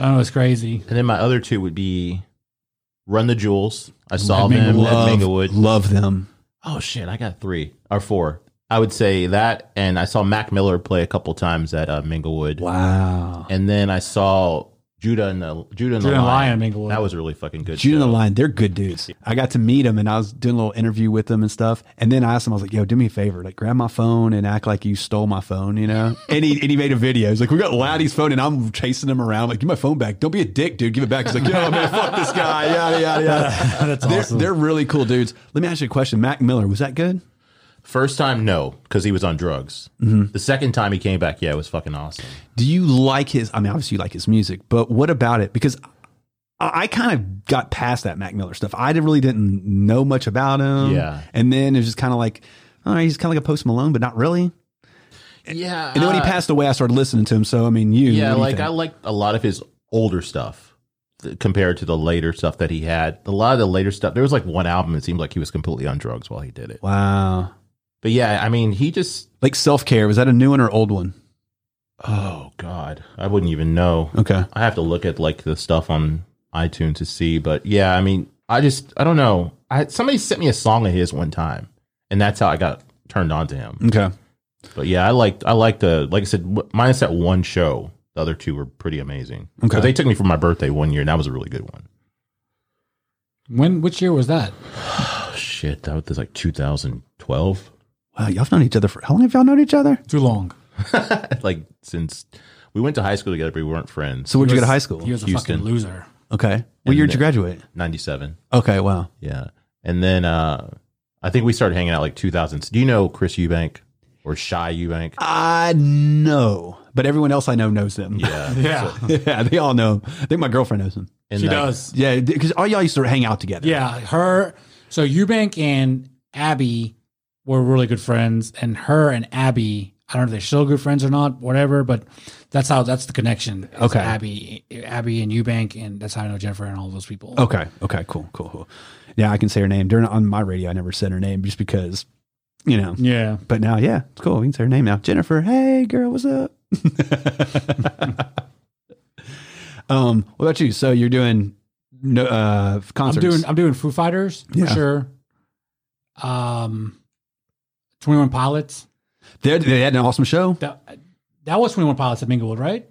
I don't know, it's crazy. And then my other two would be Run the Jewels. I saw At them Minglewood. at love, Minglewood. love them. Oh shit, I got three or four. I would say that, and I saw Mac Miller play a couple times at uh, Minglewood, Wow. and then I saw Judah and the Judah and the Judah and Lion. Lion at That was a really fucking good. Jude and the Lion, they're good dudes. I got to meet them and I was doing a little interview with them and stuff. And then I asked him, I was like, yo, do me a favor, like grab my phone and act like you stole my phone, you know? and he and he made a video. He's like, we got Latty's phone and I'm chasing him around. like, give my phone back. Don't be a dick, dude. Give it back. He's like, yo, man, fuck this guy. Yada, yada, yada. That's they're, awesome. they're really cool dudes. Let me ask you a question. Mac Miller, was that good? First time, no, because he was on drugs. Mm-hmm. The second time he came back, yeah, it was fucking awesome. Do you like his? I mean, obviously you like his music, but what about it? Because I, I kind of got past that Mac Miller stuff. I didn't- really didn't know much about him. Yeah. and then it was just kind of like, oh, he's kind of like a Post Malone, but not really. Yeah, And then when he passed away, I started listening to him. So I mean, you, yeah, you like think? I liked a lot of his older stuff compared to the later stuff that he had. A lot of the later stuff, there was like one album. It seemed like he was completely on drugs while he did it. wow, But yeah, I mean, he just like self care. Was that a new one or old one? oh god, I wouldn't even know. Okay, I have to look at like the stuff on iTunes to see. But yeah, I mean, I just I don't know. I somebody sent me a song of his one time, and that's how I got turned on to him. okay. But yeah, I liked I liked the like I said, minus that one show. The other two were pretty amazing. Okay. But they took me for my birthday one year, and that was a really good one. When which year was that? Oh shit, that was like 2012. Wow, y'all have known each other for how long have y'all known each other? Too long. like since we went to high school together, but we weren't friends. So where'd He you go to high school? He was a Houston. fucking loser. Okay, what year did you then- graduate? 97. Okay, wow. Yeah, and then uh I think we started hanging out like 2000s. Do you know Chris Eubank or Shy Eubank? I know, but everyone else I know knows them. Yeah, Yeah, yeah, they all know. I think my girlfriend knows him. And she that- does. Yeah, because all y'all used to hang out together. Yeah, her. So Eubank and Abby were really good friends, and her and Abby. I don't know if they're still good friends or not, whatever. But that's how that's the connection. Okay. Abby, Abby and Eubank, and that's how I know Jennifer and all those people. Okay. Okay. Cool. Cool. Cool. Yeah, I can say her name. During on my radio, I never said her name just because, you know. Yeah, But now, yeah, it's cool. We can say her name now. Jennifer. Hey, girl, what's up? um, what about you? So you're doing no uh I'm doing I'm doing Foo Fighters for Yeah. sure. Um, Twenty One Pilots. They're, they had an awesome show. That that was Twenty One Pilots at Minglewood, right?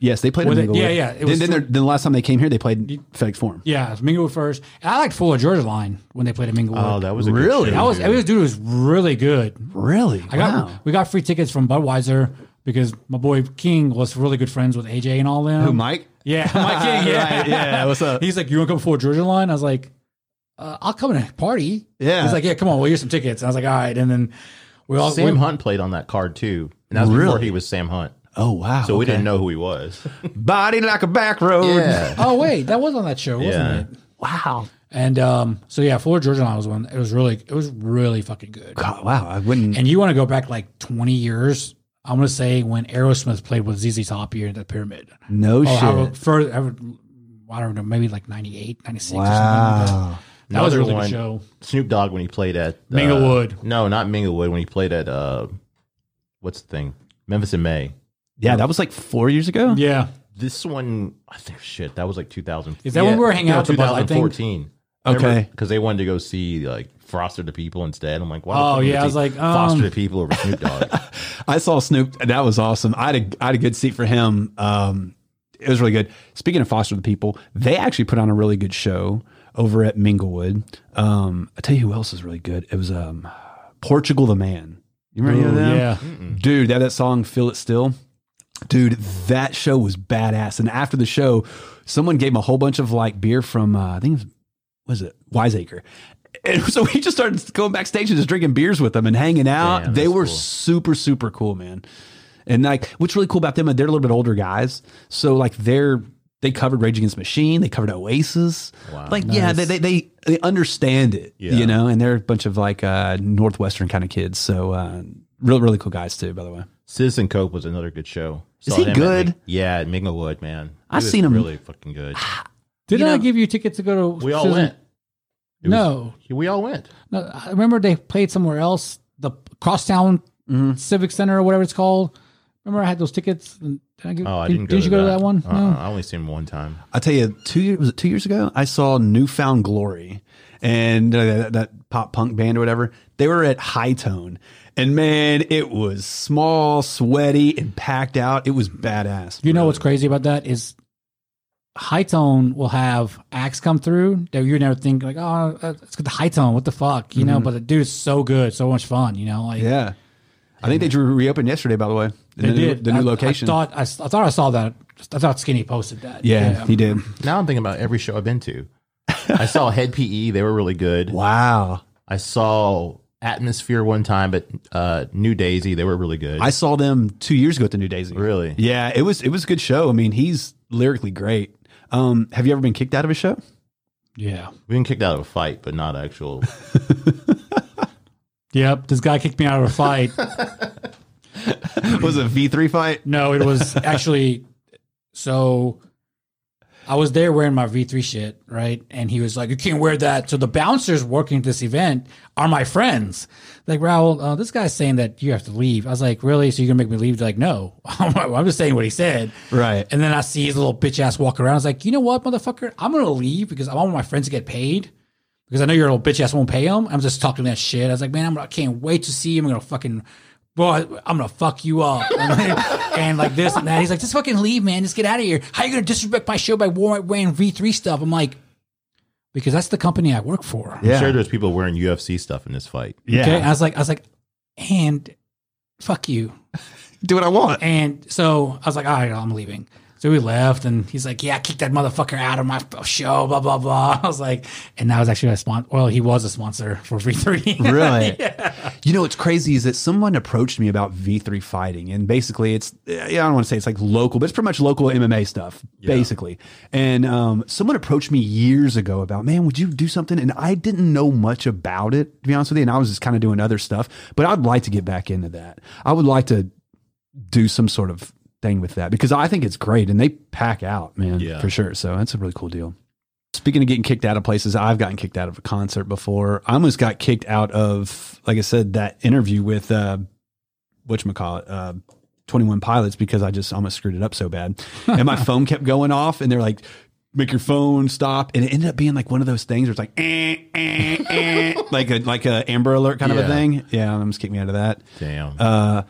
Yes, they played. At Minglewood. yeah, yeah, it Then, was then, then the last time they came here, they played FedEx Forum. Yeah, it was Minglewood first. And I liked Florida Georgia Line when they played at Minglewood. Oh, that was a good Really? show, that was dude. it was dude it was really good. Really? I got wow. we got free tickets from Budweiser because my boy King was really good friends with AJ and all them. Who, Mike? Yeah, Mike King. Yeah, Right, yeah, what's up? He's like, you want to come before Georgia Line? I was like, uh, I'll come and party. Yeah. He's like, yeah, come on, we'll here's some tickets. And I was like, all right. And then we all Sam we- Hunt played on that card too, and that was before he was Sam Hunt. Oh wow. So we didn't know who he was. Body like a back road. yeah, Oh wait, that was on that show, wasn't Yeah. it? Wow. And um, so yeah, Florida Georgia Line was one. It was really, it was really fucking good. God, wow. I wouldn't. And you want to go back like 20 years? I'm gonna say when Aerosmith played with ZZ Top here in the Pyramid. No Oh, shit. how, for, I don't know, maybe like 98, 96 or something like that. Wow. That was a really one, good show. Snoop Dogg when he played at uh, Minglewood. No, not Minglewood. When he played at uh, what's the thing? Memphis in May. Yeah, that was like four years ago. Yeah. This one, I think shit. That was like 2000. Is that when we were hanging out at the Buzz Light thing? 2014. Okay. because they wanted to go see like Foster the People instead. I'm like, wow. Oh, yeah, I was like, Foster um, the People over Snoop Dogg. I saw Snoop. That was awesome. I had a, I had a good seat for him. Um, it was really good. Speaking of Foster the People, they actually put on a really good show over at Minglewood. Um, I tell you who else is really good. It was um, Portugal the Man. You remember any of them? yeah. Dude, that that song "Feel It Still." Dude, that show was badass. And after the show, someone gave him a whole bunch of like beer from uh, I think it was, was it Wiseacre. And so we just started going backstage and just drinking beers with them and hanging out. Damn, they were cool. super super cool, man. And like, what's really cool about them? They're a little bit older guys, so like they're they covered Rage Against the Machine, they covered Oasis. Wow. Like, yeah, they, they they they understand it, Yeah. you know. And they're a bunch of like uh, northwestern kind of kids. So uh, really really cool guys too, by the way. Citizen Cope was another good show. Is Saw he him at good? Yeah, at Minglewood, man. He I've seen him- Really fucking good. Didn't You I give you tickets to go to? We all Susan- went. It was- No, we all went. no. I remember they played somewhere else, the Crosstown Mm-hmm. Civic Center or whatever it's called. Remember I had those tickets. Did I give, Oh, I did, didn't go. you go to that one? Uh-uh. No. I only seen him one time. I tell you, two years was it two years ago? I saw New Found Glory and uh, that, that pop punk band or whatever. They were at Hi-Tone, and man, it was small, sweaty, and packed out. It was badass. You know what's crazy about that is Hi-Tone will have acts come through that you never think like, oh, uh, it's got the Hi-Tone. What the fuck, you know? But the dude is so good, so much fun. You know, like Mm-hmm. Yeah, I think they drew reopened yesterday. By the way, they the new, did the new I- location. I thought I, s- I thought I saw that. I thought Skinny posted that. yeah, he did. Now I'm thinking about every show I've been to. I saw Hed PE. They were really good. Wow. I saw Atmosphere one time, but uh, New Daisy. They were really good. I saw them two years ago at the New Daisy. Really? Yeah, it was it was a good show. I mean, he's lyrically great. Um, have you ever been kicked out of a show? yeah. We've been kicked out of a fight, but not actual. Yep. This guy kicked me out of a fight. was it a V three fight? No, it was actually so I was there wearing my V3 shit, right? And he was like, You can't wear that. So the bouncers working this event are my friends. Like, Raul, uh, this guy's saying that you have to leave. I was like, Really? So you're gonna make me leave? They're like, no. I'm just saying what he said. Right. And then I see his little bitch ass walk around. I was like, you know what, motherfucker? I'm gonna leave because I want my friends to get paid. Because I know your little bitch ass won't pay him. I'm just talking that shit. I was like, man, I'm, I can't wait to see him. I'm gonna fucking, boy, I'm gonna fuck you up. and like this and that. He's like, just fucking leave, man. Just get out of here. How you gonna disrespect my show by wearing V3 stuff? I'm like, because that's the company I work for. Yeah. I'm sure there's people wearing UFC stuff in this fight. Yeah. Okay. I was like, I was like, and fuck you. Do what I want. And so I was like, all right, I'm leaving. So we left, and he's like, "Yeah, kick that motherfucker out of my show." Blah blah blah. I was like, and that was actually a sponsor. Well, he was a sponsor for V3. Really? Yeah. You know what's crazy is that someone approached me about V3 fighting, and basically it's yeah, I don't want to say it's like local, but it's pretty much local MMA stuff, basically. And um, someone approached me years ago about, man, would you do something? And I didn't know much about it, to be honest with you, and I was just kind of doing other stuff. But I'd like to get back into that. I would like to do some sort of thing with that because I think it's great, and they pack out, man, Yeah. for sure. So that's a really cool deal. Speaking of getting kicked out of places, I've gotten kicked out of a concert before. I almost got kicked out of, like I said, that interview with uh, whatchamacallit, uh, 21 Pilots because I just almost screwed it up so bad. And my phone kept going off, and they're like, make your phone stop. And it ended up being like one of those things where it's like, eh, eh, eh, like a like a Amber Alert kind of a thing. Yeah, I almost kicked me out of that. Damn. Uh,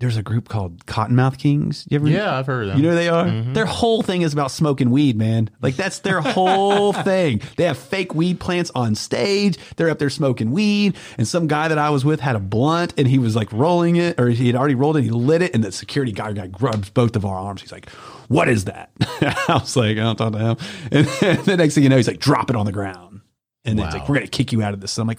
there's a group called Kottonmouth Kings. You ever? yeah, I've heard of them. You know who they are? Mm-hmm. Their whole thing is about smoking weed, man. Like that's their whole thing. They have fake weed plants on stage. They're up there smoking weed. And some guy that I was with had a blunt and he was like rolling it, or he had already rolled it. He lit it, and the security guy guy grabs both of our arms. He's like, "What is that?" I was like, "I'll talk to him." And then the next thing you know, he's like, "Drop it on the ground." And then he's like, "We're gonna kick you out of this." So I'm like,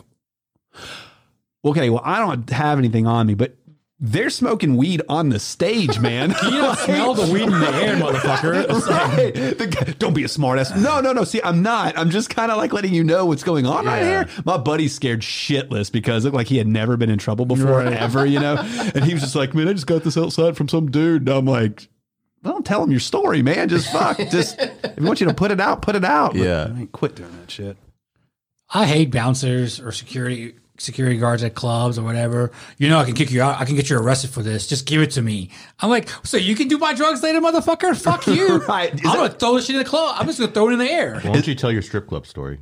"Okay, well, I don't have anything on me, but." They're smoking weed on the stage, man. You don't smell the weed in the air, motherfucker. Right. The guy- don't be a smartass. No, no, no. See, I'm not. I'm just kind of like letting you know what's going on right here. My buddy's scared shitless because it looked like he had never been in trouble before, Right. ever, you know? And he was just like, man, I just got this outside from some dude. And I'm like, well, don't tell him your story, man. Just fuck. Just, if we want you to put it out, put it out. But, Yeah. I mean, quit doing that shit. I hate bouncers or security security guards at clubs or whatever. You know, I can kick you out. I can get you arrested for this. Just give it to me. I'm like, so you can do my drugs later, motherfucker? Fuck you. Right. Is I'm that- gonna throw this shit in the club. I'm just gonna throw it in the air. Why don't you tell your strip club story?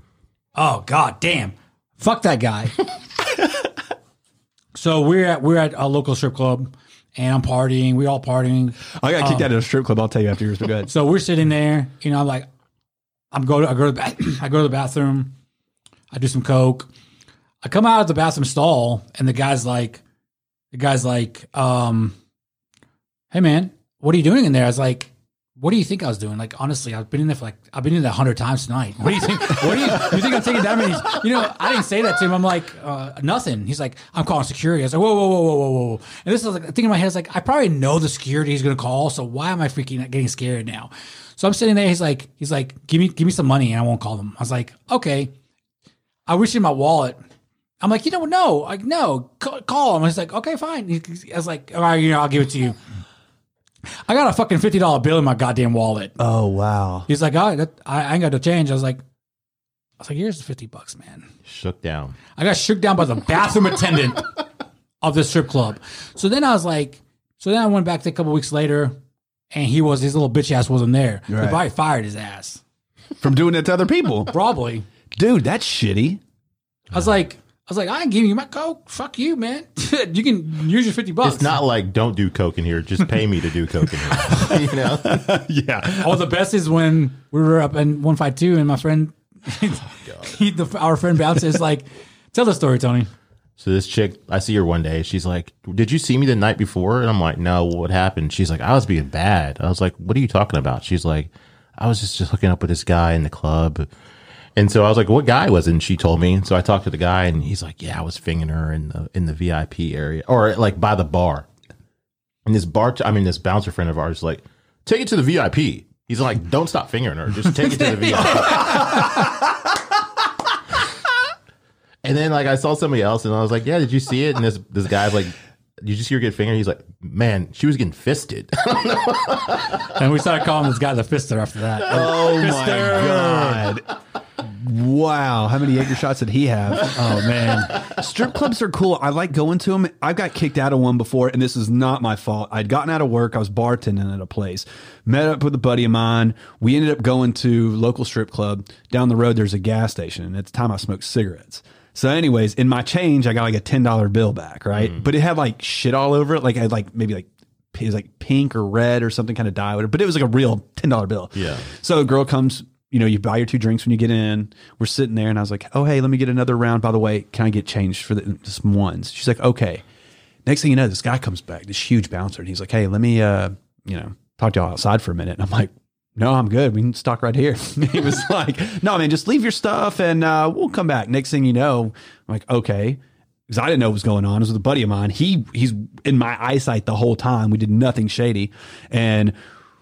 Oh god damn. Fuck that guy. so we're at we're at a local strip club and I'm partying. We all partying. I got kicked um, out of a strip club. I'll tell you after yours, but go ahead. So we're sitting there, you know, I'm like, I'm go to I go to the ba- I go to the bathroom, I do some coke, I come out of the bathroom stall, and the guy's like, the guy's like, um, hey man, what are you doing in there? I was like, what do you think I was doing? Like honestly, I've been in there for like I've been in there a hundred times tonight. What do you think? What do you, you think I'm taking that many? You know, I didn't say that to him. I'm like, uh, nothing. He's like, I'm calling security. I was like, whoa, whoa, whoa, whoa, whoa, whoa. And this is like, thinking in my head, is like, I probably know the security he's gonna call. So why am I freaking getting scared now? So I'm sitting there. He's like, he's like, give me, give me some money, and I won't call them. I was like, okay. I reached in my wallet. I'm like, you don't know, like, no, call, call him. He's like, okay, fine. I was like, all right, you know, I'll give it to you. I got a fucking fifty dollar bill in my goddamn wallet. Oh, wow. He's like, oh, that, I, I ain't got no change. I was like, I was like, here's the fifty bucks, man. Shook down. I got shook down by the bathroom attendant of the strip club. So then I was like, so then I went back to a couple weeks later, and he was his little bitch ass wasn't there. They Right. probably fired his ass. From doing that to other people. Probably. Dude, that's shitty. I was like, I was like, I ain't giving you my coke. Fuck you, man. you can use your fifty bucks. It's not like don't do coke in here. Just pay me to do coke in here. you know. yeah. Oh, the best is when we were up in one fight two, and my friend, he, the, our friend bouncer is like, tell the story, Tony. So this chick, I see her one day. She's like, "Did you see me the night before?" And I'm like, "No, what happened?" She's like, "I was being bad." I was like, "What are you talking about?" She's like, "I was just, just hooking up with this guy in the club." And so I was like, "What guy was it?" And she told me. So I talked to the guy, and he's like, "Yeah, I was fingering her in the in the VIP area, or like by the bar." And this bar, I mean, this bouncer friend of ours, is like, "Take it to the VIP." He's like, "Don't stop fingering her. Just take it to the VIP." And then like I saw somebody else and I was like, Yeah, did you see it? And this this guy's like, Did you see her get fingered? He's like, Man, she was getting fisted. And we started calling this guy the Fister after that. Oh my god. Wow, how many Jaeger shots did he have? Oh man, Strip clubs are cool. I like going to them. I got kicked out of one before, and this is not my fault. I'd gotten out of work. I was bartending at a place. Met up with a buddy of mine. We ended up going to local strip club. Down the road, there's a gas station, and at the time, I smoked cigarettes. So, anyways, in my change, I got like a ten dollar bill back, right? Mm. But it had like shit all over it. Like I had like maybe like it was like pink or red or something kind of dye, whatever. But it was like a real ten dollar bill. Yeah. So a girl comes, you know, you buy your two drinks when you get in. We're sitting there, and I was like, "Oh, hey, let me get another round. By the way, can I get changed for the, ones?" She's like, "Okay." Next thing you know, this guy comes back, this huge bouncer, and he's like, "Hey, let me, uh, you know, talk to y'all outside for a minute." And I'm like, "No, I'm good. We can talk right here." he was like, "No, man, just leave your stuff, and uh, we'll come back." Next thing you know, I'm like, "Okay." Because I didn't know what was going on. It was with a buddy of mine. He he's in my eyesight the whole time. We did nothing shady, and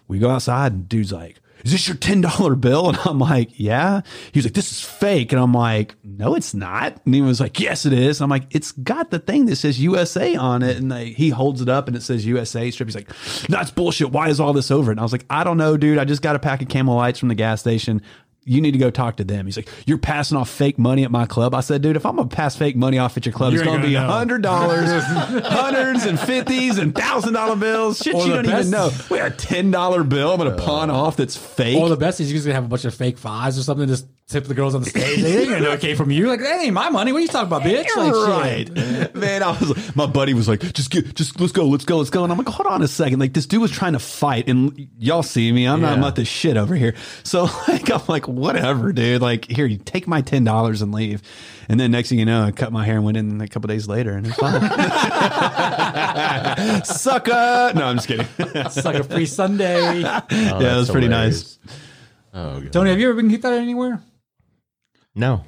we go outside, and dude's like, "Is this your ten dollar bill?" And I'm like, "Yeah." He was like, "This is fake," and I'm like, "No, it's not." And he was like, "Yes, it is." I'm like, "It's got the thing that says USA on it," and they, he holds it up and it says USA strip. He's like, "That's bullshit. Why is all this over?" And I was like, "I don't know, dude. I just got a pack of Camel Lights from the gas station." You need to go talk to them. He's like, You're passing off fake money at my club. I said, Dude, if I'm gonna pass fake money off at your club, You it's ain't gonna be gonna know. hundred dollars, hundreds and fifties and thousand dollar bills. Shit, Or you the don't best- even know. We got a ten dollar bill. I'm gonna uh, pawn off that's fake. Or the best is you're just gonna have a bunch of fake fives or something. Just tip the girls on the stage. They ain't gonna know it came from you. Like that ain't my money. What are you talking about, bitch? Like, shit. right, man. I was. Like, my buddy was like, "Just get, just let's go, let's go, let's go." And I'm like, "Hold on a second. Like this dude was trying to fight, and y'all see me. I'm not about this shit over here. So like, I'm like, whatever, dude. Like, here, you take my ten dollars and leave. And then next thing you know, I cut my hair and went in a couple days later, and it's fine. Sucker. No, I'm just kidding. It's like a free Sunday. Oh, yeah, it was pretty nice. Oh, God. Tony, have you ever been kicked out anywhere? No,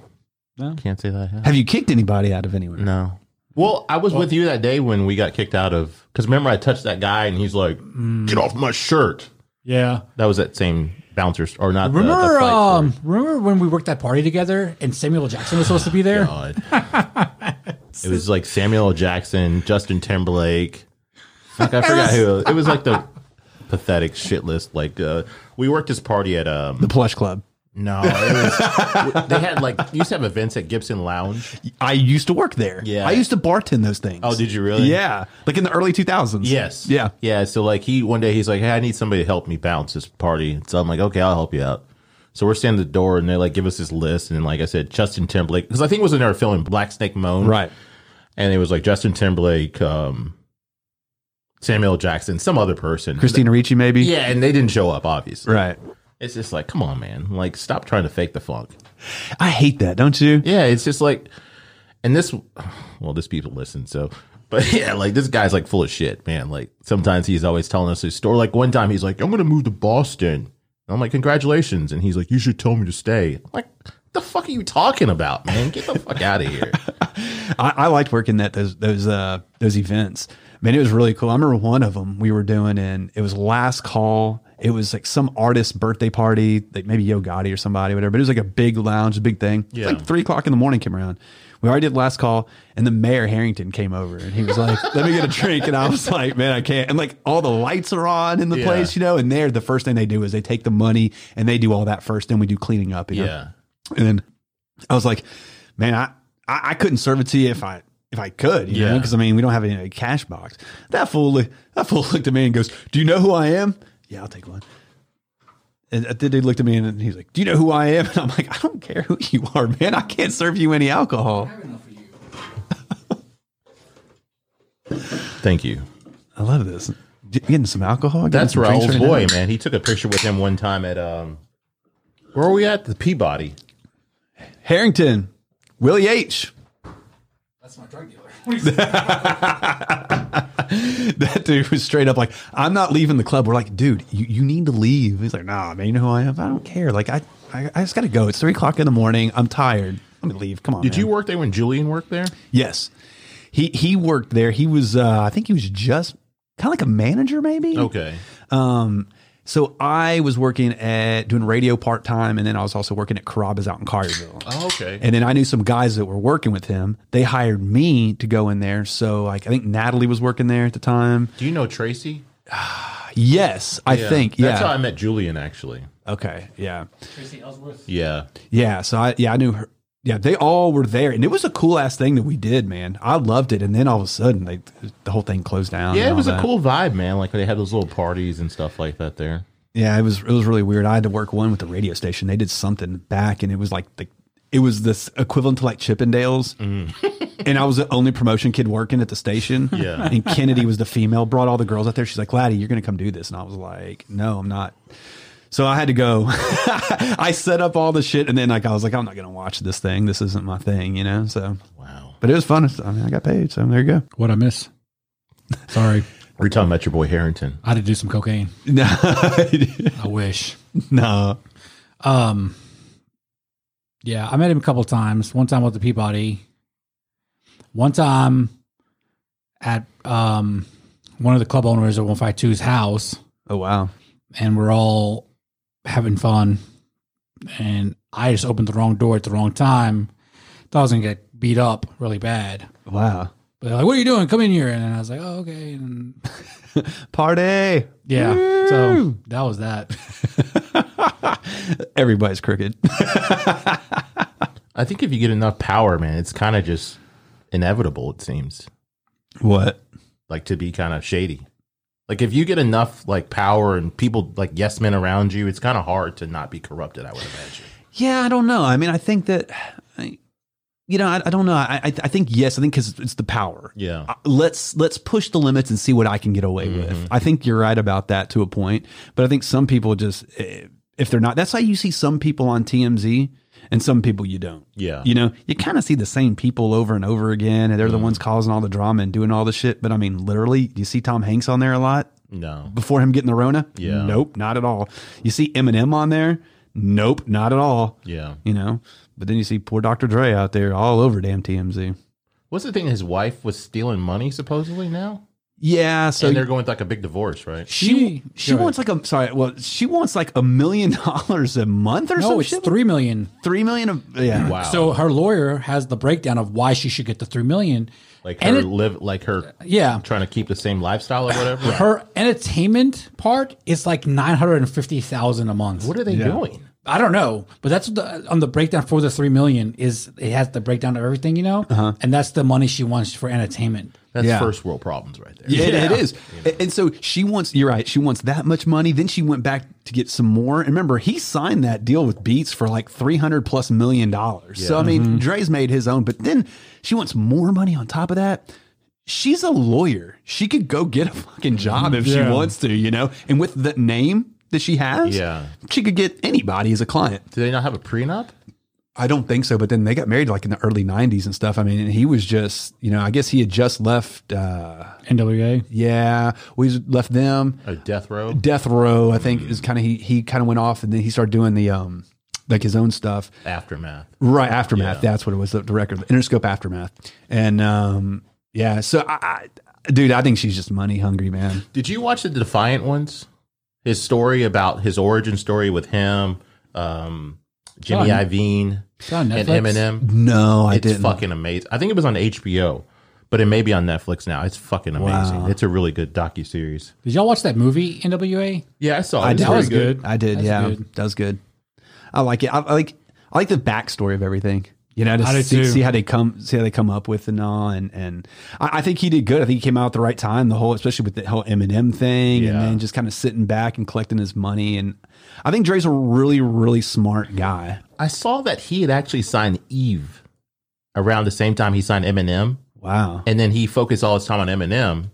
No. can't say that. I have. Have you kicked anybody out of anywhere? No, Well, I was with you that day when we got kicked out of. Because remember, I touched that guy and he's like, "Get off my shirt." Yeah. That was that same bouncer, or not? the- the Remember, fight um, remember when we worked that party together and Samuel L. Jackson was supposed to be there? God. it was like Samuel L. Jackson, Justin Timberlake. Fuck, I forgot who. It was like the pathetic shit list. Like uh, we worked this party at um. The Plush Club. No, it was. they had like used to have events at Gibson Lounge. I used to work there. Yeah. I used to bartend those things. Oh, did you really? Yeah, like in the early 2000s. Yes. Yeah. Yeah. So like he one day he's like, Hey, I need somebody to help me bounce this party. So I'm like, Okay, I'll help you out. So we're standing at the door and they like give us this list and like I said, Justin Timberlake because I think it was in there filming Black Snake Moan. Right. And it was like Justin Timberlake, um Samuel Jackson, some other person. Christina Ricci, maybe. Yeah, and they didn't show up, obviously. Right. It's just like, come on, man. Like, stop trying to fake the funk. I hate that, don't you? Yeah, it's just like, and this, well, this people listen, so, but yeah, like this guy's like full of shit, man. Like sometimes he's always telling us his story. Like one time he's like, I'm gonna move to Boston. And I'm like, congratulations. And he's like, you should tell me to stay. I'm like, the fuck are you talking about, man? Get the fuck out of here. I, I liked working at those those uh those events. Man, it was really cool. I remember one of them we were doing, and it was last call. It was like some artist's birthday party, like maybe Yo Gotti or somebody, whatever. But it was like a big lounge, a big thing. It's Yeah. like three o'clock in the morning came around. We already did last call, and the mayor Herenton came over, and he was like, "Let me get a drink." And I was like, "Man, I can't." And like all the lights are on in the Yeah. place, you know. And there, the first thing they do is they take the money and they do all that first. Then we do cleaning up. You know? Yeah. And then I was like, man, I, I, I couldn't serve it to you if I if I could, you know, Yeah. because I mean we don't have any cash box. That fool that fool looked at me and goes, Do you know who I am? Yeah, I'll take one. And the dude looked at me and he's like, Do you know who I am? And I'm like, I don't care who you are, man. I can't serve you any alcohol. Thank you. I love this. Getting some alcohol? Getting That's some drinks Raul's right now? boy, man. He took a picture with him one time at, um, where were we at? The Peabody. Herenton, Willie H. That's my drug dealer. that dude was straight up like, I'm not leaving the club. We're like, dude, you, you need to leave. He's like, nah, man, you know who I am? I don't care. Like, I, I, I just got to go. It's three o'clock in the morning. I'm tired. Let me leave. Come on. Did man." you work there when Julian worked there? Yes. He, he worked there. He was, uh, I think he was just kind of like a manager, maybe. Okay. Um, so I was working at doing radio part time, and then I was also working at Carrabba's out in Collierville. Oh, okay. And then I knew some guys that were working with him. They hired me to go in there. So like I think Natalie was working there at the time. Do you know Tracy? Yes, I think. Yeah. That's how I met Julian, actually. okay. Yeah. Tracy Ellsworth. Yeah. Yeah. So I yeah I knew her. Yeah, they all were there, and it was a cool ass thing that we did, man. I loved it, and then all of a sudden, they the whole thing closed down. Yeah, it was all a that. cool vibe, man. Like they had those little parties and stuff like that there. Yeah, it was it was really weird. I had to work one with the radio station. They did something back, and it was like the it was this equivalent to like Chippendales, and I was the only promotion kid working at the station. Mm. Yeah. and Kennedy was the female. Brought all the girls out there. She's like, "Latty, you're going to come do this," and I was like, "No, I'm not." So I had to go. I set up all the shit, and then like I was like, "I'm not going to watch this thing. This isn't my thing," you know. So, Wow. but it was fun. I mean, I got paid, so there you go. What I miss? Sorry, We're talking about your boy Herenton. I had to do some cocaine. No, I wish. no. Um, yeah, I met him a couple times. One time with the Peabody. One time at um one of the club owners at 152's house, Oh wow. and we're all having fun. And I just opened the wrong door at the wrong time. Thought I was gonna get beat up really bad. Wow. But they're like, "What are you doing? Come in here!" And I was like, "Oh, okay." And Party. yeah, so that was that. Everybody's crooked. I think if you get enough power, man, it's kind of just inevitable. It seems what? like to be kind of shady. Like if you get enough like power and people like yes men around you, it's kind of hard to not be corrupted. I would imagine. Yeah, I don't know. I mean, I think that, I, you know, I, I don't know. I, I I think yes. I think because it's the power. Yeah. Uh, Let's let's push the limits and see what I can get away with. I think you're right about that to a point, but I think some people just eh, if they're not. That's why you see some people on TMZ and some people you don't. Yeah. You know, you kind of see the same people over and over again, and they're the mm-hmm. ones causing all the drama and doing all the shit. But I mean, literally, you see Tom Hanks on there a lot. No. before him getting the Rona? Yeah. Nope, not at all. You see Eminem on there? Nope, not at all. Yeah. You know, but then you see poor Dr. Dre out there all over damn TMZ. What's the thing? His wife was stealing money supposedly now, Yeah, so and they're going through like a big divorce, right? she she Go ahead. wants like a sorry, well, she wants like a million dollars a month or No, some it's shit. three million. Three million of yeah. Wow. So her lawyer has the breakdown of why she should get the three million. like and her it- live, like her Yeah, trying to keep the same lifestyle or whatever. her entertainment part is like nine hundred and fifty thousand a month. What are they doing? I don't know, but that's the on the breakdown for the three million is it has the breakdown of everything, you know, Uh-huh. and that's the money she wants for entertainment. That's Yeah. first world problems right there. Yeah, it- it is. And so she wants, you're right, she wants that much money. Then she went back to get some more. And remember, he signed that deal with Beats for like 300 plus million dollars. So, I mean, Mm-hmm. Dre's made his own, but then she wants more money on top of that. She's a lawyer. She could go get a fucking job if she wants to, you know? And with the name that she has, Yeah. she could get anybody as a client. Do they not have a prenup? I don't think so, but then they got married like in the early 90s and stuff. I mean, and he was just, you know, I guess he had just left, uh, NWA. yeah, we left them. A death row? Death Row, I think, is kind of he he kind of went off and then he started doing the um like his own stuff. Aftermath. Right, aftermath. Yeah. That's what it was. The, the record, the Interscope aftermath, and um yeah. So I, I, dude, I think she's just money hungry, man. Did you watch the Defiant ones? His story about his origin story with him, um, Jimmy Oh, Iovine, It's on and Netflix. Eminem. No, I It's didn't. fucking amazing. I think it was on HBO, but it may be on Netflix now. It's fucking amazing. Wow. It's a really good docu series. Did y'all watch that movie NWA? Yeah, I saw. It. I It's did. That very was good. I did. That's yeah, good. that was good. I like it. I, I like I like the backstory of everything. You know, to I did see, see how they come, see how they come up with and all, and and I, I think he did good. I think he came out at the right time. The whole, especially with the whole Eminem thing, and then just kind of sitting back and collecting his money. And I think Dre's a really, really smart guy. I saw that he had actually signed Eve around the same time he signed Eminem, Wow. and then he focused all his time on Eminem.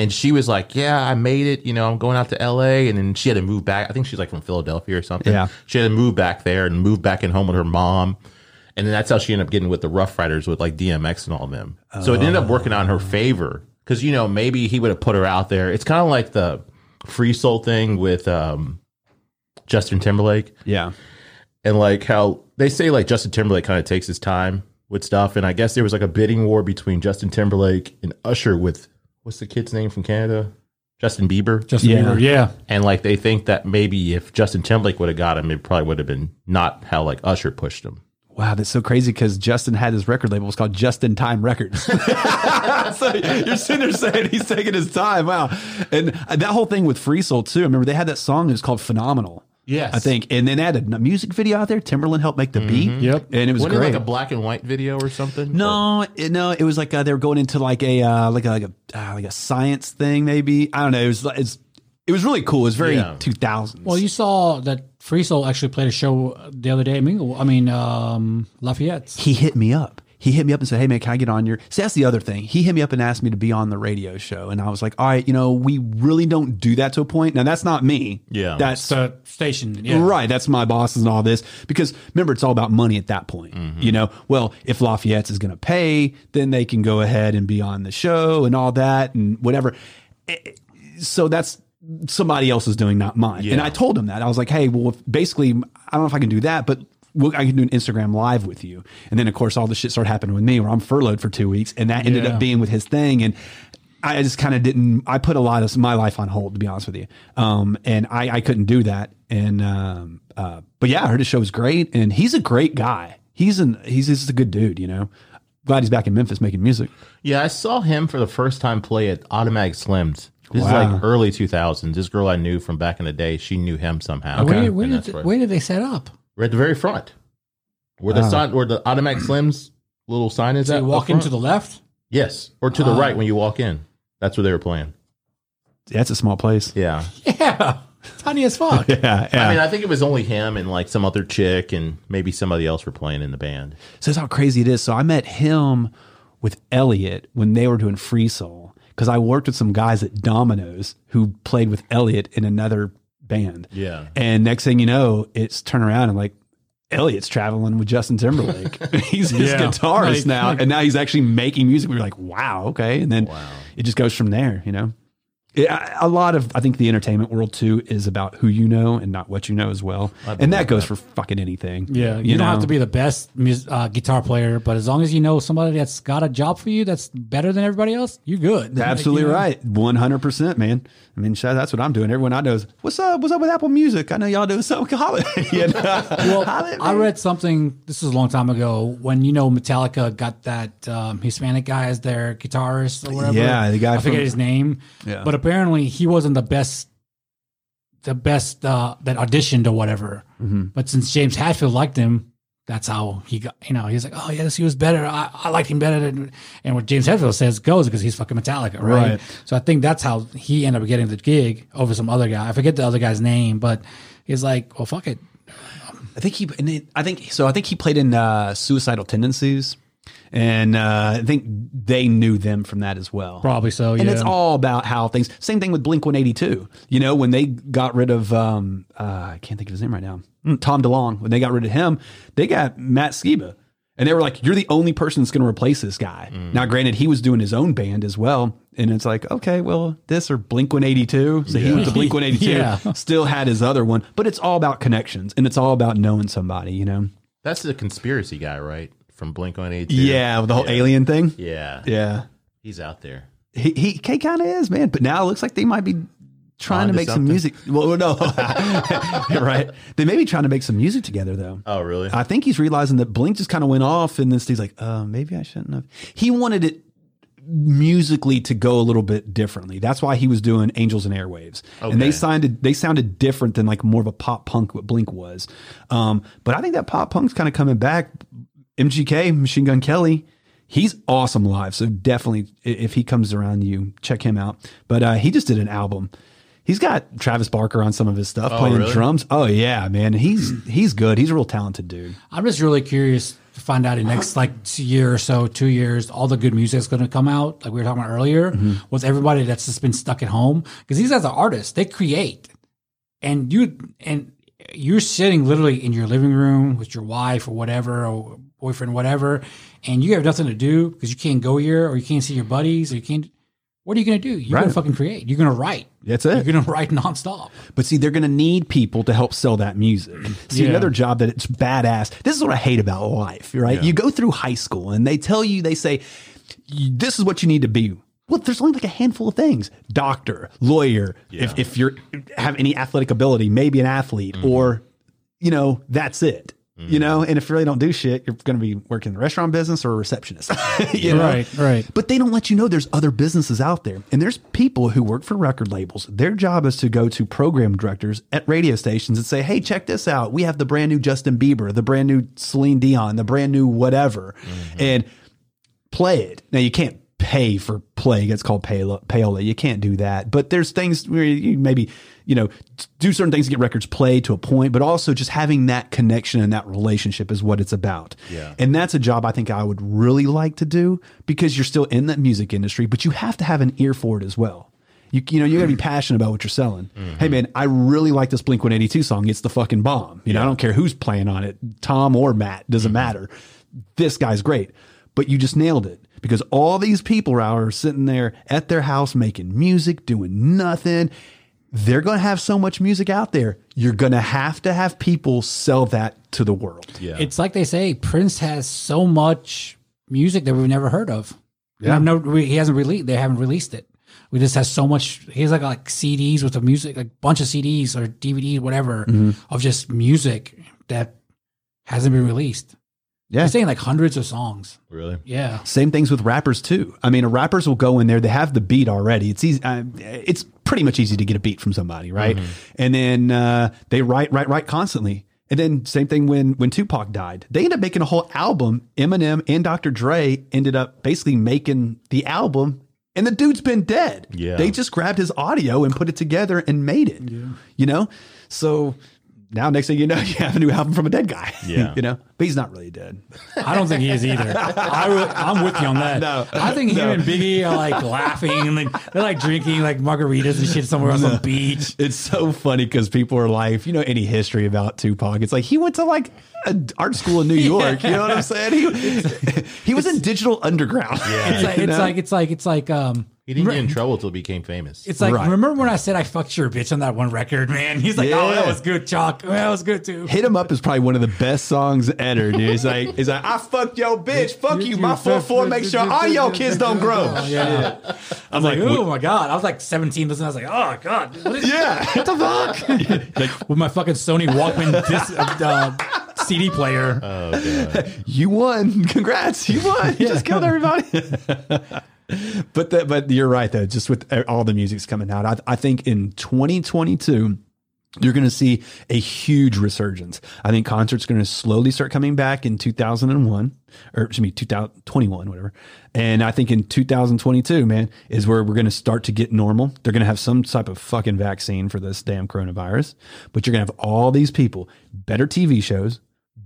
And she was like, "Yeah, I made it. You know, I'm going out to L.A." And then she had to move back. I think she's like from Philadelphia or something. Yeah. she had to move back there and move back in home with her mom. And then that's how she ended up getting with the Ruff Ryders with like DMX and all of them. So it ended up working out in her favor because you know maybe he would have put her out there. It's kind of like the Free Soul thing with um, Justin Timberlake Yeah. and like how they say like Justin Timberlake kind of takes his time with stuff, and I guess there was like a bidding war between Justin Timberlake and Usher with what's the kid's name from Canada, Justin Bieber, Justin Yeah. Bieber. Yeah. and like they think that maybe if Justin Timberlake would have got him, it probably would have been not how like Usher pushed him. Wow, that's so crazy because Justin had his record label. It was called Just in Time Records. so you're sitting there saying he's taking his time. Wow. And that whole thing with Free Soul, too. I remember they had that song that was called Phenomenal. Yes. I think. And then added a music video out there. Timberland helped make the beat. Yep. And it was Wasn't it great. like a black and white video or something? no, it, no, it was like uh, they were going into like a uh, like a like a uh, like a science thing, maybe. I don't know. It was it's it was really cool. It was very Yeah. 2000s. Well, you saw that Free Soul actually played a show the other day at Mingle. I mean, um, Lafayette. he hit me up. He hit me up and said, "Hey man, can I get on your?" See, that's the other thing. He hit me up and asked me to be on the radio show, and I was like, "All right, you know, we really don't do that to a point." Now that's not me. Yeah. that's The station. Yeah. right. That's my bosses and all this because remember, it's all about money at that point. You know, well, if Lafayette's is going to pay, then they can go ahead and be on the show and all that and whatever. Eh, So that's somebody else is doing, not mine. And I told him that I was like, "Hey, well, if- basically, I don't know if I can do that, but." we'll- I can do an Instagram live with you. And then, of course, all the shit started happening with me where I'm furloughed for two weeks. And that ended Yeah. up being with his thing. And I just kind of didn't, I put a lot of my life on hold, to be honest with you. Um, and I, I couldn't do that. And, um, uh, but yeah, I heard his show was great. And he's a great guy. He's an, he's just a good dude, you know? Glad he's back in Memphis making music. Yeah, I saw him for the first time play at Automatic Slims. This is like early 2000s. This girl I knew from back in the day, she knew him somehow. Where, where, did, that's right. where did they set up? We're at the very front. Where the Wow. sign, where the automatic slims little sign is So at. you up walk front? into the left. yes, or to the ah. right when you walk in. That's where they were playing. That's a small place. Yeah, Yeah, tiny as fuck. Yeah. yeah. I mean, I think it was only him and like some other chick and maybe somebody else were playing in the band. So that's how crazy it is. So I met him with Elliot when they were doing Free Soul because I worked with some guys at Domino's who played with Elliot in another band. Yeah. And next thing you know, it's turn around and like Elliot's traveling with Justin Timberlake. he's his Yeah. guitarist Like- now, and now he's actually making music. We were like, wow, okay. And then Wow. it just goes from there, you know. A lot of I think the entertainment world too is about who you know and not what you know as well, and that goes for fucking anything. Yeah, you, don't have to be the best uh, guitar player, but as long as you know somebody that's got a job for you that's better than everybody else, you're good. Absolutely You know? right, one hundred percent, man. I mean, that's what I'm doing. Everyone I know is, what's up? What's up with Apple Music? I know y'all doing something. Holla, you know? Well, I read something. This was a long time ago when you know Metallica got that um, Hispanic guy as their guitarist or whatever. Yeah, the guy I forget from- his name. Yeah. but apparently he wasn't the best, the best uh, that auditioned or whatever. Mm-hmm. But since James Hetfield liked him, that's how he got. You know, he's like, oh yes, he was better. I, I liked him better than. And what James Hetfield says goes because he's fucking Metallica, right? Right. So I think that's how he ended up getting the gig over some other guy. I forget the other guy's name, but he's like, well, fuck it. I think he. And it, I think so. I think he played in uh, Suicidal Tendencies, and uh, I think they knew them from that as well. Probably so. Yeah. And it's all about how things. Same thing with Blink One Eighty Two. You know, when they got rid of, um, uh, I can't think of his name right now. Mm, Tom DeLonge. When they got rid of him, they got Matt Skiba, and they were like, "You're the only person that's going to replace this guy." Now, granted, he was doing his own band as well, and it's like, okay, well, this or Blink One Eighty Two. So he went to Blink One Eighty Two. Yeah. Still had his other one, but it's all about connections, and it's all about knowing somebody. You know. That's the conspiracy guy, right? From Blink One Eighty Two. Yeah, with the whole alien thing. Yeah. Yeah. He's out there. He he, he kind of is, man. But now it looks like they might be trying to make some music. Well, no, right? They may be trying to make some music together, though. Oh, really? I think he's realizing that Blink just kind of went off, and then Steve's like, uh, maybe I shouldn't have. He wanted it musically to go a little bit differently. That's why he was doing Angels and Airwaves, and they sounded they sounded different than like more of a pop punk what Blink was. Um, but I think that pop punk's kind of coming back. MGK, Machine Gun Kelly, he's awesome live. So definitely, if he comes around, you check him out. But uh, he just did an album. He's got Travis Barker on some of his stuff, playing really? drums. Oh yeah, man, he's he's good. He's a real talented dude. I'm just really curious to find out in the next like year or so, two years, all the good music that's going to come out, like we were talking about earlier, with everybody that's just been stuck at home. Because these guys are artists; they create, and you and you're sitting literally in your living room with your wife or whatever, or boyfriend, whatever, and you have nothing to do because you can't go here or you can't see your buddies or you can't. What are you going to do? You're gonna fucking create. You're going to write. That's it. You're going to write nonstop. But see, they're going to need people to help sell that music. See, Yeah. another job that it's badass. This is what I hate about life, right? You go through high school and they tell you, they say, this is what you need to be. Well, there's only like a handful of things: doctor, lawyer. If if you're have any athletic ability, maybe an athlete, mm-hmm. or you know, that's it. You mm-hmm. know, and if you really don't do shit, you're going to be working in the restaurant business or a receptionist. you know? Right, right. But they don't let you know there's other businesses out there. And there's people who work for record labels. Their job is to go to program directors at radio stations and say, hey, check this out. We have the brand new Justin Bieber, the brand new Celine Dion, the brand new whatever. Mm-hmm. And play it. Now you can't pay for play. It's called payola. payola. You can't do that. But there's things where you maybe, you know, do certain things to get records played to a point, but also just having that connection and that relationship is what it's about. Yeah. And that's a job I think I would really like to do because you're still in that music industry, but you have to have an ear for it as well. You, you know, you got to be passionate about what you're selling. Mm-hmm. Hey, man, I really like this Blink 182 song. It's the fucking bomb. You know, I don't care who's playing on it, Tom or Matt, doesn't mm-hmm. matter. This guy's great. But you just nailed it because all these people are sitting there at their house making music, doing nothing. They're going to have so much music out there. You're going to have to have people sell that to the world. yeah. It's like they say, Prince has so much music that we've never heard of. Yeah. no, he hasn't released. They haven't released it. We just has so much. He has like like CDs with the music, like bunch of CDs or DVDs, whatever, Mm-hmm. of just music that hasn't been released. Yeah. They're saying like hundreds of songs. really? Yeah, Same things with rappers too. I mean, rappers will go in there; they have the beat already. It's easy. Uh, it's pretty much easy to get a beat from somebody, right? And then uh, they write, write, write constantly. And then same thing when when Tupac died, they ended up making a whole album. Eminem and Dr. Dre ended up basically making the album, and the dude's been dead. Yeah. they just grabbed his audio and put it together and made it. Yeah. You know, so. Now, next thing you know, you have a new album from a dead guy. Yeah. you know, but he's not really dead. I don't think he is either. I re- I'm with you on that. No. I think him and Biggie are like laughing and like, they're like drinking like margaritas and shit somewhere on some beach. It's so funny because people are like, you know any history about Tupac, it's like he went to like an art school in New York. You know what I'm saying? He, he was in Digital Underground. Yeah, It's like it's know? like it's like it's like um He didn't get in trouble until he became famous. It's like Right. remember when I said I fucked your bitch on that one record, man? He's like, oh, that Yeah. was good, Chalk. That was good too. Hit him up is probably one of the best songs ever, dude. He's like, he's like, I fucked your bitch. Fuck you. My four four. Make sure all your kids don't grow. Yeah. I was like, oh my god. I was like 17 listening. I was like, oh god. What is Yeah. What the fuck? like with my fucking Sony Walkman disc, uh, CD player. You won. Congrats. You won. You just killed everybody. but the, but you're right though. Just with uh, all the music's coming out, I, I think in 2022 you're going to see a huge resurgence. I think concerts going to slowly start coming back in 2001 or excuse me 2021 whatever. And I think in 2022, man, is where we're going to start to get normal. They're going to have some type of fucking vaccine for this damn coronavirus, but you're going to have all these people, better TV shows,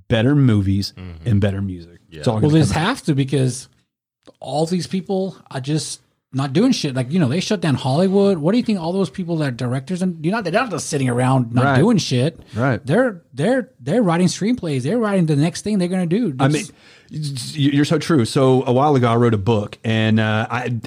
better movies, mm-hmm. and better music. All Well, just have to because all these people are just not doing shit. Like you know, they shut down Hollywood. What do you think? All those people that are directors and you know they're not just sitting around not Right. doing shit. Right. They're they're they're writing screenplays. They're writing the next thing they're gonna do. I mean, you're so true. So a while ago, I wrote a book, and uh, I,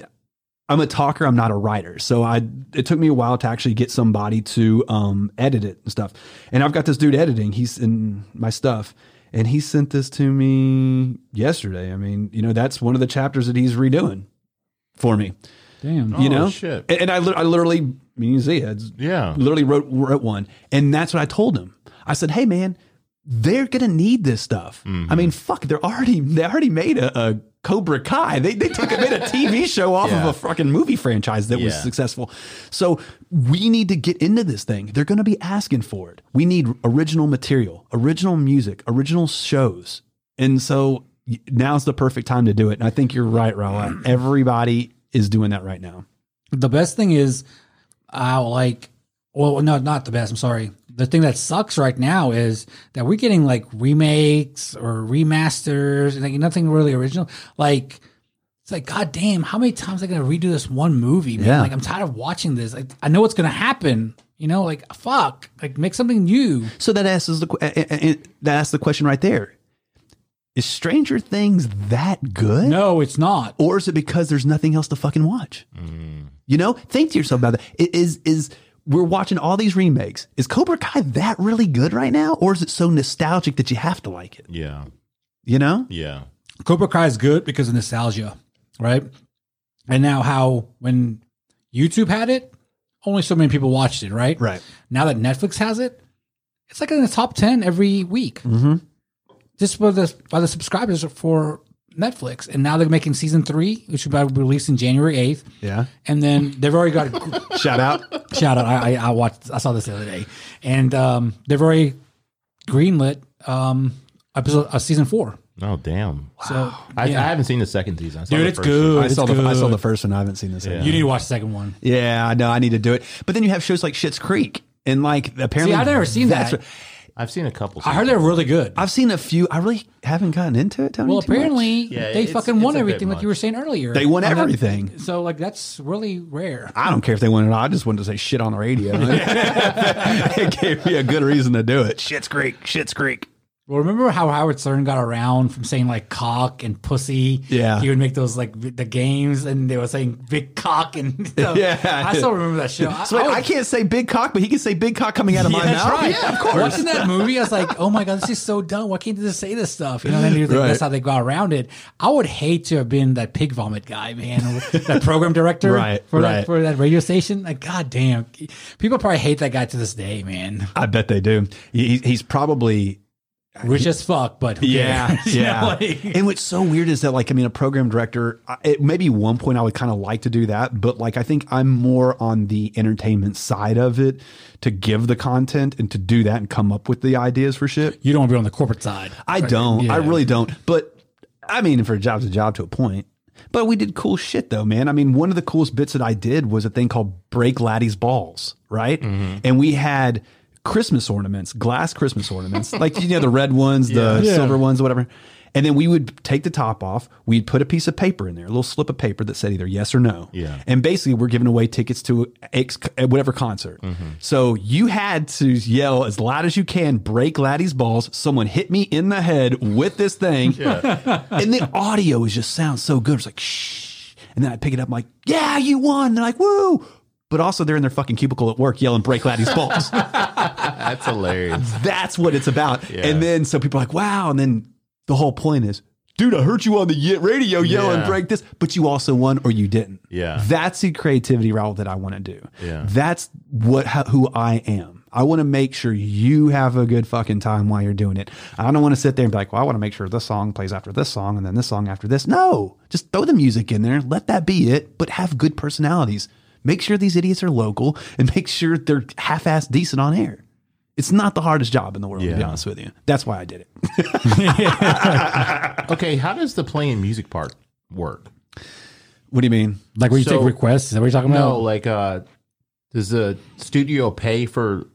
I'm a talker. I'm not a writer. So I, it took me a while to actually get somebody to um, edit it and stuff. And I've got this dude editing. He's in my stuff, and he sent this to me yesterday. I mean, you know, that's one of the chapters that he's redoing for me. damn. You Oh, know, shit. And, and I, li- I literally, I mean, you see, it's Yeah. literally wrote wrote one, and that's what I told him. I said, "Hey, man, they're gonna need this stuff. Mm-hmm. I mean, fuck, they're already they already made a, a Cobra Kai. They they took a TV show off Yeah. of a fucking movie franchise that was successful. So we need to get into this thing. They're gonna be asking for it. We need original material, original music, original shows, and so." Now's the perfect time to do it. And I think you're right, Raul. Everybody is doing that right now. the best thing is, uh, like, well, no, not the best. I'm sorry. The thing that sucks right now is that we're getting like remakes or remasters and like nothing really original. Like, it's like, god damn, how many times are they gonna redo this one movie? Man? Yeah. Like, I'm tired of watching this. Like, I know what's gonna happen. You know, like, fuck, like, make something new. So that asks the que- eh, eh, eh, that asks the question right there: Is Stranger Things that good, No, it's not. or is it because there's nothing else to fucking watch? You know, think to yourself about that. I- Is is we're watching all these remakes? Is Cobra Kai that really good right now, or is it so nostalgic that you have to like it? Yeah. You know, Yeah. Cobra Kai is good because of nostalgia, right? And now how when YouTube had it, only so many people watched it, right? Right. Now that Netflix has it, it's like in the top ten every week. Mm-hmm. Just by the by the subscribers for Netflix, and now they're making season three, which will be released in January eighth. yeah. And then they've already got a, Shout out. shout out. I, I I watched. I saw this the other day, and um, they've already greenlit um, episode uh, season four. Oh damn. So I, yeah. I haven't seen the second season. I saw Dude, the it's first good. I It's saw the I saw the first one. I haven't seen this. Yeah. You need to watch the second one. Yeah, I know. I need to do it. But then you have shows like Schitt's Creek, and like apparently, See, I've never seen that. what- I've seen a couple. I heard they're really good. I've seen a few. I really haven't gotten into it. Tony, well, too much. apparently Yeah, they it's- fucking it's won a bit everything, like much. you were saying earlier. They won On that- everything. so, like, that's really rare. I don't care if they won it. or not. I just wanted to say shit on the radio. it gave me a good reason to do it. Shit's Creek. Shit's Creek. Well, remember how Howard Stern got around from saying like cock and pussy? Yeah. he would make those like the games, and they were saying big cock and stuff. Yeah. I still remember that show. So wait, would- I can't say big cock, but he can say big cock coming out of my Yeah, that's mouth. right. Yeah, of course. Watching that movie, I was like, "Oh my god, this is so dumb. Why can't they just say this stuff?" You know, and then Right. that's how they got around it. I would hate to have been that pig vomit guy, man, that program director, Right, For right. that for that radio station. Like, god damn, people probably hate that guy to this day, man. I bet they do. He, he's probably Rich as fuck, but Yeah? You know, yeah. like- and what's so weird is that, like, I mean, a program director, I- it, maybe one point I would kind of like to do that, but like, I think I'm more on the entertainment side of it to give the content and to do that and come up with the ideas for shit. you don't want to be on the corporate side. I don't. I really don't. But I mean, for a job's a job to a point. But we did cool shit though, man. I mean, one of the coolest bits that I did was a thing called Break Latty's Balls, right? Mm-hmm. And we had Christmas ornaments, glass Christmas ornaments, like you know the red ones, the Yeah. silver ones, whatever. And then we would take the top off. We'd put a piece of paper in there, a little slip of paper that said either yes or no. Yeah. And basically, we're giving away tickets to X, whatever concert. Mm-hmm. So you had to yell as loud as you can, break Latty's balls. Someone hit me in the head with this thing. and the audio is just sounds so good. It's like, shh. And then I pick it up, I'm like, yeah, you won. They're like, woo. But also they're in their fucking cubicle at work yelling, break Latty's balls. That's hilarious. That's what it's about. Yeah. And then so people are like, wow. And then the whole point is, dude, I heard you on the radio yelling, Yeah. break this, but you also won or you didn't. Yeah. That's the creativity route that I want to do. Yeah. That's what how, who I am. I want to make sure you have a good fucking time while you're doing it. I don't want to sit there and be like, well, I want to make sure this song plays after this song and then this song after this. No, just throw the music in there. Let that be it, but have good personalities. Make sure these idiots are local and make sure they're half-assed decent on air. It's not the hardest job in the world, to be honest with you. That's why I did it. Okay, how does the playing music part work? What do you mean? Like where you So- take requests? Is that what you're talking No, about? No, like uh does the studio pay for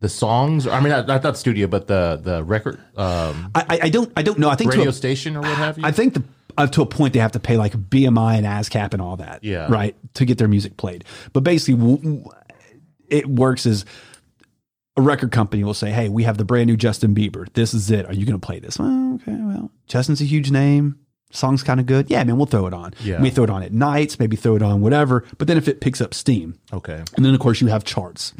the songs? I mean not, not that studio, but the the record um I, I- I don't. I don't know. I think to radio a- station or what have you? I think the, uh, to a point they have to pay like BMI and ASCAP and all that. Yeah. Right. To get their music played. But basically, w- w- it works as a record company will say, Hey, we have the brand new Justin Bieber. This is it. Are you going to play this? Well, okay. Well, Justin's a huge name. Song's kind of good. Yeah, man, we'll throw it on. Yeah. We throw it on at nights, maybe throw it on whatever. But then if it picks up steam, okay. and then of course you have charts,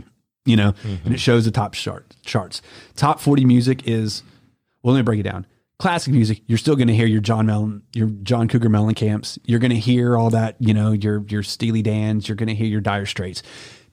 you know, and it shows the top chart charts. Top 40 music is well, let me break it down. Classic music, you're still going to hear your John Mellon, your John Cougar Mellencamp's. You're going to hear all that, you know, your your Steely Dan's. You're going to hear your Dire Straits.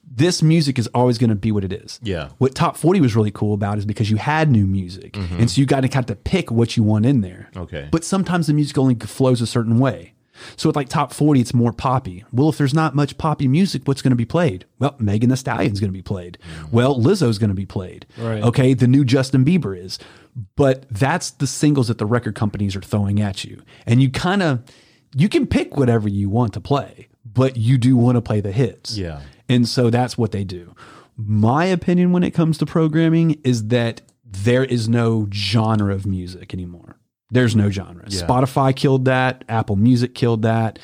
This music is always going to be what it is. Yeah. What Top 40 was really cool about is because you had new music, mm-hmm. and so you got to kind of pick what you want in there. Okay. But sometimes the music only flows a certain way. So with like top 40, it's more poppy. Well, if there's not much poppy music, what's going to be played? Well, Megan Thee Stallion's going to be played. Mm. Well, Lizzo's going to be played. Right. Okay. The new Justin Bieber is. But that's the singles that the record companies are throwing at you. And you kind of, you can pick whatever you want to play, but you do want to play the hits. Yeah. And so that's what they do. My opinion when it comes to programming is that there is no genre of music anymore. There's no genre. Yeah. Spotify killed that, Apple Music killed that.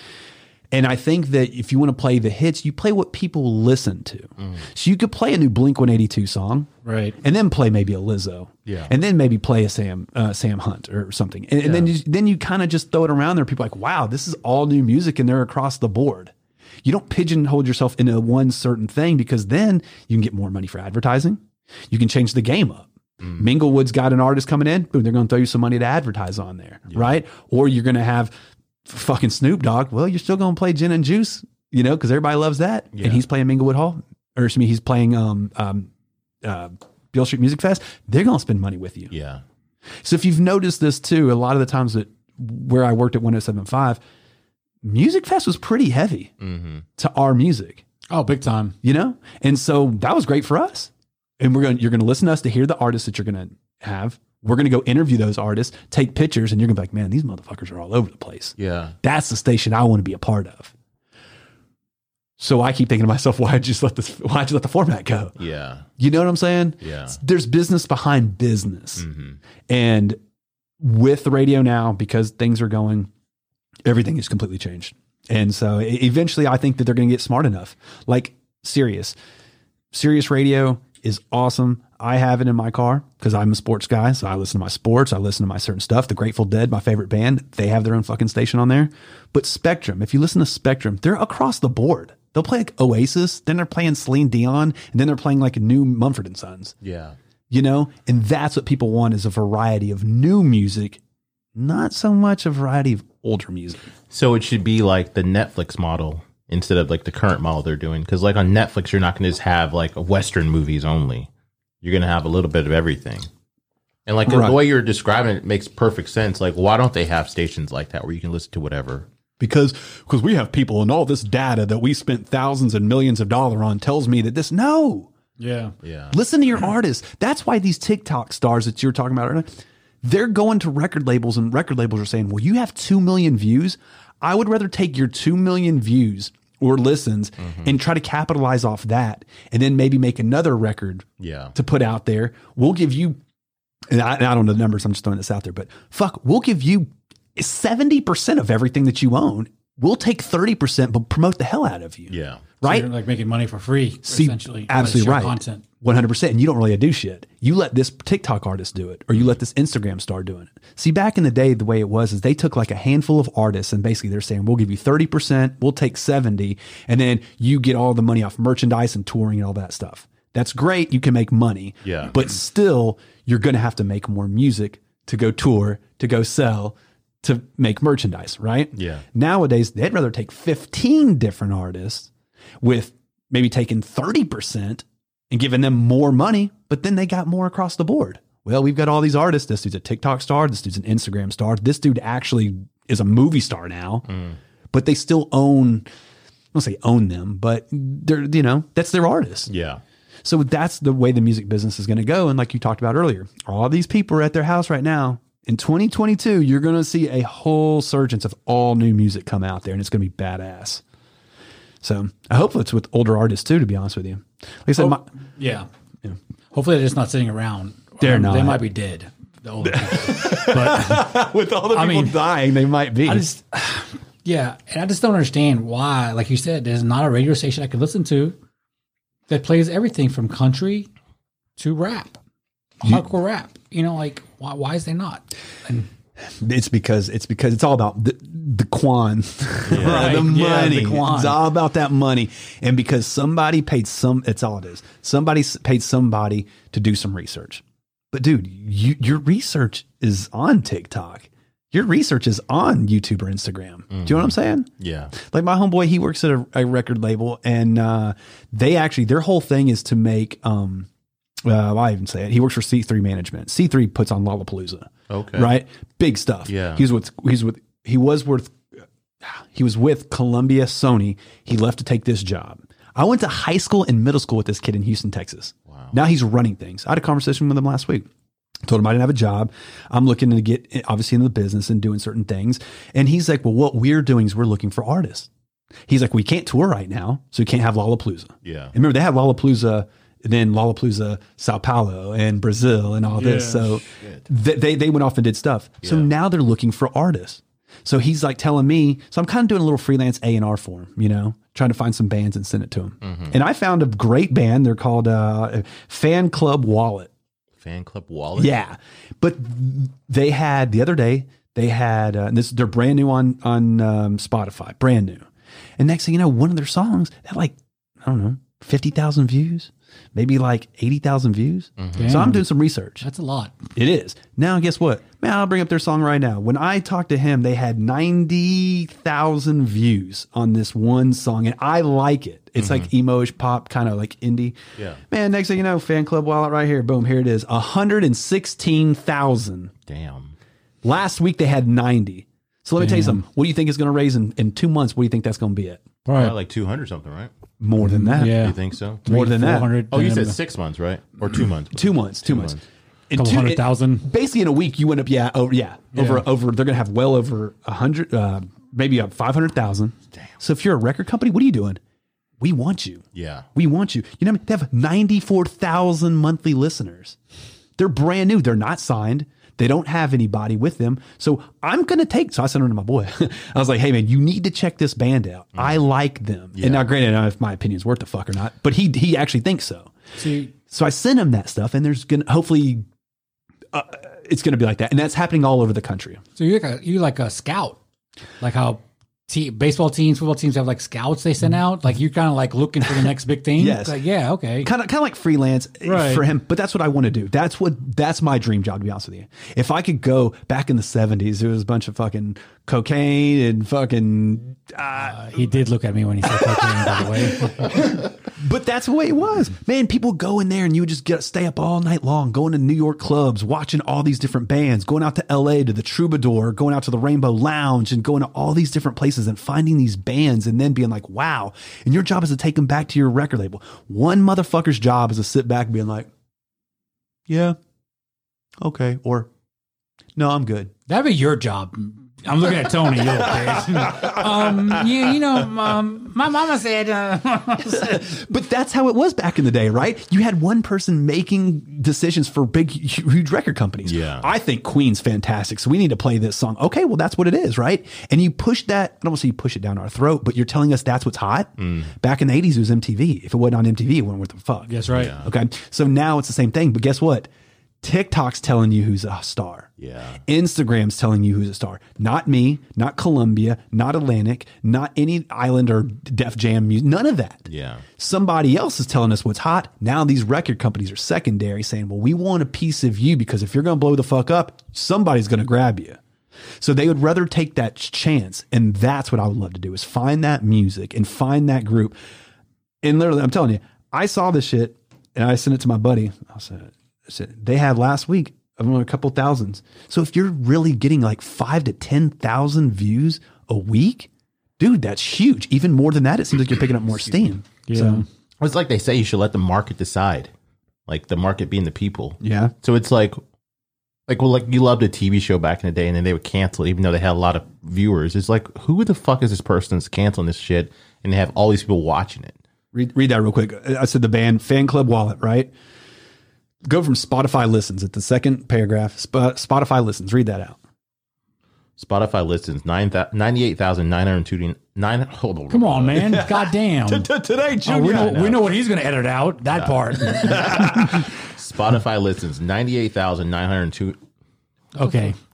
And I think that if you want to play the hits, you play what people listen to. Mm. So you could play a new Blink 182 song, Right. and then play maybe a Lizzo, Yeah. and then maybe play a Sam uh, Sam Hunt or something, and, and then you, then you kind of just throw it around there. People are like, wow, this is all new music, and they're across the board. You don't pigeonhole yourself into one certain thing because then you can get more money for advertising. You can change the game up. Minglewood's got an artist coming in, boom, they're going to throw you some money to advertise on there, right? Or you're going to have fucking Snoop Dogg. Well, you're still going to play Gin and Juice, you know, because everybody loves that, Yeah. and he's playing Minglewood Hall, or excuse me, he's playing um um uh, Beale Street Music Fest. They're going to spend money with you. Yeah. So if you've noticed this too, a lot of the times that where I worked at 1075, Music Fest was pretty heavy Mm-hmm. to our music, Oh, big time. you know? And so that was great for us. And we're going you're going to listen to us to hear the artists that you're going to have. We're going to go interview those artists, take pictures, and you're going to be like, man, these motherfuckers are all over the place. Yeah. That's the station I want to be a part of. So I keep thinking to myself, why just let this why just let the format go? Yeah. You know what I'm saying? Yeah. There's business behind business. Mm-hmm. And with the radio now, because things are going, everything is completely changed. And so eventually I think that they're going to get smart enough. Like Sirius Sirius radio is awesome. I have it in my car because I'm a sports guy. So I listen to my sports. I listen to my certain stuff. The Grateful Dead, my favorite band, they have their own fucking station on there. But Spectrum, if you listen to Spectrum, they're across the board. They'll play like Oasis, then they're playing Celine Dion, and then they're playing like new Mumford and Sons Yeah. you know and that's what people want is a variety of new music not so much a variety of older music So it should be like the Netflix model instead of like the current model they're doing. Because like on Netflix, you're not going to just have like Western movies only. You're going to have a little bit of everything. And like Right. the way you're describing it makes perfect sense. Like, why don't they have stations like that where you can listen to whatever? because because we have people and all this data that we spent thousands and millions of dollars on tells me that this no Yeah. Yeah. listen to your artists that's why these tiktok stars that you're talking about earlier, they're going to record labels and record labels are saying well you have 2 million views i would rather take your 2 million views or listens mm-hmm. and try to capitalize off that and then maybe make another record Yeah. to put out there. We'll give you, and I, and I don't know the numbers, I'm just throwing this out there, but fuck, we'll give you 70% of everything that you own we'll take 30%, but promote the hell out of you. Yeah. Right? You're like making money for free, See, essentially. absolutely right. Content. 100%. And you don't really do shit. You let this TikTok artist do it, or you let this Instagram star doing it. See, back in the day, the way it was is they took like a handful of artists and basically they're saying, we'll give you 30%, we'll take 70, and then you get all the money off merchandise and touring and all that stuff. That's great. You can make money. Yeah. But still, you're going to have to make more music to go tour, to go sell, to make merchandise, right? Yeah. Nowadays, they'd rather take 15 different artists with maybe taking 30% and giving them more money, but then they got more across the board. Well, we've got all these artists. This dude's a TikTok star. This dude's an Instagram star. This dude actually is a movie star now, mm. but they still own, I don't say own them, but they're, you know, that's their artist. Yeah. So that's the way the music business is going to go. And like you talked about earlier, all these people are at their house right now. In 2022, you're going to see a whole surgence of all new music come out there, and it's going to be badass. So I hope it's with older artists too. To be honest with you, like I said, my, Yeah. Hopefully they're just not sitting around. They're Um, They might be dead. The older but with all the people I mean, dying, they might be. I just, yeah, and I just don't understand why. Like you said, there's not a radio station I could listen to that plays everything from country to rap, hardcore rap. You know, like why? Why is there not? And it's because it's because it's all about the, the quan, Right. the Yeah, money. the quan. It's all about that money, and because somebody paid some, it's all it is. Somebody paid somebody to do some research. But dude, you, your research is on TikTok. Your research is on YouTube or Instagram. Do you know what I'm saying? Yeah. Like my homeboy, he works at a, a record label, and uh, they actually their whole thing is to make. Um, uh, why even say it? He works for C3 Management. C3 puts on Lollapalooza. Okay. right? Big stuff. Yeah. he's with he's with he was with he was with Columbia Sony. He left to take this job. I went to high school and middle school with this kid in Houston, Texas. Wow. Now he's running things. I had a conversation with him last week. Told him I didn't have a job. I'm looking to get obviously into the business and doing certain things. And he's like, "Well, what we're doing is we're looking for artists." He's like, "We can't tour right now, so we can't have Lollapalooza." Yeah. And remember, they had Lollapalooza, then Lollapalooza, Sao Paulo, and Brazil, and all this. So th- they they went off and did stuff. So now they're looking for artists. So he's like telling me. So I'm kind of doing a little freelance A and R for him, you know, trying to find some bands and send it to him. And I found a great band. They're called uh, Fan Club Wallet. Fan club wallet. Yeah, but they had the other day. They had uh, and this. They're brand new on on um, Spotify, brand new. And next thing you know, one of their songs had like I don't know fifty thousand views, maybe like eighty thousand views. Mm-hmm. So I'm doing some research. that's a lot. It is. Now, guess what? Man, I'll bring up their song right now. When I talked to him, they had 90,000 views on this one song, and I like it. It's like mm-hmm. emo-ish pop, kind of like indie. Yeah. Man, next thing you know, fan club wallet right here. Boom, here it is. 116,000. Damn. Last week, they had 90. So let me tell you something. What do you think is going to raise in, in two months? What do you think that's going to be at? Probably like 200 something, right? More than that. Yeah. You think so? More than that. Oh, you said six months, right? Or two months? Two months. Two, months. In couple two- hundred it- thousand. basically in a week you went up yeah over yeah, over over they're gonna have well over a hundred uh maybe up five hundred thousand Damn. so if you're a record company what are you doing we want you Yeah. we want you you know what I mean? they have 94,000 monthly listeners they're brand new they're not signed they don't have anybody with them. So I'm gonna take so I sent them to my boy. I was like hey man you need to check this band out. I like them. And now granted I don't know if my opinion's worth the fuck or not but he he actually thinks so. See, so I sent him that stuff and there's gonna hopefully uh, it's going to be like that, and that's happening all over the country. so you're like a, you like a scout, like how te- baseball teams, football teams have like scouts they send out. Like you're kind of like looking for the next big thing. Yes. Like, yeah. Okay. Kind of, kind of like freelance eh, Right. for him. But that's what I want to do. That's what that's my dream job. To be honest with you, if I could go back in the '70s, there was a bunch of fucking cocaine and fucking. Uh, Uh, he did look at me when he said cocaine, by the way. but that's the way it was, man. People go in there and you would just get stay up all night long, going to New York clubs, watching all these different bands, going out to L.A. to the Troubadour, going out to the Rainbow Lounge, and going to all these different places and finding these bands, and then being like, "Wow!" And your job is to take them back to your record label. One motherfucker's job is to sit back and being like, "Yeah, okay," or "No, I'm good." That'd be your job. I'm looking at Tony, you little bitch. um, yeah, you know, um, my mama said, uh, But that's how it was back in the day, right? You had one person making decisions for big, huge record companies. Yeah. I think Queen's fantastic. So we need to play this song. Okay, well, that's what it is, right? And you push that, I don't want to say you push it down our throat, but you're telling us that's what's hot. Back in the 80s, it was MTV. If it wasn't on MTV, it wasn't worth the fuck. that's right. Okay. So now it's the same thing. But guess what? TikTok's telling you who's a star. Yeah. Instagram's telling you who's a star. Not me, not Columbia, not Atlantic, not any island or Def Jam music. None of that. Yeah. Somebody else is telling us what's hot. Now these record companies are secondary saying, well, we want a piece of you because if you're going to blow the fuck up, somebody's going to grab you. So they would rather take that chance. And that's what I would love to do is find that music and find that group. And literally, I'm telling you, I saw this shit and I sent it to my buddy. I said, they had last week of a couple thousands. So if you're really getting like five to 10,000 views a week, dude, that's huge. Even more than that, it seems like you're picking up more steam. So, It's like they say you should let the market decide, like the market being the people. yeah. So it's like, like well, like you loved a TV show back in the day, and then they would cancel it, even though they had a lot of viewers. It's like, who the fuck is this person that's canceling this shit, and they have all these people watching it? Read, read that real quick. I said the band Fan Club Wallet, right? Go from Spotify listens at the second paragraph. Sp- Spotify listens. Read that out. Spotify listens nine ninety eight thousand nine hundred two nine. Hold on, Come on, man. Goddamn. Today, Oh, we, know, we know what he's going to edit out. That part. Spotify listens ninety eight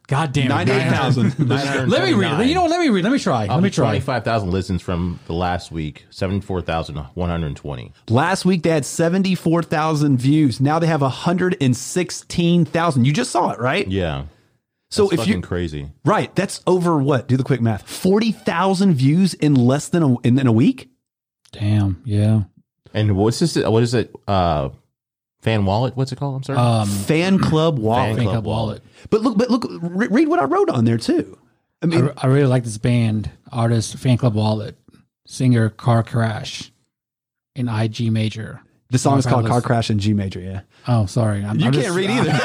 thousand nine hundred two. damn it. 98,000. Let me read. You know what? Let me read. Let me try. Let me try. Twenty five thousand listens from the last week. Seventy four thousand one hundred twenty. Last week they had 74,000 views. Now they have 116,000. You just saw it, right? Yeah. so It's if you crazy. right, that's over what? Do the quick math. 40,000 views in less than a in, in a week? Damn. Yeah. And what's this? What is it? Uh, fan wallet? What's it called? I'm sorry. Um, Fan Club Wallet. Fan Club Club Wallet. But look, but look, re- read what I wrote on there too. I I, mean, I really like this band, artist, fan club wallet, singer, car crash, in IG major. the song is called Car Crash in G major. Yeah, Oh, sorry. I'm, you I'm can't just- read either.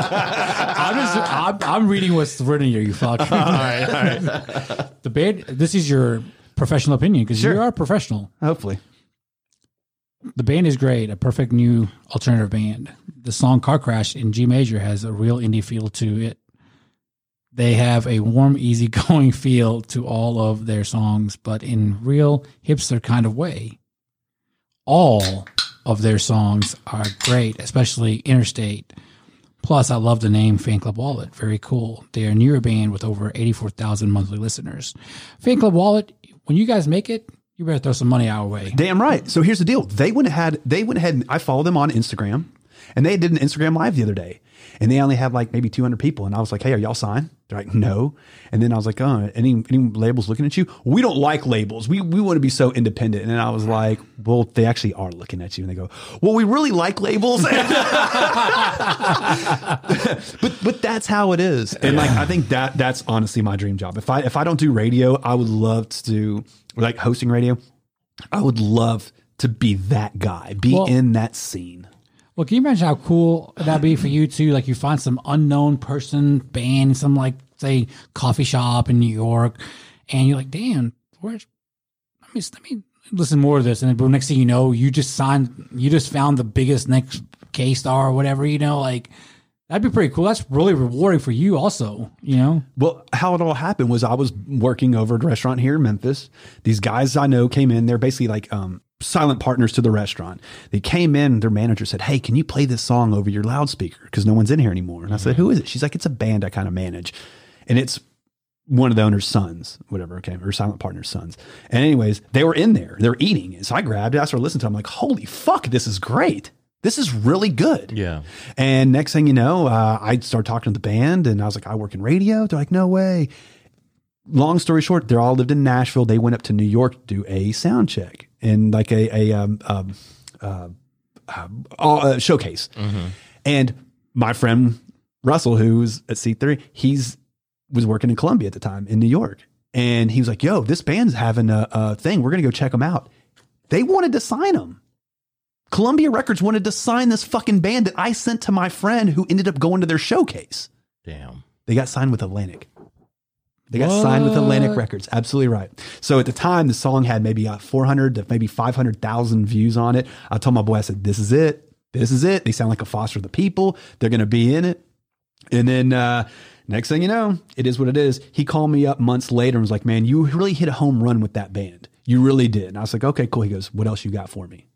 I'm just, I'm, I'm reading what's written here. You fuck. all right, all right. The band. This is your professional opinion because Sure. you are a professional. Hopefully, The band is great. A perfect new alternative band. The song "Car Crash" in G major has a real indie feel to it. They have a warm, easygoing feel to all of their songs, but in real hipster kind of way. All of their songs are great, especially Interstate. Plus, I love the name Fan Club Wallet. Very cool. They are a newer band with over 84,000 monthly listeners. Fan Club Wallet, when you guys make it, you better throw some money our way. damn right. So here's the deal. They went ahead. They went ahead. and I follow them on Instagram, and they did an Instagram live the other day, and they only had like maybe 200 people. And I was like, "Hey, are y'all signed?" They're like, "No." And then I was like, "Oh, any any labels looking at you? We don't like labels. We we want to be so independent." And I was like, "Well, they actually are looking at you." And they go, "Well, we really like labels." but but that's how it is. And like I think that that's honestly my dream job. If I if I don't do radio, I would love to do like hosting radio. I would love to be that guy, be Well- in that scene. Well, can you imagine how cool that'd be for you too? Like you find some unknown person, band, some like say coffee shop in New York, and you're like, damn, where's let me let me listen more of this. And then next thing you know, you just signed you just found the biggest next K star or whatever, you know, like that'd be pretty cool. That's really rewarding for you also, you know? Well, how it all happened was I was working over at a restaurant here in Memphis. These guys I know came in. They're basically like um, silent partners to the restaurant. They came in. Their manager said, "Hey, can you play this song over your loudspeaker? Because no one's in here anymore." And I said, "Who is it?" She's like, "It's a band I kind of manage, and it's." One of the owner's sons, whatever, okay, or silent partner's sons. And anyways, they were in there. They're eating. And so I grabbed it. I started listening to it. I'm like, holy fuck, this is great. This is really good. Yeah. And next thing you know, uh, I start talking to the band and I was like, I work in radio. They're like, no way. Long story short, they all lived in Nashville. They went up to New York to do a sound check and like a, a um, um, uh, uh, uh, showcase. And my friend Russell, who was at C3, he's was working in Columbia at the time in New York. And he was like, yo, this band's having a, a thing. We're going to go check them out. They wanted to sign them. Columbia Records wanted to sign this fucking band that I sent to my friend who ended up going to their showcase. Damn. They got signed with Atlantic. They got signed with Atlantic Records. Absolutely right. So at the time, the song had maybe uh, 400 to maybe 500,000 views on it. I told my boy, I said, this is it. This is it. They sound like a Foster the People. They're going to be in it. And then uh, next thing you know, it is what it is. He called me up months later and was like, man, you really hit a home run with that band. You really did. And I was like, okay, cool. He goes, what else you got for me?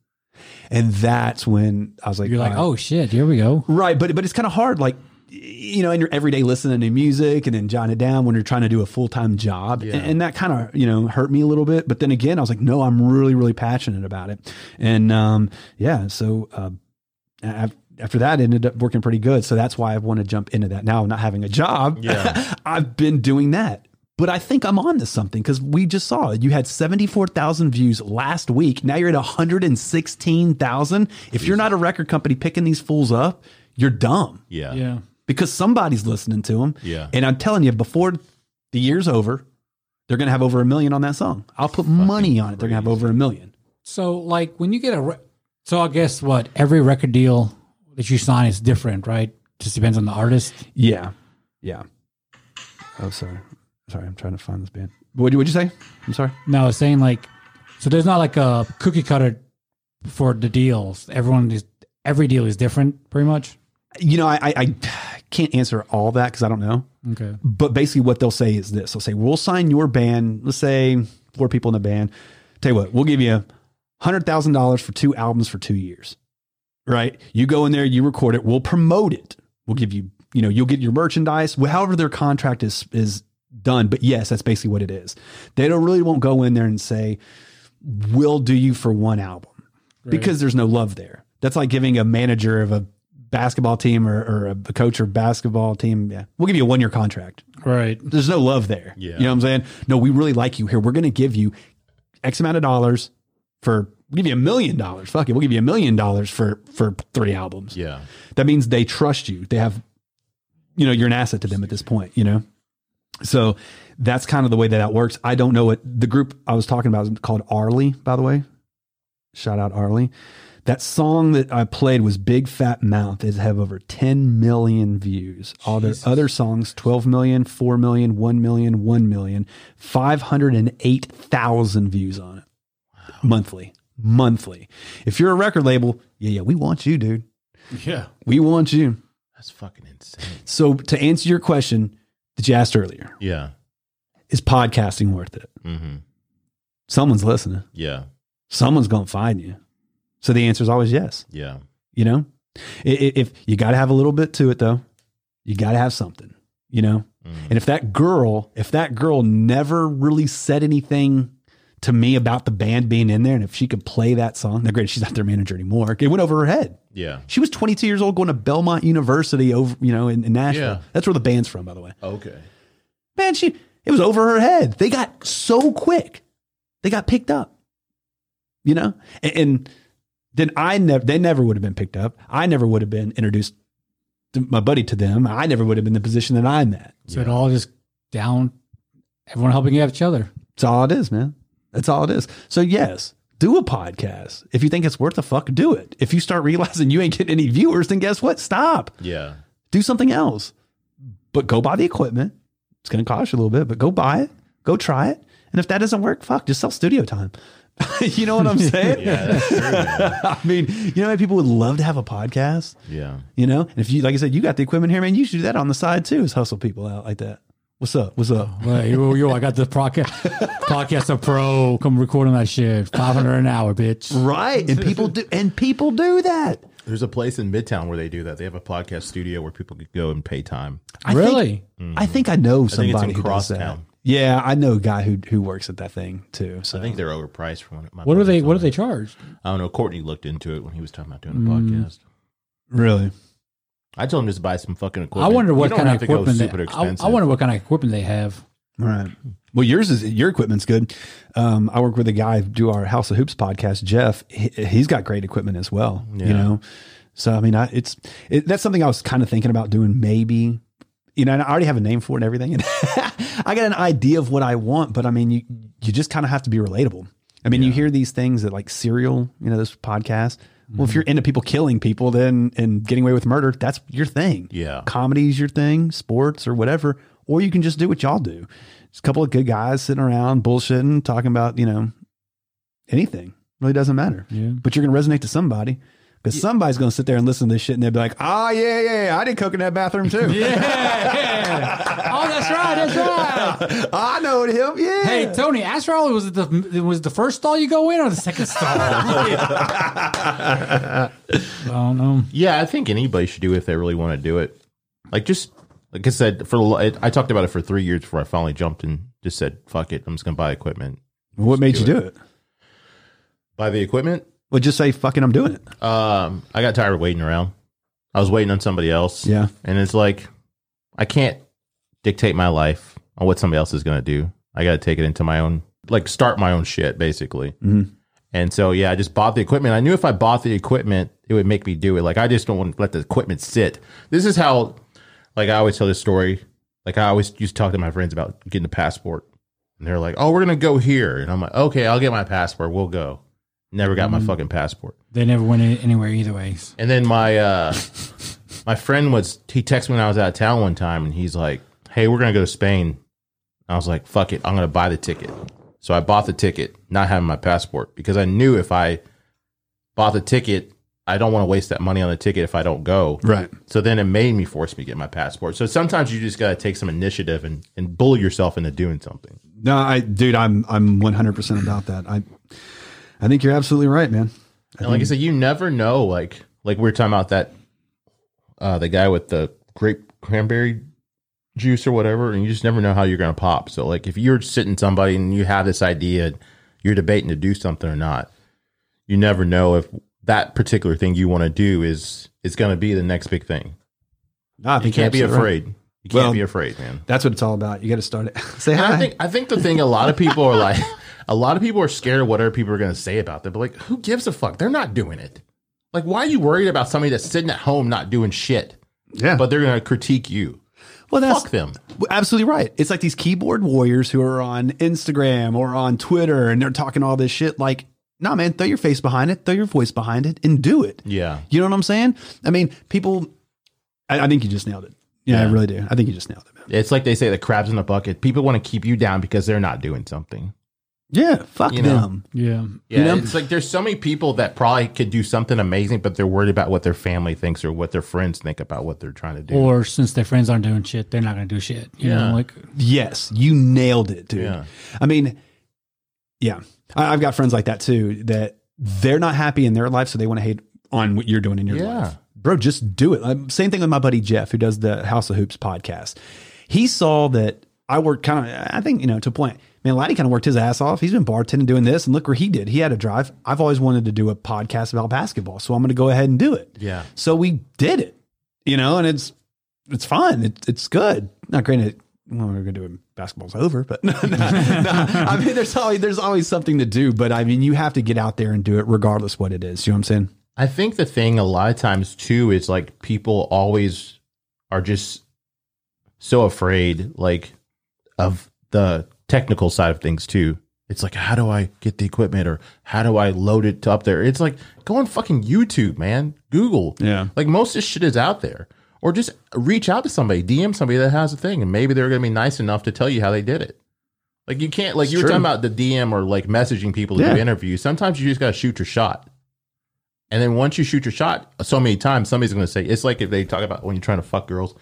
And that's when I was like, You're like, all right. oh shit, here we go. Right, but but it's kind of hard, like you know, in your everyday listening to music and then jotting it down when you're trying to do a full time job, Yeah. and, and that kind of you know hurt me a little bit. But then again, I was like, no, I'm really really passionate about it, and um, yeah, so uh, af- after that, it ended up working pretty good. So that's why I want to jump into that now. Not having a job, Yeah. I've been doing that. But I think I'm on to something because we just saw. You had 74,000 views last week. Now you're at 116,000. If you're not a record company picking these fools up, you're dumb Yeah. Yeah. because somebody's listening to them. Yeah. And I'm telling you, before the year's over, they're going to have over a million on that song. I'll put money on it. They're going to have over a million. So like when you get a, re- so I guess what every record deal that you sign is different, right? Just depends on the artist. Yeah. Yeah. Oh, sorry. Sorry. I'm trying to find this band. What would you say? I'm sorry. No, I was saying like, so there's not like a cookie cutter for the deals. Everyone is every deal is different, pretty much. You know, I, I, I can't answer all that because I don't know. Okay. But basically, what they'll say is this: they'll say, "We'll sign your band. Let's say four people in the band. Tell you what, we'll give you hundred thousand dollars for two albums for two years. Right? You go in there, you record it. We'll promote it. We'll give you, you know, you'll get your merchandise. However, their contract is is done. But yes, that's basically what it is. They don't really won't go in there and say, "We'll do you for one album," because there's no love there. That's like giving a manager of a basketball team or, or a coach or basketball team. Yeah, we'll give you a one year contract. Right. There's no love there. Yeah. You know what I'm saying? No, we really like you here. We're going to give you X amount of dollars for, we'll give you a million dollars. Fuck it. We'll give you a million dollars for, for three albums. Yeah. That means they trust you. They have, you know, you're an asset to them at this point, you know? So that's kind of the way that that works. I don't know what the group I was talking about is called Arlie, by the way. Shout out Arlie. That song that I played was Big Fat Mouth. It have over 10 million views. All their other songs, 12 million, 4 million, 1 million, 1 million, 508,000 views on it monthly. Monthly. If you're a record label, yeah, yeah, we want you, dude. Yeah. We want you. That's fucking insane. So to answer your question that you asked earlier, Yeah. is podcasting worth it? Mm-hmm. Someone's listening. Yeah. Someone's going to find you. So the answer is always yes. Yeah. You know, I- i- if you got to have a little bit to it though, you got to have something, you know? And if that girl, if that girl never really said anything to me about the band being in there, and if she could play that song, now great, she's not their manager anymore. It went over her head. Yeah. She was 22 years old going to Belmont University over, you know, in, in Nashville. Yeah. That's where the band's from, by the way. Okay. Man, she it was over her head. They got so quick. They got picked up. You know? And, and then I never they never would have been picked up. I never would have been introduced to my buddy to them. I never would have been in the position that I'm at. So it all just down, everyone helping each other. That's all it is, man. That's all it is. So yes, do a podcast. If you think it's worth the fuck, do it. If you start realizing you ain't getting any viewers, then guess what? Stop. Yeah. do something else. But go buy the equipment. It's going to cost you a little bit, but go buy it. Go try it. And if that doesn't work, fuck, just sell studio time. you know what I'm saying? Yeah. That's true. I mean, you know how people would love to have a podcast? Yeah. You know? And if you, like I said, you got the equipment here, man, you should do that on the side too, is hustle people out like that. What's up? What's up? Oh, well, yo, yo, I got the podcast, podcast a pro. Come record on that shit. Five hundred an hour, bitch. Right. And people do, and people do that. There's a place in Midtown where they do that. They have a podcast studio where people could go and pay time. I really? Think, I think I know think it's somebody in who does that. Crosstown. Yeah, I know a guy who who works at that thing too. So I think they're overpriced for one. my what do they? buddy What do told they me. charge? I don't know. Courtney looked into it when he was talking about doing a mm. podcast. really. I told him just to buy some fucking equipment. I wonder what don't kind of have to go equipment. They, super I, expensive. I wonder what kind of equipment they have. Right. Well, yours is your equipment's good. Um, I work with a guy do our House of Hoops podcast, Jeff. He, he's got great equipment as well. You know, so I mean, I, it's it, that's something I was kind of thinking about doing. Maybe, you know, and I already have a name for it and everything, and I got an idea of what I want. But I mean, you you just kind of have to be relatable. I mean, you hear these things that like serial, you know, this podcast. Well, if mm-hmm. you're into people killing people, then and getting away with murder, that's your thing Yeah. comedy's your thing, sports or whatever, or you can just do what y'all do. It's a couple of good guys sitting around bullshitting, talking about you know anything. Really doesn't matter. Yeah. But you're to resonate to somebody because somebody's going to sit there and listen to this shit and they'll be like, "Ah, yeah, yeah, yeah, I did coke in that bathroom too. Yeah, yeah. Oh, that's right. That's right. I know him. Yeah. Hey, Tony, Astral was it the it was the first stall you go in or the second stall? I don't know. Yeah, I think anybody should do it if they really want to do it. Like just like I said, for the lo- I talked about it for three years before I finally jumped and just said, "Fuck it, I'm just gonna buy equipment." what made you do it? Buy the equipment. Well, just say, "Fucking, I'm doing it." Um, I got tired of waiting around. I was waiting on somebody else. Yeah. and it's like I can't dictate my life on what somebody else is gonna do. I got to take it into my own, like, start my own shit, basically. And so, yeah, I just bought the equipment. I knew if I bought the equipment, it would make me do it. Like, I just don't want to let the equipment sit. This is how, like, I always tell this story. Like, I always used to talk to my friends about getting a passport. And they're like, oh, we're going to go here. And I'm like, okay, I'll get my passport. We'll go. Never got my fucking passport. They never went in- anywhere either ways. And then my uh my friend was he texted me when I was out of town one time and he's like, Hey, we're gonna go to Spain. I was like, fuck it, I'm gonna buy the ticket. So I bought the ticket, not having my passport, because I knew if I bought the ticket, I don't want to waste that money on the ticket if I don't go. Right. So then it made me force me to get my passport. So sometimes you just gotta take some initiative and, and bully yourself into doing something. No, I, dude, I'm I'm 100 percent about that. I I think you're absolutely right, man. And like I said, you never know. Like like we were talking about that uh the guy with the grape cranberry juice or whatever, and you just never know how you're gonna pop. So like if you're sitting somebody and you have this idea, you're debating to do something or not, you never know if that particular thing you want to do is is gonna be the next big thing. No, I You think you're can't be afraid. right. Afraid. You can't Well, be afraid, man. That's what it's all about. You got to start it. Say hi. I think I think the thing a lot of people are like a lot of people are scared of whatever people are going to say about them. But like, who gives a fuck? They're not doing it. Like, why are you worried about somebody that's sitting at home not doing shit, yeah, but they're going to critique you? well, that's Fuck them. absolutely right. It's like these keyboard warriors who are on Instagram or on Twitter and they're talking all this shit. Like, nah, man, throw your face behind it, throw your voice behind it, and do it. Yeah. You know what I'm saying? I mean, people. I, I think you just nailed it. Yeah, I really do. I think you just nailed it, man. It's like they say the crabs in the bucket. People want to keep you down because they're not doing something. Yeah, fuck You know. them. Yeah. Yeah, know? it's like there's so many people that probably could do something amazing, but they're worried about what their family thinks or what their friends think about what they're trying to do. Or since their friends aren't doing shit, they're not going to do shit. You Yeah. know, like Yes, you nailed it, dude. Yeah. I mean, yeah, I, I've got friends like that too that they're not happy in their life, so they want to hate on what you're doing in your Yeah. life. Bro, just do it. Um, Same thing with my buddy Jeff, who does the House of Hoops podcast. He saw that I worked kind of, I think, you know, to a point. Man, Latty kind of worked his ass off. He's been bartending doing this, and look where he did. He had a drive. I've always wanted to do a podcast about basketball, so I'm going to go ahead and do it. Yeah. So we did it, you know, and it's it's fun. It's it's good. Not granted, well, we're gonna do it. Basketball's over, but no, no, no. I mean, there's always there's always something to do. But I mean, you have to get out there and do it, regardless what it is. You know what I'm saying? I think the thing a lot of times too is like people always are just so afraid like of the technical side of things too. It's like how do I get the equipment or how do I load it up there? It's like go on fucking YouTube, man. Google. Yeah. Like most of this shit is out there. Or just reach out to somebody, DM somebody that has a thing and maybe they're going to be nice enough to tell you how they did it. Like you can't like you were true. talking about the DM or like messaging people to Yeah. do interviews. Sometimes you just got to shoot your shot. And then once you shoot your shot so many times, somebody's going to say, it's like if they talk about when you're trying to fuck girls.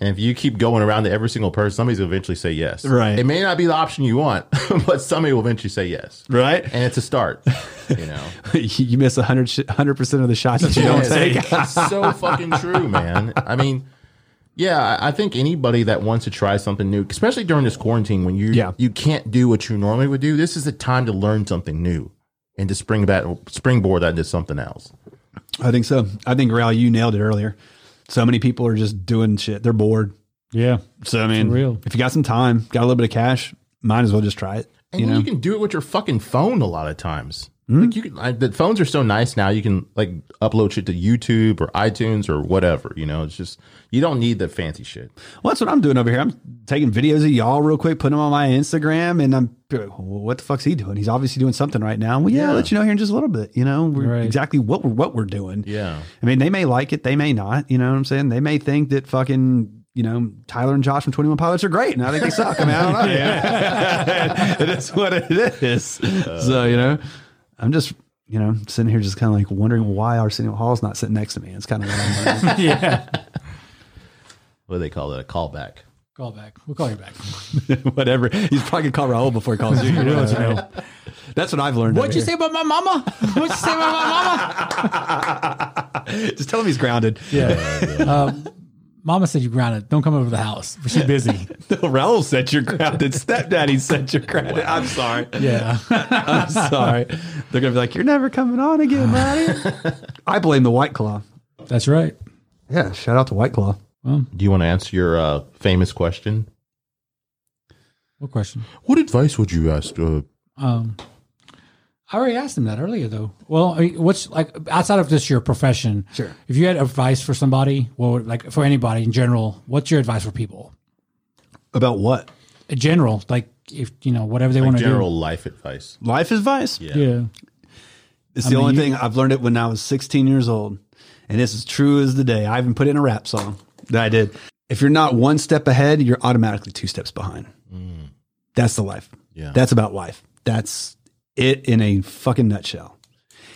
And if you keep going around to every single person, somebody's going to eventually say yes. Right. It may not be the option you want, but somebody will eventually say yes. Right. And it's a start, you know? you miss 100 percent of the shots that you don't take. it's, so fucking true, man. I mean, yeah, I think anybody that wants to try something new, especially during this quarantine when you Yeah. you can't do what you normally would do, this is the time to learn something new and to spring back springboard that into something else. I think so. I think Raul, you nailed it earlier. So many people are just doing shit. They're bored. yeah. So I mean, real. if you got some time, got a little bit of cash, might as well just try it. And you you, can do it with your fucking phone a lot of times. Hmm? Like you can, I, the phones are so nice now. You can like upload shit to YouTube or iTunes or whatever. You know, it's just you don't need the fancy shit. Well, that's what I'm doing over here. I'm taking videos of y'all real quick, putting them on my Instagram, and I'm what the fuck's he doing? He's obviously doing something right now. Well, yeah, Yeah. I'll let you know here in just a little bit. You know, we're Right. exactly what we're what we're doing. Yeah. I mean, they may like it, they may not. You know what I'm saying? They may think that fucking you know, Tyler and Josh from 21 Pilots are great. And I think they suck. I mean, I don't know. Yeah. it is what it is. so, you know, I'm just, you know, sitting here just kind of like wondering why Arsenio Hall's not sitting next to me. It's kind of what I'm wondering. yeah. What do they call it? A callback. Call back. We'll call you back. Whatever. He's probably going to call Raul before he calls you. You know, know. That's what I've learned. What'd over you say about my mama? What'd you say about my mama? Just tell him he's grounded. Yeah. Um, mama said you grounded. Don't come over to the house. She's busy. Raul said you're grounded. Stepdaddy said you're grounded. I'm sorry. Yeah. I'm sorry. They're going to be like, you're never coming on again, buddy. I blame the White Claw. That's right. Yeah. Shout out to White Claw. Do you want to answer your uh, famous question? What question? What advice would you ask? Uh, Um, I already asked him that earlier, though. Well, I mean, what's like outside of just your profession? Sure. If you had advice for somebody, well, like for anybody in general, what's your advice for people? About what? In general, like if you know whatever they want like to general life advice. Life advice? Yeah. Yeah. It's I the mean, only you- thing I've learned it when I was 16 years old. And it's as true as the day. I even put in a rap song that I did. If you're not one step ahead, you're automatically two steps behind. Mm. That's the life. Yeah. That's about life. That's it in a fucking nutshell.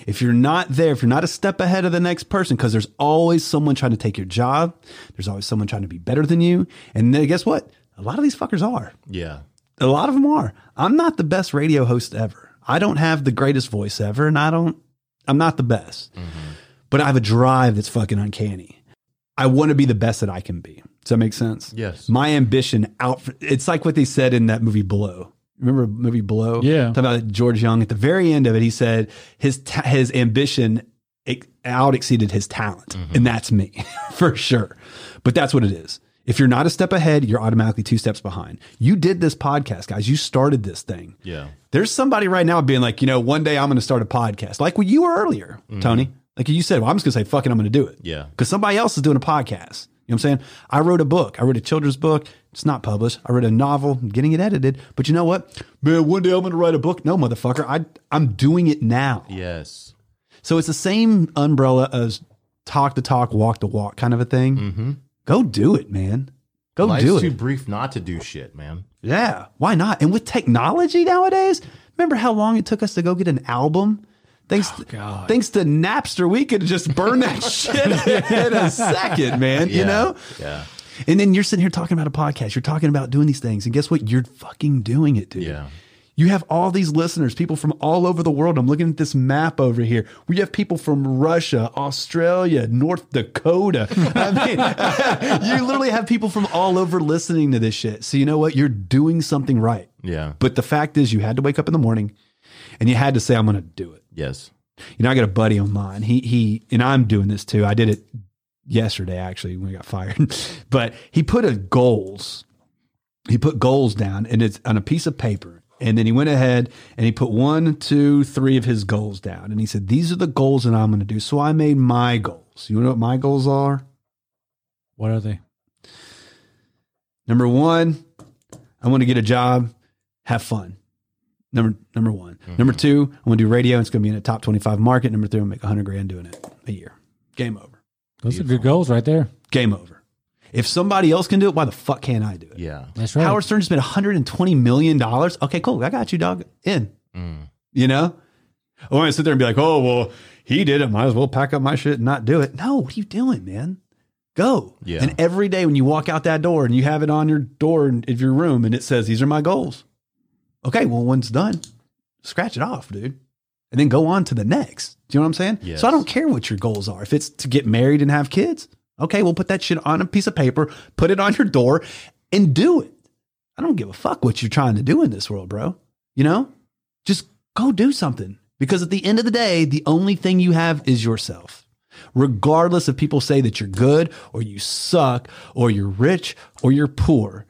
If you're not there, if you're not a step ahead of the next person, because there's always someone trying to take your job, there's always someone trying to be better than you. And then guess what? A lot of these fuckers are. Yeah. A lot of them are. I'm not the best radio host ever. I don't have the greatest voice ever, and I don't. I'm not the best. Mm-hmm. But I have a drive that's fucking uncanny. I want to be the best that I can be. Does that make sense? Yes. My ambition out. It's like what they said in that movie Blow. Remember the movie Blow? Yeah. Talking about George Jung at the very end of it, he said his ta- his ambition out exceeded his talent, mm-hmm. and that's me for sure. But that's what it is. If you're not a step ahead, you're automatically two steps behind. You did this podcast, guys. You started this thing. Yeah. There's somebody right now being like, you know, one day I'm going to start a podcast, like what you were earlier, mm-hmm. Tony. Like you said, well, I'm just going to say, fucking, I'm going to do it. Yeah. Because somebody else is doing a podcast. You know what I'm saying? I wrote a book. I wrote a children's book. It's not published. I wrote a novel. I'm getting it edited. But you know what? Man, one day I'm going to write a book. No, motherfucker. I, I'm doing it now. Yes. So it's the same umbrella as talk the talk, walk the walk kind of a thing. Mm-hmm. Go do it, man. Go Life's do it. too brief not to do shit, man. Yeah, why not? And with technology nowadays, remember how long it took us to go get an album? Thanks, oh, God. thanks to Napster, we could just burn that shit in a second, man. You know. Yeah. And then you're sitting here talking about a podcast. You're talking about doing these things, and guess what? You're fucking doing it, dude. Yeah. You have all these listeners, people from all over the world. I'm looking at this map over here. We have people from Russia, Australia, North Dakota. I mean, you literally have people from all over listening to this shit. So you know what? You're doing something right. Yeah. But the fact is, you had to wake up in the morning, and you had to say, "I'm going to do it." Yes. You know, I got a buddy of mine. He he, and I'm doing this too. I did it yesterday actually when we got fired. but he put a goals. He put goals down, and it's on a piece of paper. And then he went ahead and he put one, two, three of his goals down. And he said, These are the goals that I'm going to do. So I made my goals. You know what my goals are? What are they? Number one, I want to get a job, have fun. Number number one. Number mm-hmm. two, I'm gonna do radio. It's going to be in a top 25 market. Number three, I'm going to make 100 grand doing it a year. Game over. Those are good goals right there. Game over. If somebody else can do it, why the fuck can't I do it? Yeah. That's right. Howard Stern just spent 120 million dollars. Okay, cool. I got you, dog. In. Mm. You know. I want to sit there and be like, oh well, he did it. Might as well pack up my shit and not do it. No, what are you doing, man? Go. Yeah. And every day when you walk out that door and you have it on your door of your room and it says these are my goals. Okay, well, once done, scratch it off, dude, and then go on to the next. Do you know what I'm saying? Yes. So I don't care what your goals are. If it's to get married and have kids, okay, we'll put that shit on a piece of paper, put it on your door, and do it. I don't give a fuck what you're trying to do in this world, bro. You know, just go do something because at the end of the day, the only thing you have is yourself. Regardless if people say that you're good or you suck or you're rich or you're poor,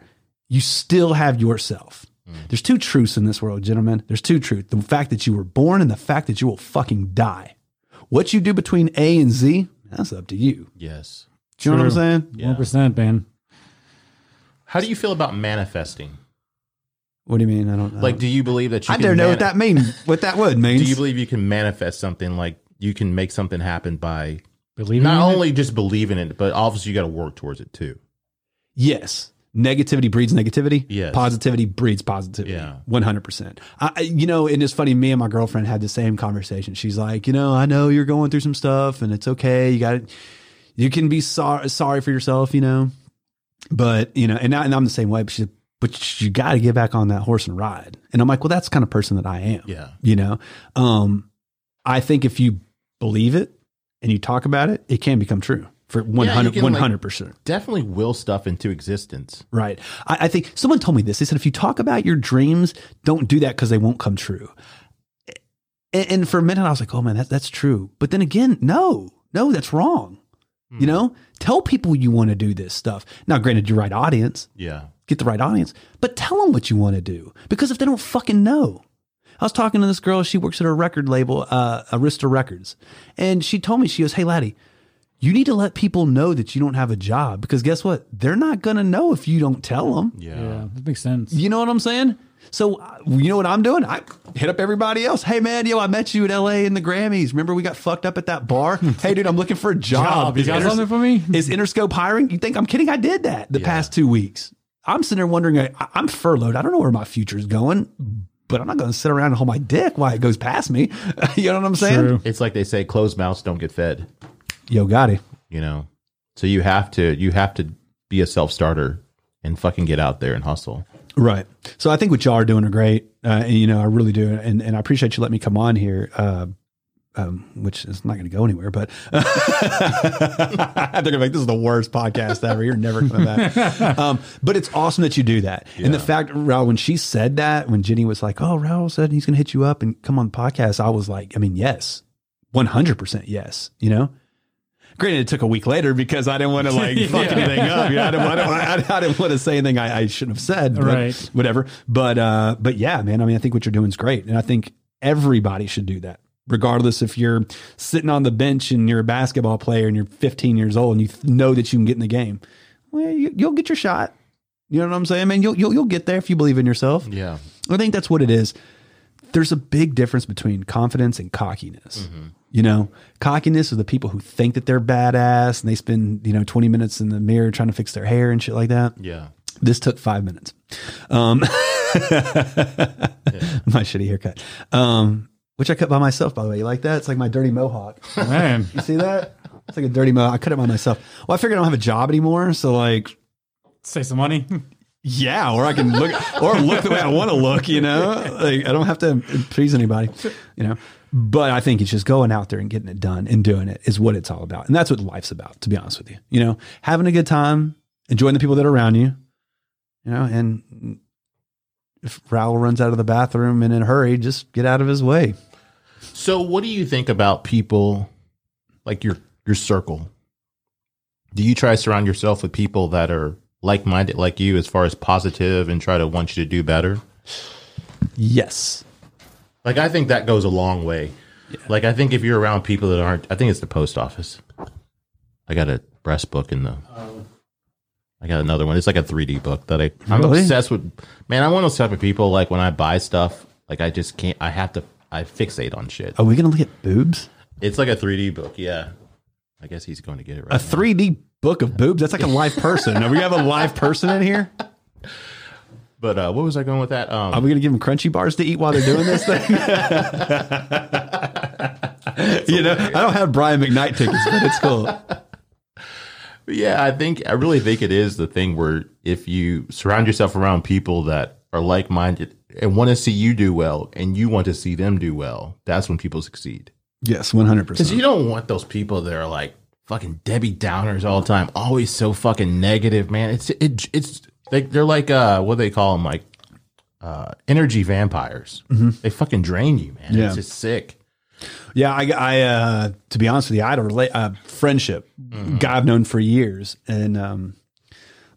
you still have yourself. Mm. There's two truths in this world, gentlemen. There's two truths. The fact that you were born and the fact that you will fucking die. What you do between A and Z, that's up to you. Yes. Do you know what I'm saying? Yeah. One percent, man. How do you feel about manifesting? What do you mean? I don't know. Like, do you believe that you I can don't know what that mean. What that word means. Do you believe you can manifest something like you can make something happen by Believe not in it? only just believing it, but obviously you got to work towards it too. Yes. Negativity breeds negativity. Yes. Positivity breeds positivity. Yeah. 100%. I, you know, and it's funny, me and my girlfriend had the same conversation. She's like, you know, I know you're going through some stuff and it's okay. You got it. You can be sorry, sorry for yourself, you know, but, you know, and, I, and I'm the same way, but she's but you got to get back on that horse and ride. And I'm like, well, that's the kind of person that I am. Yeah. You know, um, I think if you believe it and you talk about it, it can become true for 100, can, like- 100%. Definitely will stuff into existence. Right. I, I think someone told me this. They said if you talk about your dreams, don't do that because they won't come true. And, and for a minute, I was like, oh man, that, that's true. But then again, no, no, that's wrong. You know, tell people you want to do this stuff. Now, granted, your right audience, Yeah. get the right audience, but tell them what you want to do because if they don't fucking know. I was talking to this girl, she works at a record label, uh, Arista Records, and she told me, she goes, Hey, latty, you need to let people know that you don't have a job because guess what? They're not going to know if you don't tell them. Yeah. Yeah, that makes sense. You know what I'm saying? So uh, you know what I'm doing? I hit up everybody else. Hey man, yo, I met you in LA in the Grammys. Remember we got fucked up at that bar? hey dude, I'm looking for a job. Job. You got Inter- something for me? Is Interscope hiring? You think I'm kidding? I did that the past two weeks. I'm sitting there wondering. I, I'm furloughed. I don't know where my future is going, but I'm not going to sit around and hold my dick while it goes past me. you know what I'm saying? True. It's like they say closed mouths don't get fed, Yo, Gotti. you know. So you have to you have to be a self-starter and fucking get out there and hustle. Right. So I think what y'all are doing are great. Uh, and, you know, I really do. And, and I appreciate you letting me come on here. Uh, um, which is not going to go anywhere, but they're going to be like, this is the worst podcast ever. You're never coming back. um, but it's awesome that you do that. And the fact, Raul, when she said that, when Jenny was like, oh, Raul said he's going to hit you up and come on the podcast, I was like, I mean, yes, 100% yes, you know? Granted, it took a week later because I didn't want to like fuck anything up. You know, I didn't, I didn't, I, I didn't want to say anything I, I shouldn't have said. but Right. Whatever. But uh, but yeah, man. I mean, I think what you're doing is great, and I think everybody should do that, regardless if you're sitting on the bench and you're a basketball player and you're 15 years old and you th- know that you can get in the game. Well, you, you'll get your shot. You know what I'm saying, man? You'll, you'll you'll get there if you believe in yourself. Yeah. I think that's what it is. There's a big difference between confidence and cockiness. You know, cockiness are the people who think that they're badass and they spend, you know, 20 minutes in the mirror trying to fix their hair and shit like that. Yeah. This took five minutes. Um, my shitty haircut, um, which I cut by myself, by the way. You like that? It's like my dirty mohawk. Man, You see that? It's like a dirty mohawk. I cut it by myself. Well, I figured I don't have a job anymore. So, like, save some money. yeah, or I can look or look the way I want to look, you know? Like I don't have to please anybody, you know. But I think it's just going out there and getting it done and doing it is what it's all about. And that's what life's about, to be honest with you. You know, having a good time, enjoying the people that are around you, you know, and if Raul runs out of the bathroom and in a hurry, just get out of his way. So what do you think about people like your your circle? Do you try to surround yourself with people that are like-minded like you as far as positive and try to want you to do better? Yes. Like I think that goes a long way. Like I think if you're around people that aren't I think it's the post office. I got a breast book in the I got another one. It's like a 3D book that I I'm Really? obsessed with. Man, I'm one of those type of people like when I buy stuff, like I just can't I have to I fixate on shit. Are we gonna look at boobs? It's like a 3D book, yeah. I guess he's going to get it right. A 3D book of boobs? That's like a live person. Are we have a live person in here? But uh, what was I going with that? Um, Are we going to give them crunchy bars to eat while they're doing this thing? you know, I don't have Brian McKnight tickets, but it's cool. yeah, I think I really think it is the thing where if you surround yourself around people that are like minded and want to see you do well, and you want to see them do well, that's when people succeed. Yes, one hundred percent. Because you don't want those people that are like fucking Debbie Downers all the time, always so fucking negative, man. It's it, it's they, they're like uh what do they call them like uh energy vampires. They fucking drain you, man. Yeah. It's just sick. Yeah, I, I uh, to be honest with you, I had a rela- uh, friendship guy I've known for years, and um,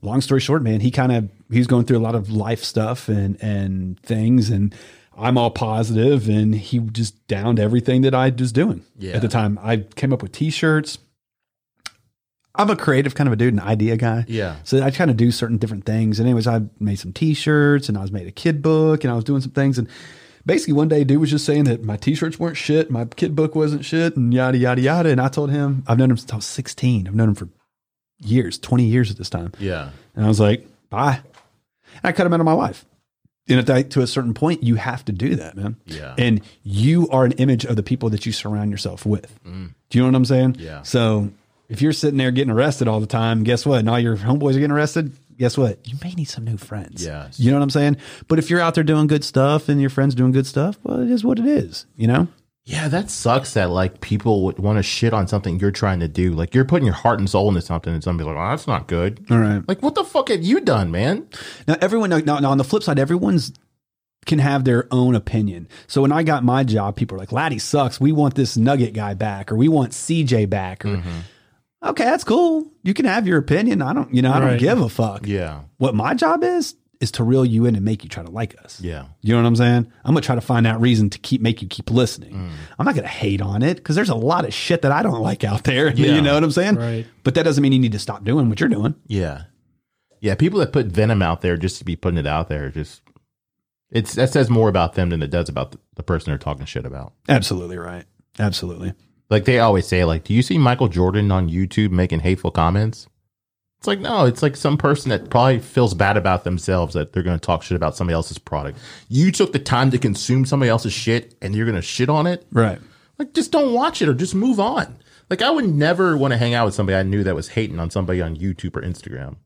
long story short, man, he kind of he's going through a lot of life stuff and and things, and I'm all positive, and he just downed everything that I was doing Yeah. at the time. I came up with T-shirts. I'm a creative kind of a dude, an idea guy. Yeah. So I kind of do certain different things. And anyways, I made some T-shirts, and I was made a kid book, and I was doing some things, and basically one day, dude was just saying that my T-shirts weren't shit, my kid book wasn't shit, and yada yada yada. And I told him I've known him since I was 16. I've known him for years, 20 years at this time. Yeah. And I was like, bye. And I cut him out of my life. And at that, to a certain point, you have to do that, man. Yeah. And you are an image of the people that you surround yourself with. Mm. Do you know what I'm saying? Yeah. So if you're sitting there getting arrested all the time, guess what? And all your homeboys are getting arrested. Guess what? You may need some new friends. Yeah. You know what I'm saying? But if you're out there doing good stuff and your friends doing good stuff, well, it is what it is. You know? Yeah, that sucks that like people would want to shit on something you're trying to do. Like you're putting your heart and soul into something and somebody's like, oh, that's not good. All right. Like, what the fuck have you done, man? Now, everyone, now, now on the flip side, everyone's can have their own opinion. So when I got my job, people are like, Latty sucks. We want this nugget guy back, or we want CJ back, or mm-hmm. okay, that's cool. You can have your opinion. I don't, you know, I don't give a fuck. Yeah. What my job is, is to reel you in and make you try to like us. Yeah. You know what I'm saying? I'm gonna try to find that reason to keep make you keep listening. Mm. I'm not gonna hate on it because there's a lot of shit that I don't like out there. Yeah. You know what I'm saying? Right. But that doesn't mean you need to stop doing what you're doing. Yeah. Yeah. People that put venom out there just to be putting it out there, just it's that says more about them than it does about the, the person they're talking shit about. Absolutely right. Absolutely. Like they always say, like, do you see Michael Jordan on YouTube making hateful comments? It's like, no, it's like some person that probably feels bad about themselves that they're going to talk shit about somebody else's product. You took the time to consume somebody else's shit and you're going to shit on it. Right. Like, just don't watch it or just move on. Like, I would never want to hang out with somebody I knew that was hating on somebody on YouTube or Instagram.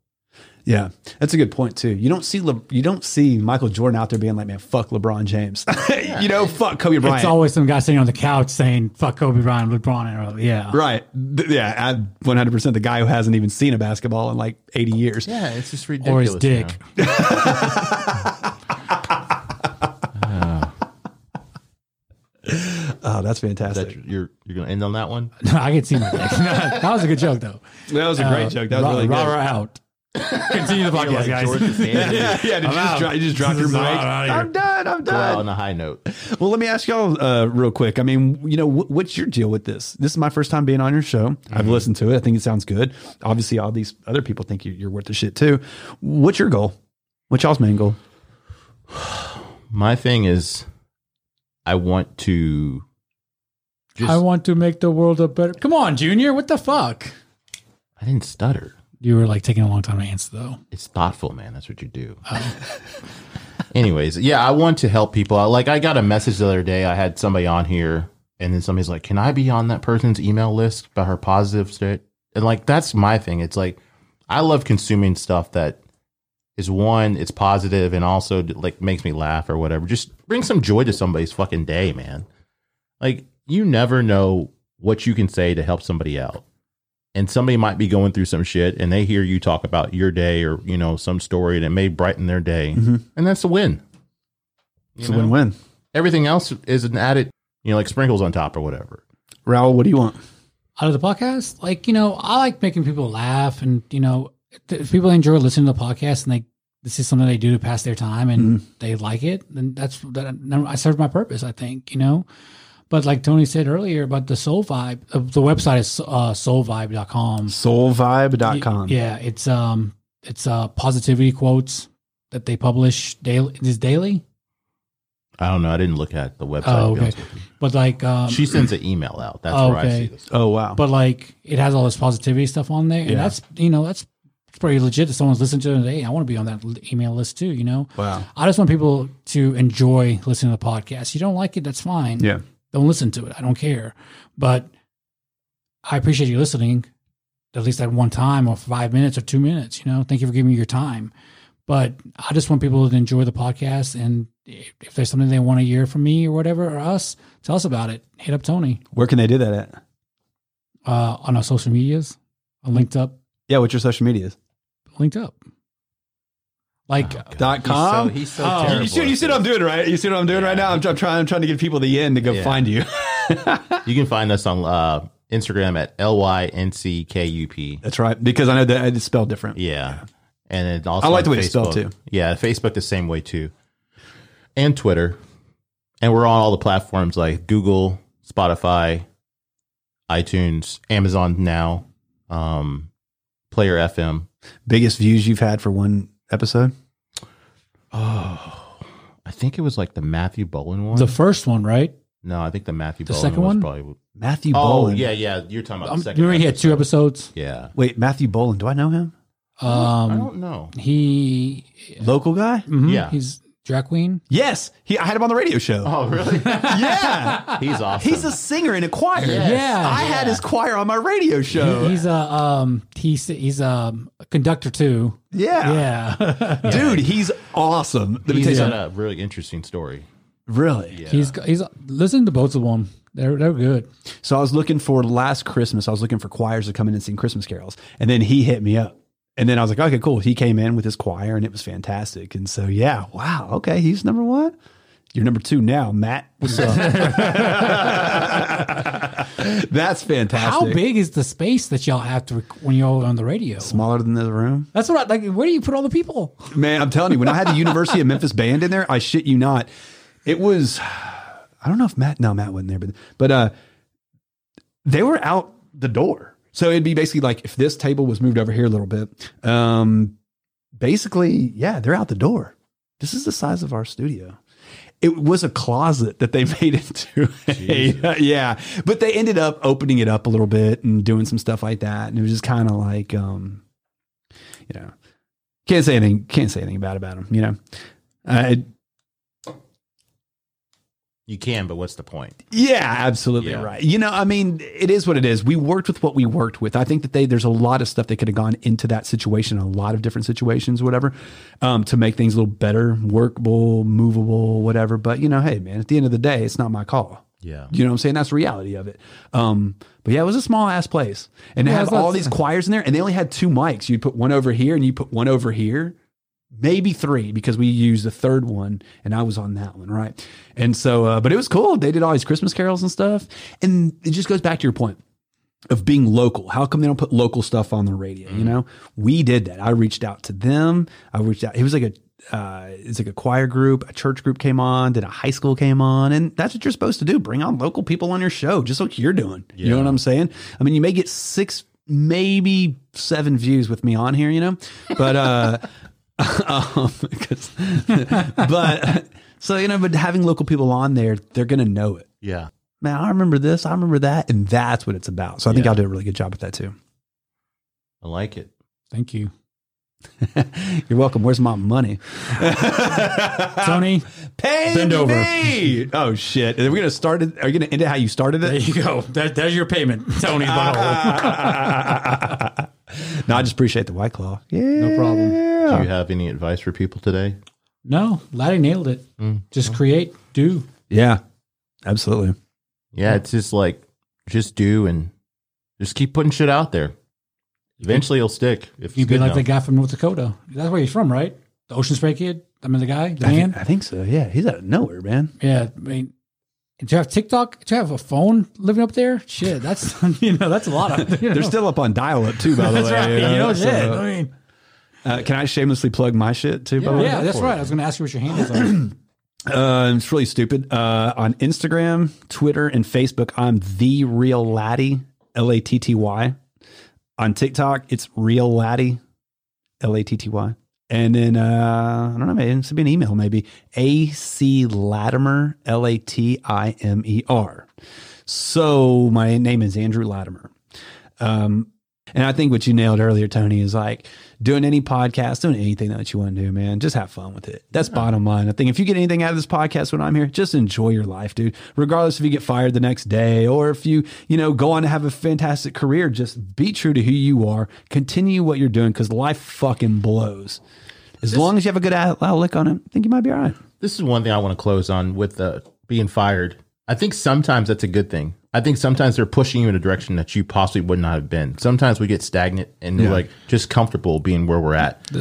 Yeah, that's a good point too. You don't see Le, you don't see Michael Jordan out there being like, "Man, fuck LeBron James," you know, fuck Kobe Bryant. It's always some guy sitting on the couch saying "fuck Kobe Bryant, LeBron." And, yeah, right? Yeah, 100 percent the guy who hasn't even seen a basketball in like 80 years. Yeah, it's just ridiculous. or ridiculous. his dick. Oh, that's That fantastic. you're you're going to end on that one? No, I can see my dick. that was a good joke, though. That was a great Uh, joke. That was rah- really rah, good. rah out. Continue the podcast, guys. yeah, yeah. Did you, just out. dro- you just dropped your mic? is out. I'm done. I'm Go out done. on a high note. Well, let me ask y'all uh, real quick. I mean, you know, wh- what's your deal with this? This is my first time being on your show. I've listened to it. I think it sounds good. Obviously, all these other people think you- you're worth the shit too. What's your goal? What's y'all's main goal? My thing is, I want to just. I want to make the world a better. Come on, Junior. What the fuck? I didn't stutter. You were like taking a long time to answer, though. It's thoughtful, man. That's what you do. Anyways, yeah, I want to help people. Like, I got a message the other day. I had somebody on here, and then somebody's like, "Can I be on that person's email list about her positive state?" And like, that's my thing. It's like, I love consuming stuff that is one, it's positive, and also like makes me laugh or whatever. Just bring some joy to somebody's fucking day, man. Like, you never know what you can say to help somebody out and somebody might be going through some shit and they hear you talk about your day or you know some story and it may brighten their day mm-hmm. and that's a win It's a win-win. everything else is an added you know like sprinkles on top or whatever Raul, what do you want? Out of the podcast, like you know, I like making people laugh, and you know, if people enjoy listening to the podcast and they this is something they do to pass their time and mm-hmm. they like it, then that's that. I served my purpose. I think you know. But like Tony said earlier about the soul vibe, uh, the website is uh, soulvibe.com. Soulvibe.com. Yeah, it's um it's uh positivity quotes that they publish daily. Is daily? i don't know i didn't look at the website Oh, okay. honest with you. But like um she sends an email out that's Oh, where i okay. see this Oh wow. but like it has all this positivity stuff on there, and Yeah. that's you know that's pretty legit. That someone's listening to it. and, Hey, I want to be on that email list too. You know, wow. I just want people to enjoy listening to the podcast. You don't like it, that's fine. Yeah. Don't listen to it. I don't care. But I appreciate you listening, at least at one time or five minutes or two minutes. You know, thank you for giving me your time. But I just want people to enjoy the podcast, and if there's something they want to hear from me or whatever or us, tell us about it. Hit up Tony Where can they do that at? uh, on our social medias. I linked up, Yeah, what's your social medias? linked up. Like Dot He's com. so, he's so Oh. terrible you see, you see what I'm doing, right? You see what I'm doing right now? I'm, I'm trying. I'm trying to get people the end to go Yeah. find you. you can find us on uh, instagram at l-y-n-c-k-u-p That's right, because I know that it's spelled different. yeah and then also I like the way it's spelled, too. yeah facebook the same way too and twitter and we're on all the platforms like google spotify itunes amazon now um player fm Biggest views you've had for one episode? oh i think it was like the matthew Bowen one the first one, right? No, I think the Matthew The Bowen second was one? probably. Matthew Oh Boland. yeah, yeah. You're talking about Um, the second. remember he had two episodes. Yeah. Wait, Matthew Boland. Do I know him? I Um, don't know. he, Local guy? mhm, Yeah. he's drag queen. Yes. He, I had him on the radio show. Oh really? Yeah. He's awesome. He's a singer in a choir. Yes. Yeah. I had his choir on my radio show. He's a um, he's he's um, a conductor too. yeah. Yeah, Dude, he's awesome. Let me tell you got a really interesting story. Really? Yeah. he's he's listen to both of them. They're they're good. So I was looking for last Christmas, I was looking for choirs to come in and sing Christmas carols. And then he hit me up. And then I was like, okay, cool. He came in with his choir and it was fantastic. And so, yeah, wow. Okay. He's number one. You're number two now, Matt. What's up? That's fantastic. How big is the space that y'all have to rec- when you're on the radio? Smaller than the room? That's what I like. Where do you put all the people? Man, I'm telling you, when I had the University of Memphis band in there, I shit you not, it was I don't know if Matt no, Matt wasn't there, but but uh they were out the door. So it'd be basically like if this table was moved over here a little bit, um basically, yeah, they're out the door. This is the size of our studio. It was a closet that they made into a, yeah, but they ended up opening it up a little bit and doing some stuff like that. And it was just kind of like, um, you know, can't say anything. Can't say anything bad about them, You know, uh, You can, but what's the point? yeah, absolutely Yeah. right. You know, I mean, it is what it is. We worked with what we worked with. I think that they there's a lot of stuff that could have gone into that situation, a lot of different situations, whatever, um, to make things a little better, workable, movable, whatever. But you know, hey, man, at the end of the day, it's not my call. Yeah. You know what I'm saying? That's the reality of it. Um, but yeah, it was a small ass place. And they Yeah, have that's- all these choirs in there, and they only had two mics. You'd put one over here and you put one over here, maybe three, because we used the third one, and I was on that one, right? And so, uh, but it was cool. They did all these Christmas carols and stuff. And it just goes back to your point of being local. How come they don't put local stuff on the radio? You know, we did that. I reached out to them. I reached out. It was like a uh, it's like a choir group, a church group came on, then a high school came on, and that's what you're supposed to do. Bring on local people on your show, just like you're doing. You know what I'm saying? I mean, you may get six, maybe seven views with me on here, you know, but uh, um, but so you know, but having local people on there, they're gonna know it Yeah. man, I remember this, I remember that, and that's what it's about. So I think Yeah. I'll do a really good job with that too. I like it. Thank you, You're welcome. Where's my money? Tony. Pay Bend over. me. Oh shit! Are we gonna start it? Are you gonna end it how you started it? There you go. That, there's your payment, Tony. Butthole. no, I just appreciate the white claw. Yeah, no problem. Do you have any advice for people today? no, Latty nailed it. Mm. Just create, do. Yeah, absolutely. Yeah, it's just like just do and just keep putting shit out there. Eventually, it'll stick. If You'd it's be good like the guy from North Dakota. That's where he's from, right? The Ocean Spray kid. I mean, the guy, the I man. think, I think so. Yeah, he's out of nowhere, man. Yeah, I mean, to have TikTok, to have a phone living up there, shit, that's you know that's a lot of. You know, They're still up on dial-up too, by the that's way. right. you You know, so, shit. I mean, uh, can I shamelessly plug my shit too? by the way? yeah, that's right. I was going to ask you what your handles are. Uh, it's really stupid. Uh, on Instagram, Twitter, and Facebook, I'm the real latty, L A T T Y. On TikTok, it's real latty, L A T T Y. And then uh, I don't know, maybe it should be an email, maybe A C Latimer, L A T I M E R. So my name is Andrew Latimer. Um, and I think what you nailed earlier, Tony, is like doing any podcast, doing anything that you want to do, man. Just have fun with it. That's bottom line. I think if you get anything out of this podcast when I'm here, just enjoy your life, dude. Regardless if you get fired the next day or if you, you know, go on to have a fantastic career, just be true to who you are. Continue what you're doing because life fucking blows. As long as you have a good out- outlook on it, I think you might be all right. this is one thing I want to close on with uh, being fired. I think sometimes that's a good thing. I think sometimes they're pushing you in a direction that you possibly would not have been. Sometimes we get stagnant and Yeah. like just comfortable being where we're at,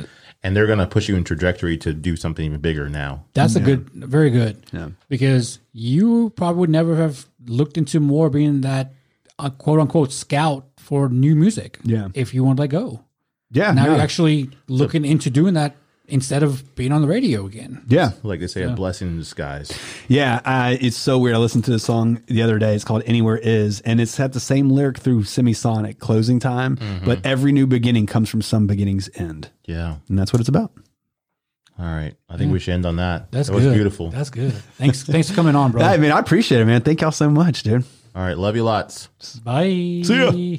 and they're going to push you in trajectory to do something even bigger now. That's a good, very good. Yeah. Because you probably would never have looked into more being that uh, quote unquote scout for new music. Yeah. If you want to let go. Yeah. Now no. you're actually looking into doing that instead of being on the radio again. yeah. Like they say, a blessing in disguise. Yeah, uh, it's so weird. I listened to the song the other day. It's called "Anywhere Is," and it's had the same lyric through Semisonic, "Closing Time," but every new beginning comes from some beginning's end, Yeah. and that's what it's about. All right. I think we should end on that. That's that good. was beautiful. That's good. Thanks. thanks for coming on, bro. I mean, I appreciate it, man. Thank y'all so much, dude. All right. Love you lots. Bye. See ya.